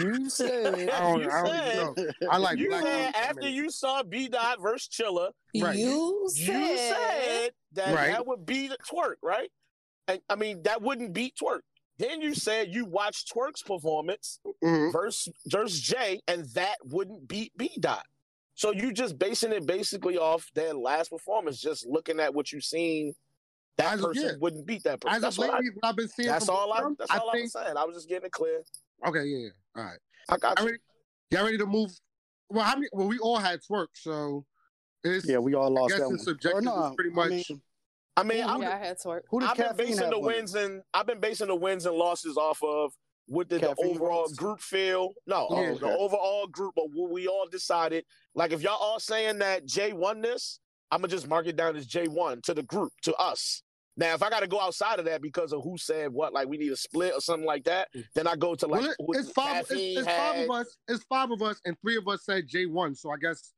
you said. I don't, you I don't said- even know. I like you black said people. After mean, you saw B Dot versus Chilla, Right. You said, you said that Right. that would beat Twork, right? And I mean that wouldn't beat Twork. Then you said you watched Twork's performance mhm. versus versus Jay, and that wouldn't beat B Dot. So you just basing it basically off their last performance, just looking at what you've seen. That As person yeah. wouldn't beat that person. As That's of I. lately, what I've been seeing. That's all I. them, That's all I, think, was saying. I was just getting it clear. Okay, yeah, yeah. All right. I got Y'all you. ready, y'all ready to move? Well, how many? Well, we all had Twork, so it's. Yeah, we all I lost guess that it's one. subjective. Or no, it's pretty I much. mean, I mean, Who- I'm, yeah, I had to work. who did I've been basing the winning? wins and I've been basing the wins and losses off of what did the overall votes? group feel? No, Yeah. uh, the overall group, but what we all decided. Like if y'all all saying that Jay won this, I'm gonna just mark it down as Jay won to the group, to us. Now, if I got to go outside of that because of who said what, like we need a split or something like that, then I go to like well, it- it's five. It's, caffeine it's five of us. It's five of us, and three of us said J one. So I guess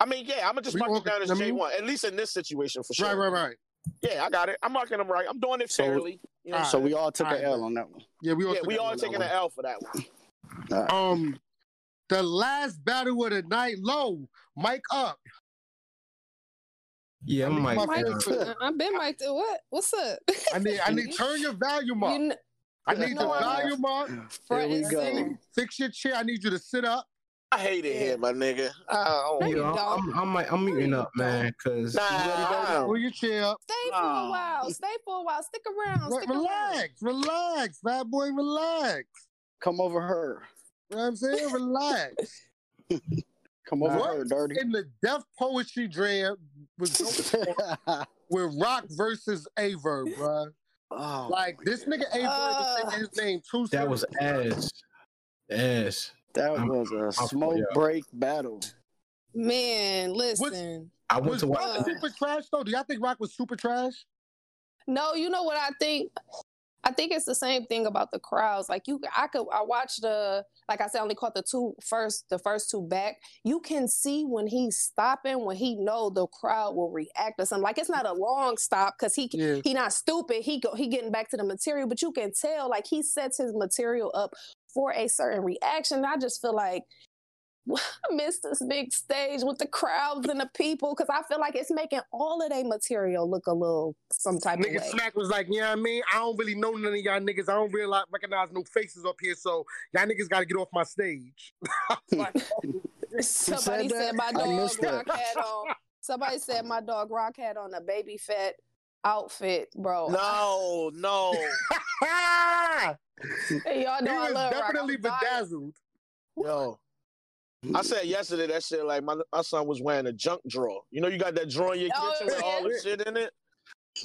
I mean, yeah, I'm gonna just mark it down as J one. at least in this situation for sure. right, right, right. Yeah, I got it. I'm marking them right. I'm doing it So- You know what I'm So we all took Alright, an L on that one. Yeah, we all. yeah, took we that all taking an L for that one. Alright. Um, the last battle of the night, low, mic up. Yeah, I'm My like, Mike, I've been Mike. What? What's up? I need, I need turn your volume You up. kn- I need know the volume up. front and center. Fix your chair. I need you to sit up. I hate it here, my nigga. Oh, No, yeah, you I'm, don't. I'm, I'm, I'm muting up, man, because Nah. Pull your chair up. Stay for a while. Stay for a while. Stick around. Re- Stick around. relax, relax, fat boy, relax. Come over her. You know what I'm saying? Relax. Come over What? her, dirty. In the Def Poetry Jam was with Rock versus Aye Verb, bro. oh, Like this nigga Aye Verb Uh. saying his name too. that was ass. Ass. That I'm- was a smoke yeah. break battle. Man, listen. I went Was to watch Rock Uh. super trash though? Do y'all think Rock was super trash? No, you know what I think? I think it's the same thing about the crowds. Like you, I could, I watched the, like I said, I only caught the two first, the first two back. You can see when he's stopping, when he know the crowd will react or something. Like it's not a long stop because he Yeah. he not stupid. He go he getting back to the material, but you can tell like he sets his material up for a certain reaction. I just feel like I miss this big stage with the crowds and the people because I feel like it's making all of their material look a little some type Nigga of way. Smack was like, you know what I mean? I don't really know none of y'all niggas. I don't realize recognize no faces up here, so y'all niggas gotta get off my stage. Like, oh, Somebody said said, my dog missed that. Rock had on. Somebody said my dog Rock had on a baby fat outfit, bro. No, no. Hey, y'all he I was love Rock. definitely I'm bedazzled. Yo. I said yesterday that shit like my, my son was wearing a junk drawer. You know you got that drawer in your Oh, kitchen with all the shit in it?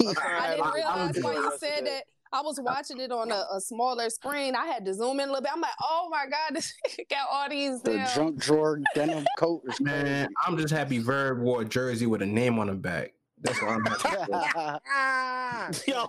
My I didn't realize why you yesterday. said that. I was watching it on a, a smaller screen. I had to zoom in a little bit. I'm like, oh my god, this got all these. The damn- junk drawer denim coat. Man, I'm just happy Verb wore a jersey with a name on the back. That's what I'm happy. Yo,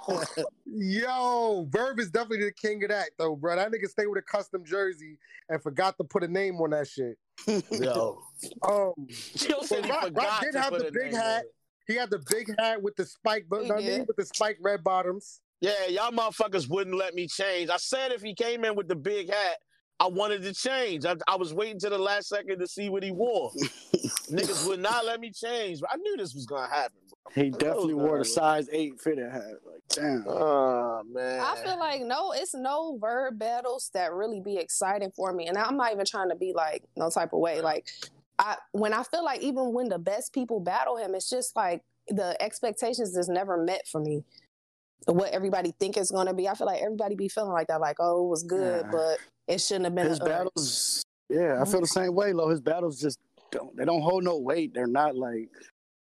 yo, Verb is definitely the king of that though, bro. That nigga stayed with a custom jersey and forgot to put a name on that shit. yo. Um, Yo said he Rock- Rock did have the big hat. he had the big hat with the spike, but He I mean, with the spike red bottoms. Yeah, y'all motherfuckers wouldn't let me change. I said if he came in with the big hat, I wanted to change. I, I was waiting to the last second to see what he wore. Niggas would not let me change. I knew this was gonna happen. he definitely wore the size eight fitted hat. Like, damn. Oh man. I feel like no, it's no verb battles that really be exciting for me, and I'm not even trying to be like no type of way. Like, I when I feel like even when the best people battle him, it's just like the expectations is never met for me. What everybody think is gonna be, I feel like everybody be feeling like that. Like, oh, it was good, Nah. but it shouldn't have been. His battles, yeah, I feel the same way. Lo, his battles just don't. They don't hold no weight. They're not like.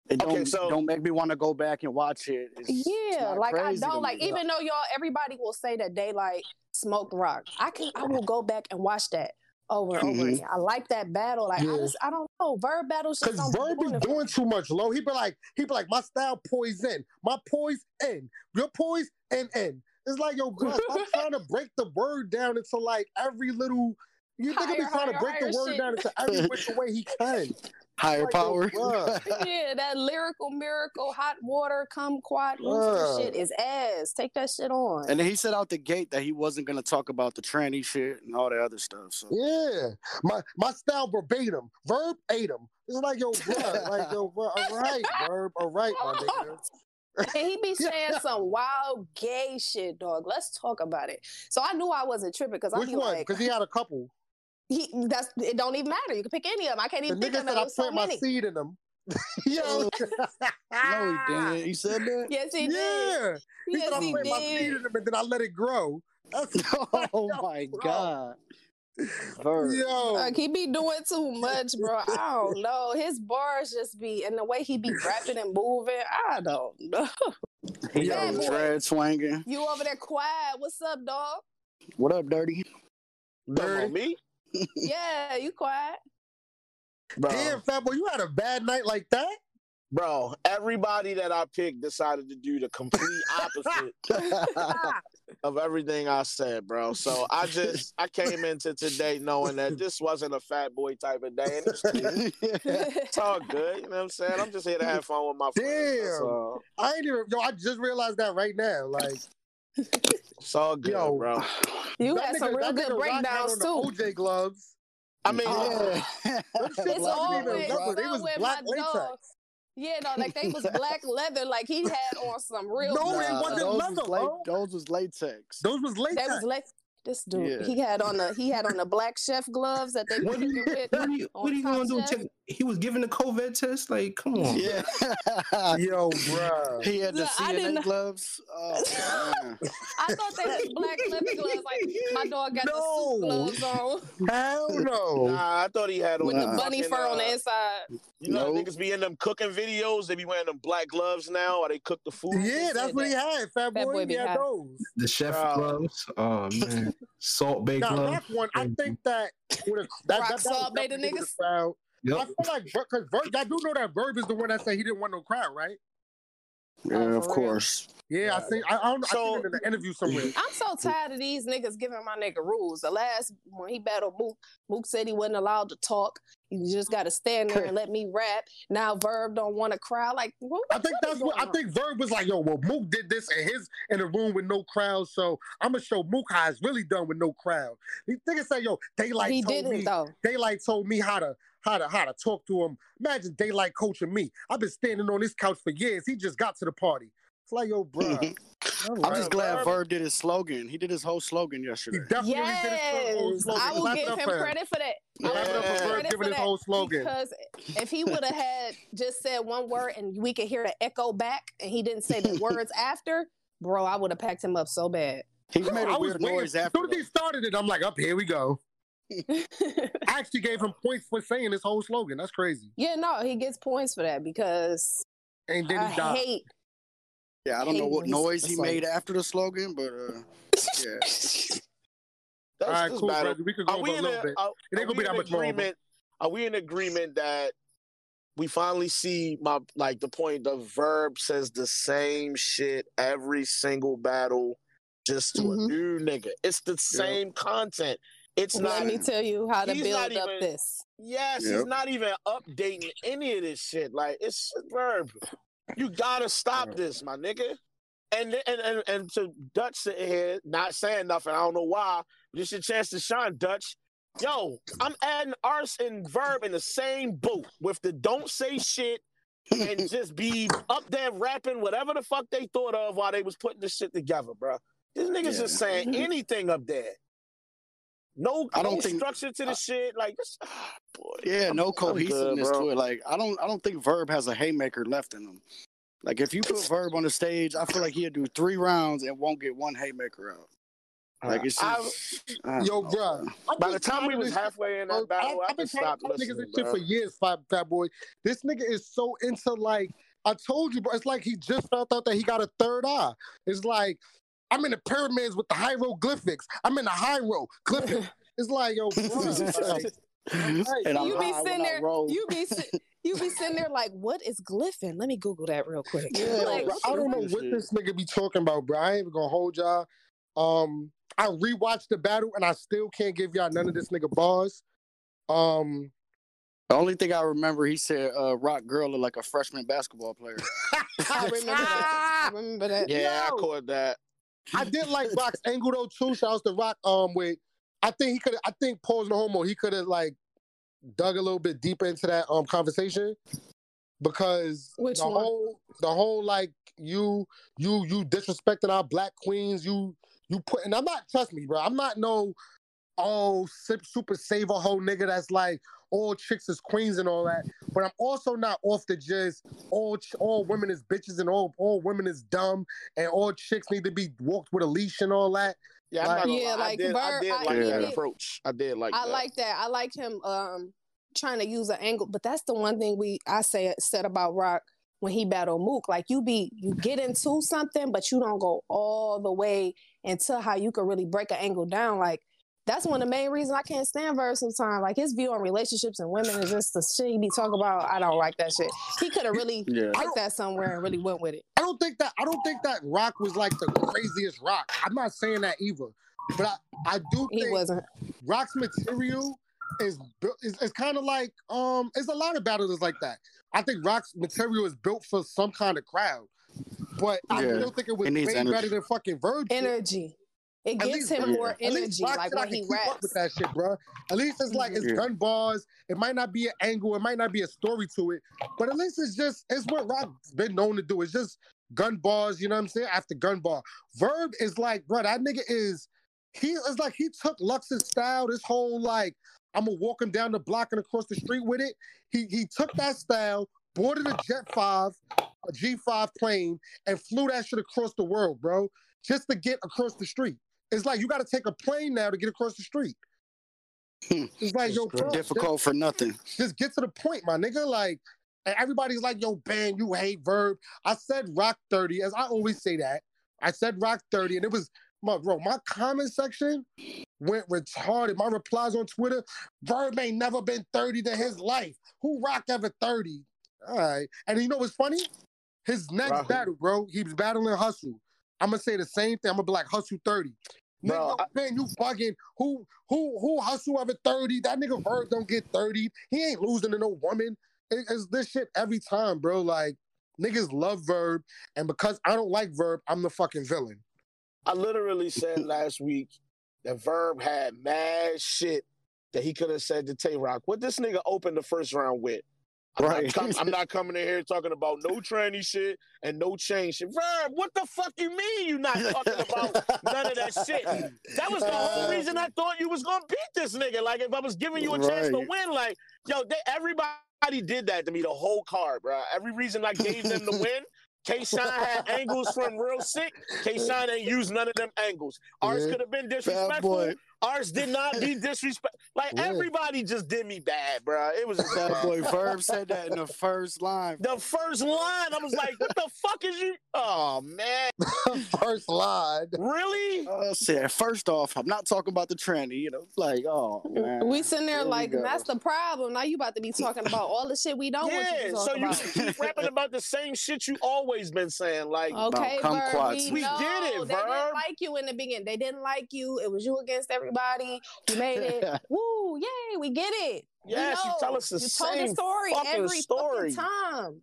It don't so- don't make me want to go back and watch it. It's- it's Yeah, not like I don't me. like even though y'all everybody will say that they like smoked rock. I can I will go back and watch that over and over Mhm. again. I like that battle. Like I just I don't know. Verb battles Cause Verb be is doing it for doing me. too much, low. He be like, he be like, my style poison, my poise in, your poise and in. It's like, yo, bro, I'm trying to break the word down into like every little. You think he be Higher, trying to break the word shit. down into every which way he can. higher Like, power. bruh. yeah, that lyrical miracle, hot water, kumquat, Bruh. rooster shit is ass. Take that shit on. and then he said out the gate that he wasn't gonna talk about the tranny shit and all the other stuff. So Yeah, my my style verbatim. Verb ate him. It's like yo, bro, like yo, bro. All right, verb. All right, my nigga. And he be saying some wild gay shit, dog. Let's talk about it. So I knew I wasn't tripping because I Which be one? like, Because he had a couple. he that's it. Don't even matter. You can pick any of them. I can't The even think nigga of them. said I There's so my many. seed in them. yo, no, he didn't. He said that. Yes, he did. yeah. He Yes, said I he plant my seed did. in them and then I let it grow. That's oh my bro. god. Verb. Yo, Like he be doing too much, bro. I don't know. His bars just be and the way he be rapping and moving. I don't know. He Bad got dread swinging. You over there quiet? What's up, dog? What up, dirty? Dirty me? Yeah, you quiet. Bro. damn, fat boy, you had a bad night like that. Bro, everybody that I picked decided to do the complete opposite of everything I said, bro. So I just I came into today knowing that this wasn't a fat boy type of day, and it's, it's all good. You know what I'm saying? I'm just here to have fun with my friends. That's Damn. all. I ain't even. Yo, I just realized that right now. Like It's all good, Yo. bro. You that had nigga- some real good nigga Rock had breakdowns too. OJ gloves. I mean, yeah. Them shit It's wasn't always even rubber. They was somewhere black my latex. Dog. Yeah, no, like they was black leather. Like he had on some real. No, good it wasn't those leather, was la- bro. those was latex. Those was latex. That was like this dude. Yeah. He had on the he had on the black chef gloves that they What are you, with. what you, what are you gonna do? Check, he was giving the COVID test. Like, come on. Yeah. Yo, bro. he had the Look, I CNN know- gloves. Oh. I thought they was black leather gloves. Like my dog got the No. suit gloves on Hell no. nah, I thought he had on with the bunny fucking, fur on uh, the inside. You know, Nope. niggas be in them cooking videos. They be wearing them black gloves now, or they cook the food. Yeah, that's said what he had. Fat boy, Fat boy he had high. those. The chef Bro. gloves. Oh man, salt baked Now, gloves. Rock one, I think that would have that, Rock that, that Salt was made the definitely with niggas? crowd. I feel like because Verb, I do know that Verb is the one that said he didn't want no crowd, right? Oh, yeah, Oh, of for real? course. Yeah, I think I, I don't. I So- seen it in an interview somewhere. I'm so tired of these niggas giving my nigga rules. The last when he battled Mook, Mook said he wasn't allowed to talk. You just got to stand there and let me rap. Now Verb don't want to cry. Like, what, I think what that's is what I think. Verb was like, "Yo, well, Mook did this in his in a room with no crowd, so I'm gonna show Mook how it's really done with no crowd." He nigga say, "Yo, Daylight he told didn't me. though. Daylight told me how to how to how to talk to him. Imagine Daylight coaching me. I've been standing on this couch for years. He just got to the party. It's like, yo, bro. I'm just glad Verb- Verb did his slogan. He did his whole slogan He yesterday. definitely did his whole Yes, slogan. I will Clap give him for him. credit for that. I will Clap up for Verb giving for his whole slogan. Because if he would have had just said one word and we could hear the echo back, and he didn't say the words after, bro, I would have packed him up so bad. He made I a was weird waiting. noise As after. soon as he started it, I'm like, up here we go. I actually gave him points for saying this whole slogan. That's crazy. yeah, no, he gets points for that because And then I died. hate. Yeah, I don't know what noise he made after the slogan, but uh, yeah. That's All right, cool, battle. brother. We could go Are over we a little a, bit. are, It ain't gonna be that in much more. agreement? Are we in agreement that we finally see my like the point the verb says the same shit every single battle, just to a Mhm. new nigga. It's the same content. It's Let not. me tell you how to build not up even- this. Yes, he's not even updating any of this shit. Like it's verb. You gotta stop this, my nigga. And and and and to Dutch sitting here not saying nothing. I don't know why. This your chance to shine, Dutch. Yo, I'm adding arse and verb in the same boat with the don't say shit and just be up there rapping whatever the fuck they thought of while they was putting this shit together, bro. This nigga's Yeah. just saying mm-hmm. anything up there. No, I don't no think- structure to the shit. Like this, ah, boy. Yeah, no I'm good, cohesiveness bro. to it. Like I don't, I don't think Verb has a haymaker left in him. Like if you put Verb on the stage, I feel like he'll do three rounds and won't get one haymaker out. Like it's just, I don't Yo, know, bro. I'm By the time we of was halfway in bro. that battle, I, I've been just trying stopped to niggas this shit for years, Fat, fat boy. This nigga is so into like I told you, bro. It's like he just found out that he got a third eye. It's like I'm in the pyramids with the hieroglyphics. I'm in the hieroglyphics. It's like yo, bro. like, And I'm you be sitting there, you be you be sitting there like, what is glyphin? Let me Google that real quick. Yeah, like, Bro, I don't know what this nigga be talking about, bro. I ain't even gonna hold y'all. Um, I rewatched the battle and I still can't give y'all none of this nigga bars. Um, The only thing I remember, he said, uh, "Rock girl look like a freshman basketball player." I remember that. I remember that. Yeah, I caught that. I did like Rock's angle though too. Shouts to Rock. Um, with I think he could. I think Paul's no homo. He could have like dug a little bit deeper into that um conversation because Which the one? whole the whole like you you you disrespecting our black queens. You you put and I'm not trust me, bro. I'm not no oh super saver whole nigga that's like all chicks is queens and all that. But I'm also not off the just all ch- all women is bitches and all all women is dumb and all chicks need to be walked with a leash and all that. Yeah, I'm Like- not gonna Yeah, lie. I like did, I Verb- did I- like that Yeah. approach. I did like I that. like that. I like him um trying to use an angle, but that's the one thing we I say said about Rock when he battled Mook. Like you be you get into something, but you don't go all the way into how you can really break an angle down. Like that's one of the main reasons I can't stand Verb sometimes. Like his view on relationships and women is just the shit he be talking about. I don't like that shit. He could have really Yeah, took that somewhere and really went with it. I don't think that I don't think that Rock was like the craziest Rock. I'm not saying that either, but I, I do He wasn't. Rock's material is built is, is kind of like um. It's a lot of battles like that. I think Rock's material is built for some kind of crowd, but I Yeah. still think it was It way energy. better than fucking Verb. shit. Energy. It At gives least him Rock- more at least energy, like said I when can he keep up raps. with that shit, bro. At least it's like it's Yeah. gun bars. It might not be an angle. It might not be a story to it, but at least it's just it's what Rock's been known to do. It's just gun bars. You know what I'm saying? After gun bar, Verb is like, bro, that nigga is. He is like he took Lux's style. This whole like I'm gonna walk him down the block and across the street with it. He he took that style, boarded a Jet Five, a G5 plane, and flew that shit across the world, bro, just to get across the street. It's like you got to take a plane now to get across the street. Hmm. It's like yo, bro, difficult for nothing. Just, get to the point, my nigga. Like everybody's like, yo, Ben, you hate Verb. I said Rock 30, as I always say that. I said Rock 30, and it was my bro. My comment section went retarded. My replies on Twitter, Verb ain't never been 30 to his life. Who Rock ever 30? All right. And you know what's funny? His next Bro. battle, bro, he was battling Hustle. I'm gonna say the same thing. I'm gonna be like Hustle 30. Bro, nigga, man, you fucking Who who who hustle over 30? That nigga Verb don't get 30. He ain't losing to no woman. It- it's this shit every time, bro. Like niggas love Verb, and because I don't like Verb, I'm the fucking villain. I literally said last week that Verb had mad shit that he could have said to Tay Rock. What this nigga opened the first round with? I'm, Right. not, I'm not coming in here talking about no tranny shit and no chain shit. Verb, what the fuck you mean you not talking about none of that shit? That was the whole reason I thought you was gonna beat this nigga. Like if I was giving you a chance to win, like yo, they, everybody did that to me the whole card, bro. Every reason I gave them to win. K-Shine had angles from real sick. K-Shine ain't used none of them angles. Ours Yeah. could have been disrespectful. Boy. Ours did not be disrespect. Like Yeah. everybody just did me bad, bro. It was just Bad bad. boy Verb said that in the first line. The first line, I was like, "What the fuck is you?" Oh man, First line. really? Uh, said, first off, I'm not talking about the tranny. You know, like, oh man. We sitting there Here we like, that's the problem. Now you about to be talking about all the shit we don't want you Yeah. to talk So you keep rapping about the same shit you always been saying. Like, Okay, About Verb, kumquats. we, We know. get it, They didn't like you in the beginning. They didn't like you. It was you against everybody. You made it. Woo, yay, we get it. We Yes, you know. tell us the you told same the story fucking every story. fucking time.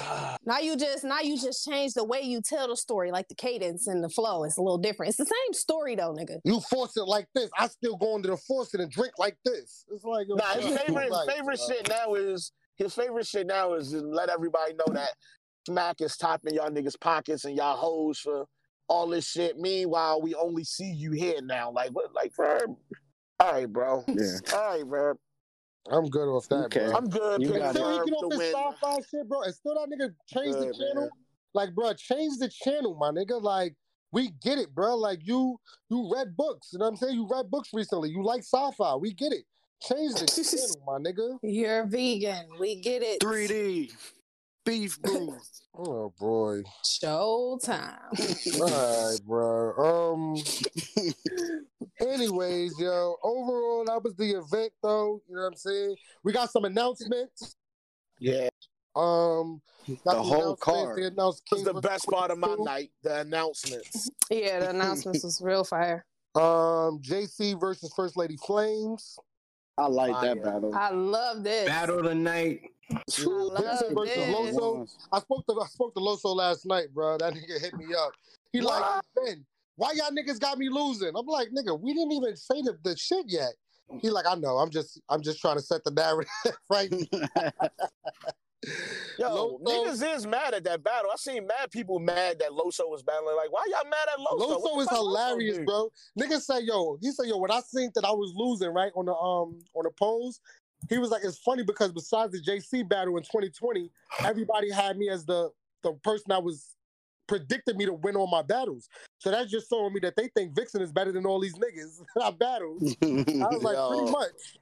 Now you just now you just change the way you tell the story, like the cadence and the flow. It's a little different. It's the same story though, nigga. You force it like this. I still go into the force it and drink like this. It's like Nah, his that's favorite, his like, favorite uh, shit now is his favorite shit now is to let everybody know that Smack is topping y'all niggas' pockets and y'all hoes for all this shit. Meanwhile, we only see you here now. Like what? Like Verb? All right, bro. Yeah. All right, Verb. I'm good off that, Okay. bro. I'm good. You Pick got it. Until he Verb get to off his win. sci-fi shit, bro, and still that nigga change the channel. man. Like, bro, change the channel, my nigga. Like, we get it, bro. Like, you you read books. You know what I'm saying? You read books recently. You like sci-fi. We get it. Change the channel, my nigga. You're vegan. We get it. 3D. Beef brew. Oh boy. Showtime. All right, bro. Um. Anyways, yo. Overall, that was the event, though. You know what I'm saying? We got some announcements. Yeah, Um, got The some whole announcements. card. They announced that was the King best part of my night. The announcements. yeah, the announcements was real fire. Um, JC versus First Lady Flames. I like Fire. that battle. I love this. Battle of the night. love versus this. Loso. I spoke to I spoke to Loso last night, bro. That nigga hit me up. He like, Ben, why y'all niggas got me losing? I'm like, nigga, we didn't even say the, the shit yet. He like, I know. I'm just I'm just trying to set the narrative right. Yo, Loso- niggas is mad at that battle. I seen mad people mad that Loso was battling. Like, why y'all mad at Loso? Loso is fuck Loso hilarious, bro. Niggas say, yo, he said, yo, when I seen that I was losing, right, on the um on the polls, he was like, it's funny because besides the JC battle in 2020, everybody had me as the the person that was predicted me to win all my battles. So that's just showing me that they think Vixen is better than all these niggas I battled. I was like, Yo. pretty much.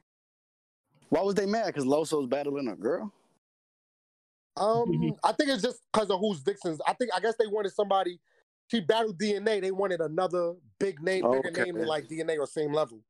Why was they mad? Because Loso's battling a girl? Um, I think it's just because of who's Vixen's. I think I guess they wanted somebody. She battled DNA. They wanted another big name, bigger Okay. name than like DNA or same level.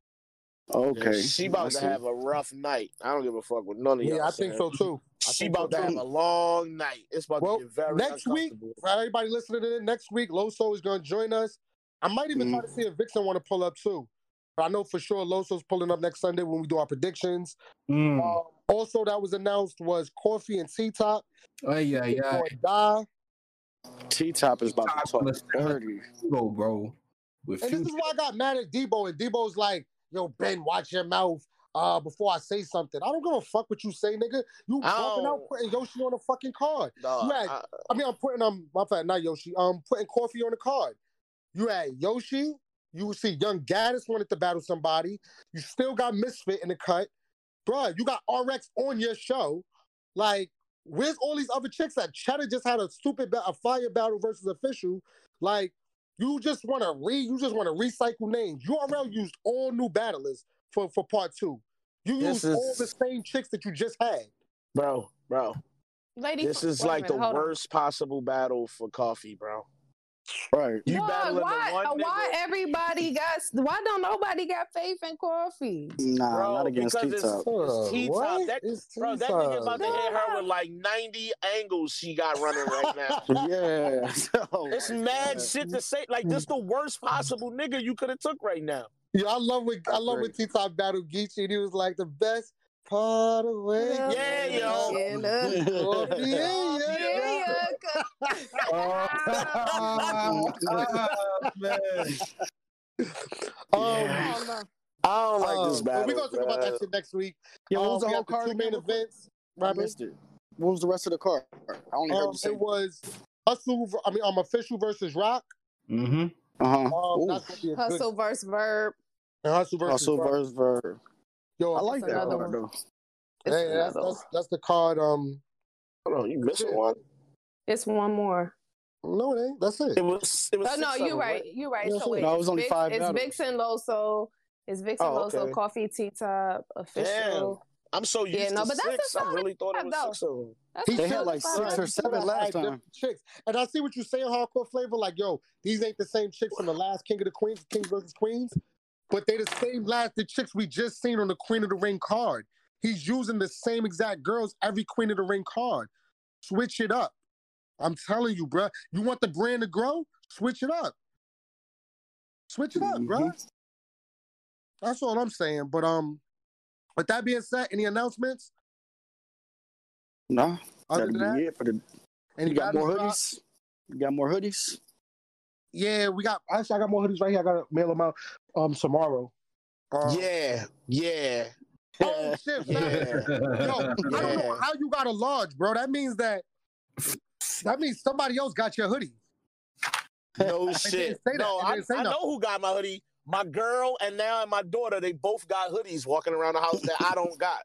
Okay. She about to have a rough night. I don't give a fuck with none of y'all. Yeah, I think so too. I She think so about to too. have a long night. It's about Well, to get very next week- uncomfortable. For everybody listening to it, next week Loso is going to join us. I might even try to see if Vixen want to pull up too. But I know for sure Loso's pulling up next Sunday when we do our predictions. Mm. Um, also, that was announced was Coffee and T Top. Oh yeah, yeah. Die. T Top is about to T-Top talk was- dirty. Go, bro. With And this is why I got mad at Debo. And Debo's like, yo, Ben, watch your mouth uh, before I say something. I don't give a fuck what you say, nigga. You I walking out putting Yoshi on the fucking card. Dog, You had- I- I mean, I'm putting um, my fact, not Yoshi. I'm putting Coffee on the card. You had Yoshi. You see Young Gaddis wanted to battle somebody. You still got Misfit in the cut, Bruh, You got RX on your show. Like, where's all these other chicks that Cheddar just had a stupid ba- a fire battle versus official? Like, you just want to re, you just want to recycle names. URL used all new battlers for for part two. You This used all the same chicks that you just had. bro, bro. Lady, This is wait a like the minute, hold on. worst possible battle for coffee, bro. Right. You Dog, battling why? nigga. why everybody got? Why don't nobody got faith in coffee? Nah, Bro, not against T it's- Top. Uh, T-top, that- It's Bro, that nigga about to hit her with like 90 angles she got running right now. Yeah. Oh It's mad God. shit to say. Like, this the worst possible nigga you could have took right now. Yeah, I love when I love when T Top battled Geechee and he was like the best part of way. Yeah, yo. Yeah, Coffee, yeah, yeah, yeah, Oh, man. Um, Yeah. I don't like uh, this but battle. We're gonna talk about that shit next week. Yeah, what Um, was the whole card? Two main again? events. I missed it. What was the rest of the card? I only heard Um, you say. it was Hustle. ver- I mean, um, official versus Rock. Mm-hmm. Uh huh. Um, that's gonna be a good Hustle versus verb. and Hustle versus Hustle Rock. verse verb. Yo, I like that card one. though. Hey, that's, that's that's the card. Um, Hold on, you missing one? It's one more. no, it ain't. That's it. It was. It was. Oh no, six you're of them, right. You're right. Yeah, so so- wait, No, it was only Vix- five It's battles. Vixen Loso. It's Vixen Oh, Loso. okay. Coffee T Top official. I'm so used Yeah, no, to but that's six. I solid really thought it five, was though. six of them. That's He a They had solid like five. six or seven last time. different Chicks, and I see what you're saying, hardcore flavor. Like, yo, these ain't the same chicks from the last King of the Queens, King versus Queens, but they the same last the chicks we just seen on the Queen of the Ring card. He's using the same exact girls every Queen of the Ring card. Switch it up. I'm telling you, bruh. You want the brand to grow? Switch it up. Switch it up, bruh. That's all I'm saying. But um, with that being said, any announcements No, other than be that? it for the. And You got more hoodies. You got more hoodies. Yeah, we got. Actually, I got more hoodies right here. I gotta mail them out um tomorrow. Um, Yeah, yeah, Oh shit, yeah. Yo, I don't know how you got a large, bro. That means that that means somebody else got your hoodie. No shit. No, They I, didn't I nothing. know who got my hoodie. My girl and now and my daughter, they both got hoodies walking around the house that I don't got.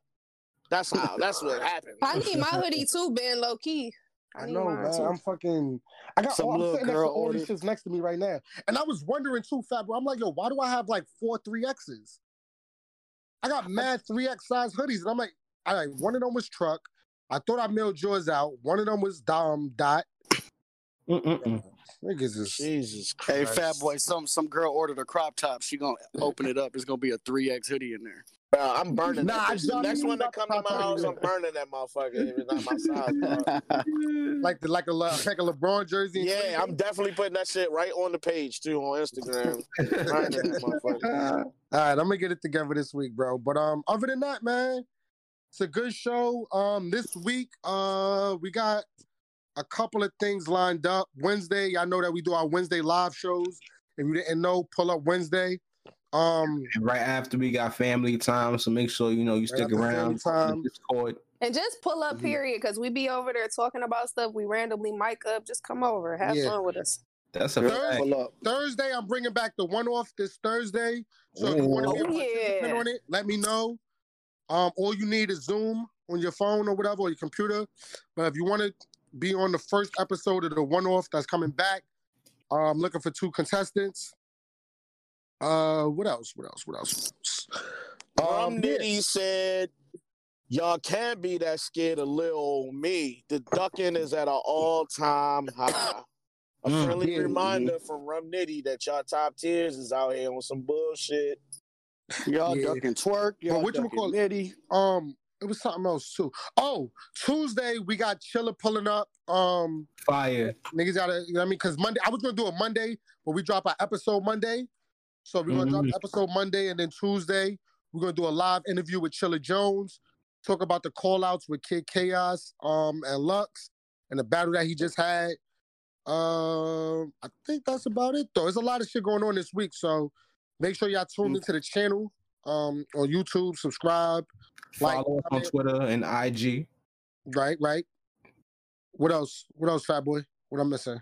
That's how. That's what happened. I need my hoodie too, Ben low key. I need know, man. too. I'm fucking. I got. Some Oh, I'm little sitting next to girl all these ordered- shits next to me right now, and I was wondering too, Fat. Bro, I'm like, yo, why do I have like four three X's? I got mad three X size hoodies, and I'm like, all right, one of them was truck. I thought I mailed yours out. One of them was Dom Dot. Mm-mm-mm. Niggas is Jesus Hey, Christ. fat boy, some some girl ordered a crop top. She gonna open it up. It's gonna be a three X hoodie in there. Bro, I'm burning Nah, that. I. The next one that that come to my house, I'm burning that motherfucker. If it's not my size, bro. like the like a Le- like a LeBron jersey. Yeah. I'm definitely putting that shit right on the page too on Instagram. Burning that motherfucker. All right, I'm gonna get it together this week, bro. But um, other than that, man, it's a good show. Um, this week, uh, we got a couple of things lined up. Wednesday, I know that we do our Wednesday live shows. If you didn't know, pull up Wednesday. Um, And right after we got family time, so make sure you know you stick around. time. Discord. And just pull up, Mhm. period, because we be over there talking about stuff. We randomly mic up. Just come over, have Yeah. fun with us. That's a Third- fact. Pull up. Thursday, I'm bringing back the one off this Thursday. So if you want to be Oh, yeah. on it, let me know. Um, all you need is Zoom on your phone or whatever, or your computer. But if you want to be on the first episode of the one off that's coming back, uh, I'm looking for two contestants. Uh, what else? What else? What else? What else? Um, Um. Nitty said, "Y'all can't be that scared of little old me. The ducking is at an all-time high." A Mm. friendly Yeah. reminder from Rum Nitty that y'all top tiers is out here on some bullshit. Y'all Yeah. ducking Twork. Y'all But ducking whatchamacallit? nitty. Um, it was something else too. Oh, Tuesday we got Chilla pulling up. Um, Fire. niggas gotta, you know what I mean? Because Monday, I was gonna do a Monday, but we drop our episode Monday. So we're gonna drop Mhm. the episode Monday, and then Tuesday, we're gonna do a live interview with Chilla Jones, talk about the call outs with Kid Chaos um, and Lux and the battle that he just had. Um, I think that's about it though. There's a lot of shit going on this week, so make sure y'all tune Mm. into the channel um, on YouTube, subscribe, like, Follow us on. Twitter and IG. right, right. What else? What else, Fat Boy? What I'm missing?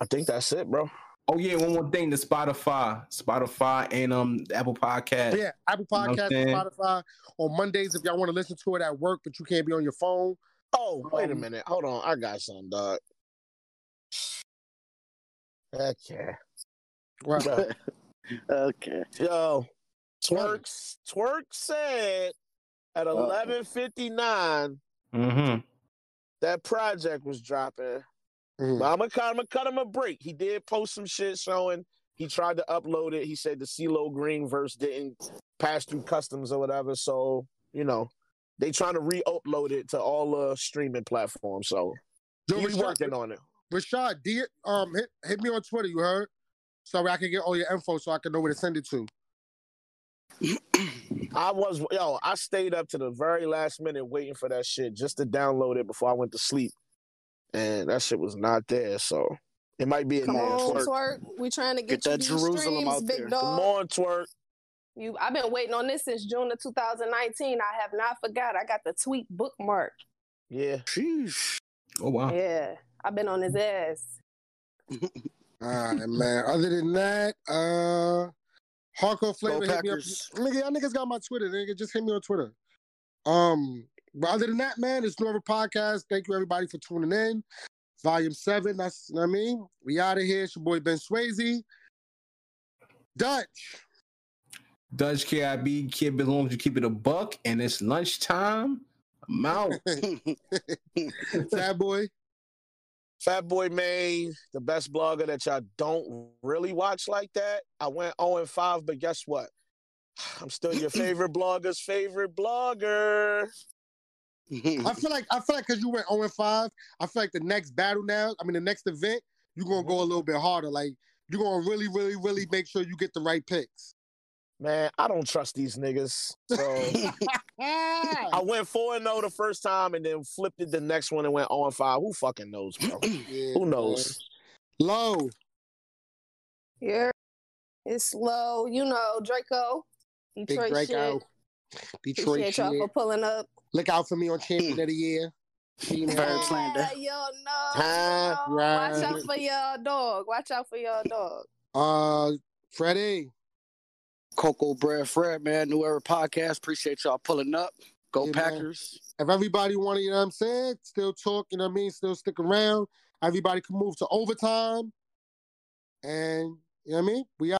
I think that's it, bro. Oh yeah, one more thing: the Spotify, Spotify, and um the Apple Podcast. Yeah, Apple know what I'm Podcast, and saying? Spotify on Mondays if y'all want to listen to it at work, but you can't be on your phone. Oh, wait a Um, minute. Hold on. I got something, dog. Okay. Right. Bro. okay. Yo, Twork, Twork said at eleven fifty nine Mm-hmm. that project was dropping. Mhm. But I'm gonna cut, I'm gonna cut him a break. He did post some shit showing he tried to upload it. He said the CeeLo Green verse didn't pass through customs or whatever. So you know, they trying to re-upload it to all the streaming platforms. So Yo, he's Rashad, working on it. Rashad, D, um, hit, hit me on Twitter. You heard? So I can get all your info, so I can know where to send it to. I was yo, I stayed up to the very last minute waiting for that shit just to download it before I went to sleep. And that shit was not there. So it might be in Come there. on, Twork. Twork. We trying to get, Get you that Jerusalem streams, out big there. dog. Come on, Twork. You, I've been waiting on this since June of 2019. I have not forgot. I got the tweet bookmark. Yeah. Sheesh. Oh wow. Yeah, I've been on his ass. All right, man. Other than that, uh, hardcore flavor hit me up. Nigga, y'all niggas got my Twitter. Nigga, just hit me on Twitter. Um, but other than that, man, it's NewEra Podcast. Thank you everybody for tuning in. Volume seven. That's you know what I mean. We out of here. It's your boy Ben Swayze. Dutch. Dutch KIB kid belongs to keep it a buck, and it's lunchtime. I'm out. Sad boy. Fat Boy May, the best blogger that y'all don't really watch like that. I went 0 and 5, but guess what? I'm still your favorite blogger's favorite blogger. I feel like I feel like because you went 0 and 5, I feel like the next battle now, I mean the next event, you're gonna go mm-hmm. a little bit harder. Like you're gonna really, really, really make sure you get the right picks. Man, I don't trust these niggas. So I went 4 and 0 the first time and then flipped it the next one and went 0 and 5. Who fucking knows, bro? Yeah, Who man. knows? Low. Yeah, it's low. You know, Draco. Big Detroit Draco. shit. Detroit Appreciate y'all for pulling up. Look out for me on Champion of the Year. Team Fair slander. Yeah, yo, no. Huh? no. Watch out Right. for your dog. Watch out for your dog. Uh, Freddie. Cocoa Bread Fred, man. New Era Podcast. Appreciate y'all pulling up. Go Yeah, man. Packers. If everybody want to, you know what I'm saying, still talk, you know what I mean, still stick around. Everybody can move to overtime. And, you know what I mean? We